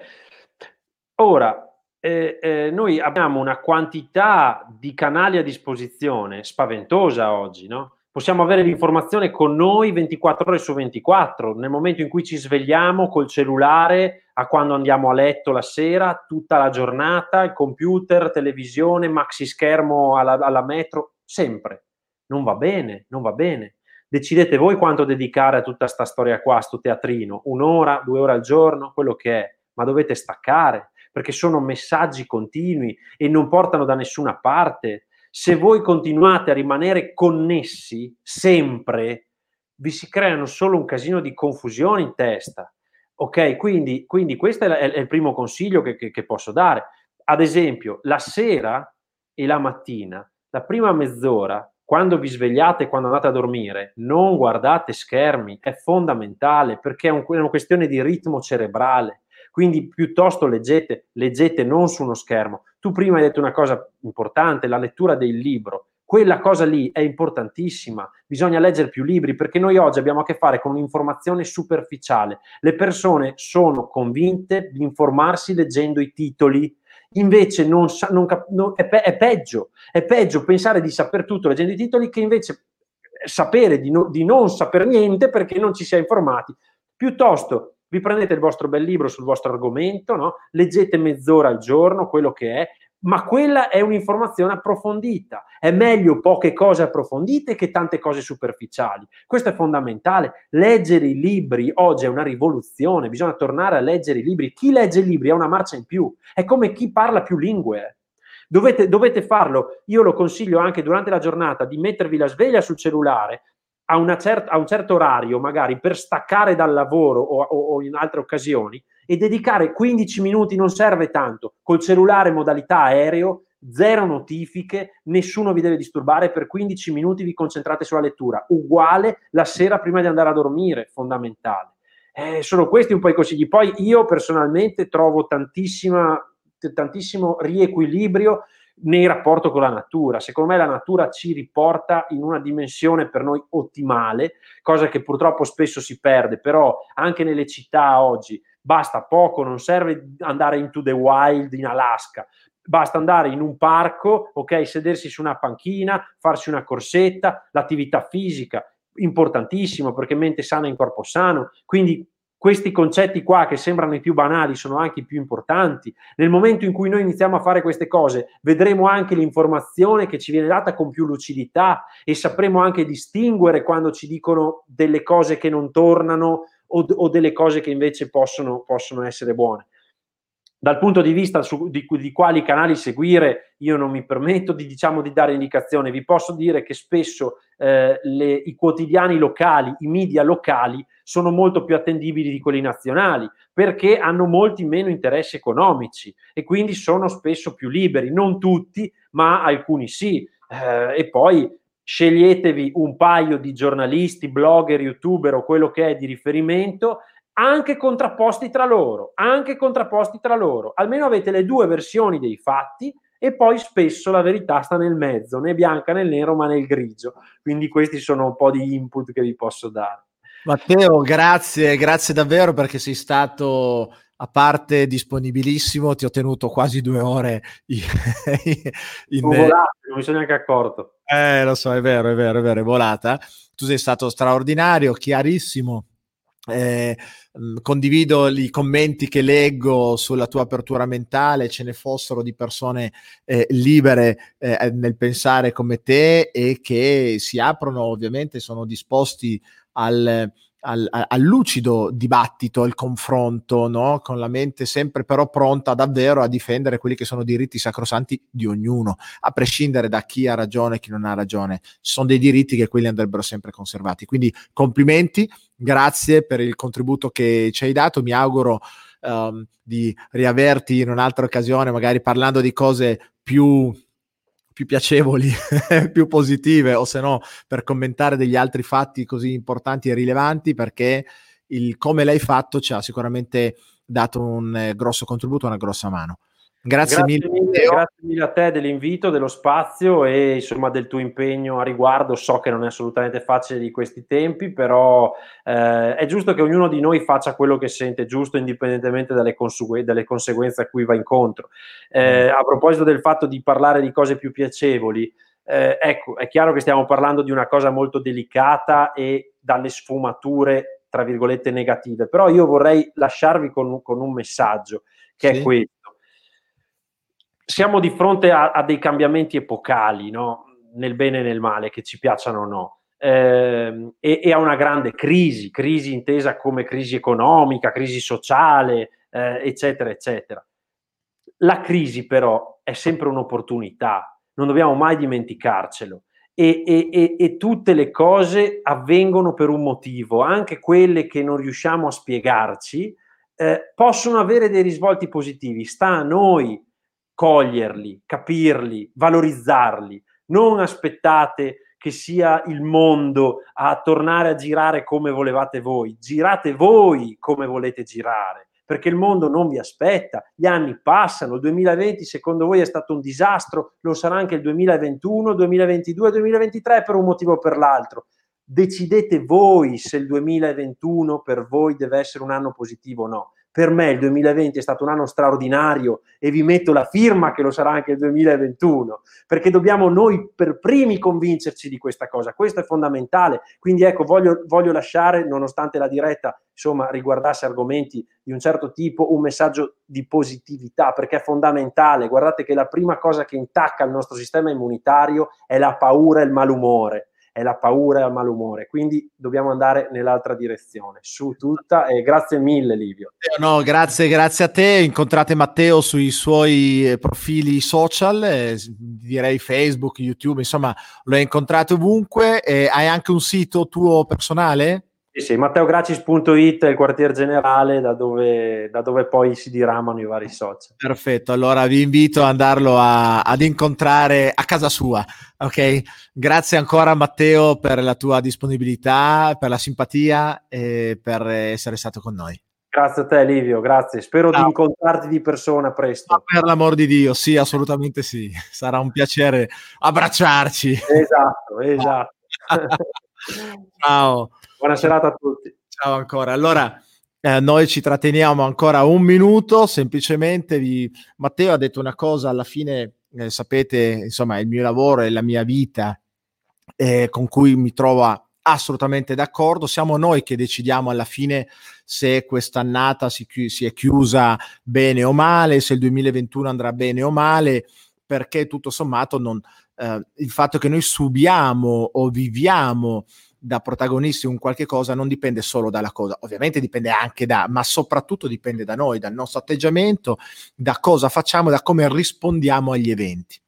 ora eh, eh, noi abbiamo una quantità di canali a disposizione spaventosa oggi, no? Possiamo avere l'informazione con noi 24 ore su 24, nel momento in cui ci svegliamo col cellulare, a quando andiamo a letto la sera, tutta la giornata, il computer, televisione, maxi schermo alla, alla metro, sempre. Non va bene, non va bene. Decidete voi quanto dedicare a tutta questa storia qua, sto teatrino, un'ora, due ore al giorno, quello che è, ma dovete staccare, perché sono messaggi continui e non portano da nessuna parte se voi continuate a rimanere connessi sempre, vi si creano solo un casino di confusione in testa. Ok, quindi, quindi questo è, è, il primo consiglio che, che, che posso dare. Ad esempio, la sera e la mattina, la prima mezz'ora, quando vi svegliate, quando andate a dormire, non guardate schermi, è fondamentale perché è, un, è una questione di ritmo cerebrale. Quindi piuttosto leggete, leggete non su uno schermo. Tu prima hai detto una cosa importante, la lettura del libro. Quella cosa lì è importantissima, bisogna leggere più libri perché noi oggi abbiamo a che fare con un'informazione superficiale. Le persone sono convinte di informarsi leggendo i titoli, invece non non non, è, pe- è, peggio, è peggio pensare di saper tutto leggendo i titoli che invece sapere di, no- di non saper niente perché non ci si è informati. Piuttosto vi prendete il vostro bel libro sul vostro argomento, no? leggete mezz'ora al giorno, quello che è, ma quella è un'informazione approfondita. È meglio poche cose approfondite che tante cose superficiali. Questo è fondamentale. Leggere i libri oggi è una rivoluzione, bisogna tornare a leggere i libri. Chi legge i libri ha una marcia in più, è come chi parla più lingue. Dovete, dovete farlo. Io lo consiglio anche durante la giornata di mettervi la sveglia sul cellulare, a, cer- a, un certo orario, magari per staccare dal lavoro o, o, o, in altre occasioni, e dedicare 15 minuti, non serve tanto, col cellulare modalità aereo, zero notifiche, nessuno vi deve disturbare, per 15 minuti vi concentrate sulla lettura, uguale la sera prima di andare a dormire, fondamentale. Eh, sono questi un po' i consigli. Poi io personalmente trovo tantissimo riequilibrio nei rapporti con la natura. Secondo me la natura ci riporta in una dimensione per noi ottimale, cosa che purtroppo spesso si perde, però anche nelle città oggi basta poco, non serve andare into the wild in Alaska, basta andare in un parco, ok, sedersi su una panchina, farsi una corsetta, l'attività fisica, importantissimo perché mente sana in corpo sano, quindi questi concetti qua che sembrano i più banali sono anche i più importanti. Nel momento in cui noi iniziamo a fare queste cose, vedremo anche l'informazione che ci viene data con più lucidità e sapremo anche distinguere quando ci dicono delle cose che non tornano o, o delle cose che invece possono, possono essere buone. Dal punto di vista su, di, di, quali canali seguire, io non mi permetto di, diciamo, di dare indicazioni. Vi posso dire che spesso eh, le, i quotidiani locali, i media locali, sono molto più attendibili di quelli nazionali perché hanno molti meno interessi economici e quindi sono spesso più liberi. Non tutti, ma alcuni sì. Eh, e poi sceglietevi un paio di giornalisti, blogger, youtuber o quello che è di riferimento anche contrapposti tra loro, anche contrapposti tra loro. Almeno avete le due versioni dei fatti e poi spesso la verità sta nel mezzo, né bianca né nero, ma nel grigio. Quindi questi sono un po' di input che vi posso dare. Matteo, grazie, grazie davvero perché sei stato a parte disponibilissimo, ti ho tenuto quasi due ore in, in, non mi sono neanche accorto. Eh, lo so, è vero, è vero, è vero, è volata. Tu sei stato straordinario, chiarissimo eh, condivido i commenti che leggo sulla tua apertura mentale, ce ne fossero di persone eh, libere eh, nel pensare come te e che si aprono ovviamente, sono disposti al, al, al, lucido dibattito, al confronto, no? con la mente sempre però pronta davvero a difendere quelli che sono diritti sacrosanti di ognuno, a prescindere da chi ha ragione e chi non ha ragione. Sono dei diritti che quelli andrebbero sempre conservati. Quindi complimenti, grazie per il contributo che ci hai dato, mi auguro um, di riaverti in un'altra occasione, magari parlando di cose più più piacevoli, più positive o se no per commentare degli altri fatti così importanti e rilevanti perché il come l'hai fatto ci ha sicuramente dato un eh, grosso contributo, una grossa mano. Grazie, grazie mille. mille. Grazie mille a te dell'invito, dello spazio e insomma del tuo impegno a riguardo. So che non è assolutamente facile di questi tempi, però eh, è giusto che ognuno di noi faccia quello che sente giusto, indipendentemente dalle, consegu- dalle conseguenze a cui va incontro. Eh, mm. a proposito del fatto di parlare di cose più piacevoli, eh, ecco, è chiaro che stiamo parlando di una cosa molto delicata e dalle sfumature, tra virgolette, negative, però io vorrei lasciarvi con, con un messaggio che sì. è questo siamo di fronte a, a dei cambiamenti epocali, no? nel bene e nel male, che ci piacciono o no. Eh, e, e, a una grande crisi, crisi intesa come crisi economica, crisi sociale, eh, eccetera, eccetera. La crisi però è sempre un'opportunità, non dobbiamo mai dimenticarcelo. E, e, e, tutte le cose avvengono per un motivo, anche quelle che non riusciamo a spiegarci, eh, possono avere dei risvolti positivi. Sta a noi coglierli, capirli, valorizzarli. Non aspettate che sia il mondo a tornare a girare come volevate voi, girate voi come volete girare, perché il mondo non vi aspetta, gli anni passano, il 2020 secondo voi è stato un disastro, lo sarà anche il 2021, 2022, 2023 per un motivo o per l'altro. Decidete voi se il 2021 per voi deve essere un anno positivo o no per me il 2020 è stato un anno straordinario e vi metto la firma che lo sarà anche il 2021, perché dobbiamo noi per primi convincerci di questa cosa, questo è fondamentale, quindi ecco voglio, voglio lasciare, nonostante la diretta insomma riguardasse argomenti di un certo tipo, un messaggio di positività, perché è fondamentale, guardate che la prima cosa che intacca il nostro sistema immunitario è la paura e il malumore è la paura e il malumore. Quindi dobbiamo andare nell'altra direzione, su tutta. E grazie mille, Livio. No, grazie, grazie a te. Incontrate Matteo sui suoi eh, profili social, eh, direi Facebook, YouTube, insomma, lo hai incontrato ovunque. Eh, hai anche un sito tuo personale? Sì, sì, matteogracis.it è il quartier generale da dove, da dove, poi si diramano i vari social. Perfetto, allora vi invito ad andarlo a, ad incontrare a casa sua. Ok, grazie ancora Matteo per la tua disponibilità, per la simpatia e per essere stato con noi. Grazie a te Livio, grazie. Spero Ciao. di incontrarti di persona presto. Ma per l'amor di Dio, sì, assolutamente sì. Sarà un piacere abbracciarci. Esatto, esatto. Ciao. Buona serata a tutti. Ciao ancora. Allora, eh, noi ci tratteniamo ancora un minuto, semplicemente vi... Matteo ha detto una cosa, alla fine eh, sapete, insomma, il mio lavoro e la mia vita eh, con cui mi trovo assolutamente d'accordo, siamo noi che decidiamo alla fine se quest'annata si, chi- si è chiusa bene o male, se il 2021 andrà bene o male, perché tutto sommato non, eh, il fatto che noi subiamo o viviamo da protagonisti un qualche cosa non dipende solo dalla cosa, ovviamente dipende anche da, ma soprattutto dipende da noi, dal nostro atteggiamento, da cosa facciamo, da come rispondiamo agli eventi.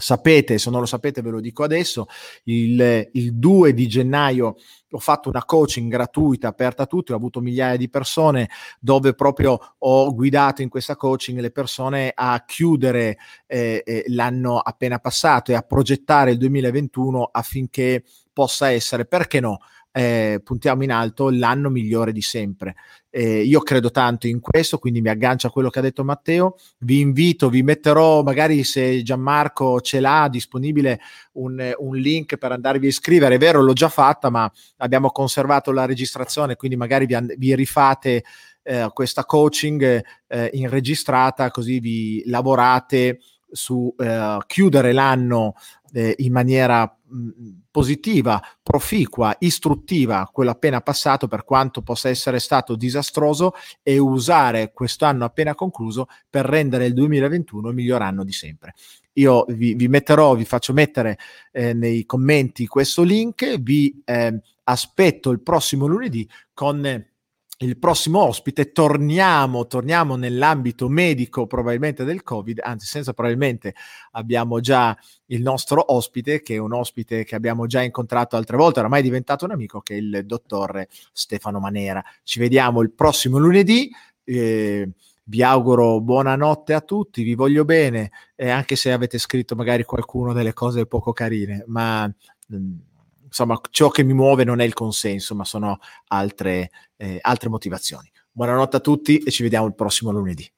Sapete, se non lo sapete ve lo dico adesso, il, il 2 di gennaio ho fatto una coaching gratuita aperta a tutti, ho avuto migliaia di persone dove proprio ho guidato in questa coaching le persone a chiudere eh, eh, l'anno appena passato e a progettare il 2021 affinché possa essere, perché no, eh, puntiamo in alto l'anno migliore di sempre. Eh, io credo tanto in questo, quindi mi aggancio a quello che ha detto Matteo. Vi invito, vi metterò magari se Gianmarco ce l'ha disponibile un, un link per andarvi a iscrivere. È vero, l'ho già fatta, ma abbiamo conservato la registrazione, quindi magari vi, vi rifate eh, questa coaching eh, in registrata, così vi lavorate su eh, chiudere l'anno eh, in maniera mh, positiva, proficua, istruttiva, quello appena passato per quanto possa essere stato disastroso e usare questo anno appena concluso per rendere il 2021 il miglior anno di sempre. Io vi, vi metterò, vi faccio mettere eh, nei commenti questo link, vi eh, aspetto il prossimo lunedì con il prossimo ospite, torniamo, torniamo nell'ambito medico probabilmente del Covid, anzi senza probabilmente abbiamo già il nostro ospite, che è un ospite che abbiamo già incontrato altre volte, oramai è diventato un amico, che è il dottor Stefano Manera. Ci vediamo il prossimo lunedì. Eh, vi auguro buonanotte a tutti, vi voglio bene, e anche se avete scritto magari qualcuno delle cose poco carine, ma... Mh, mm, insomma, ciò che mi muove non è il consenso, ma sono altre, eh, altre motivazioni. Buonanotte a tutti e ci vediamo il prossimo lunedì.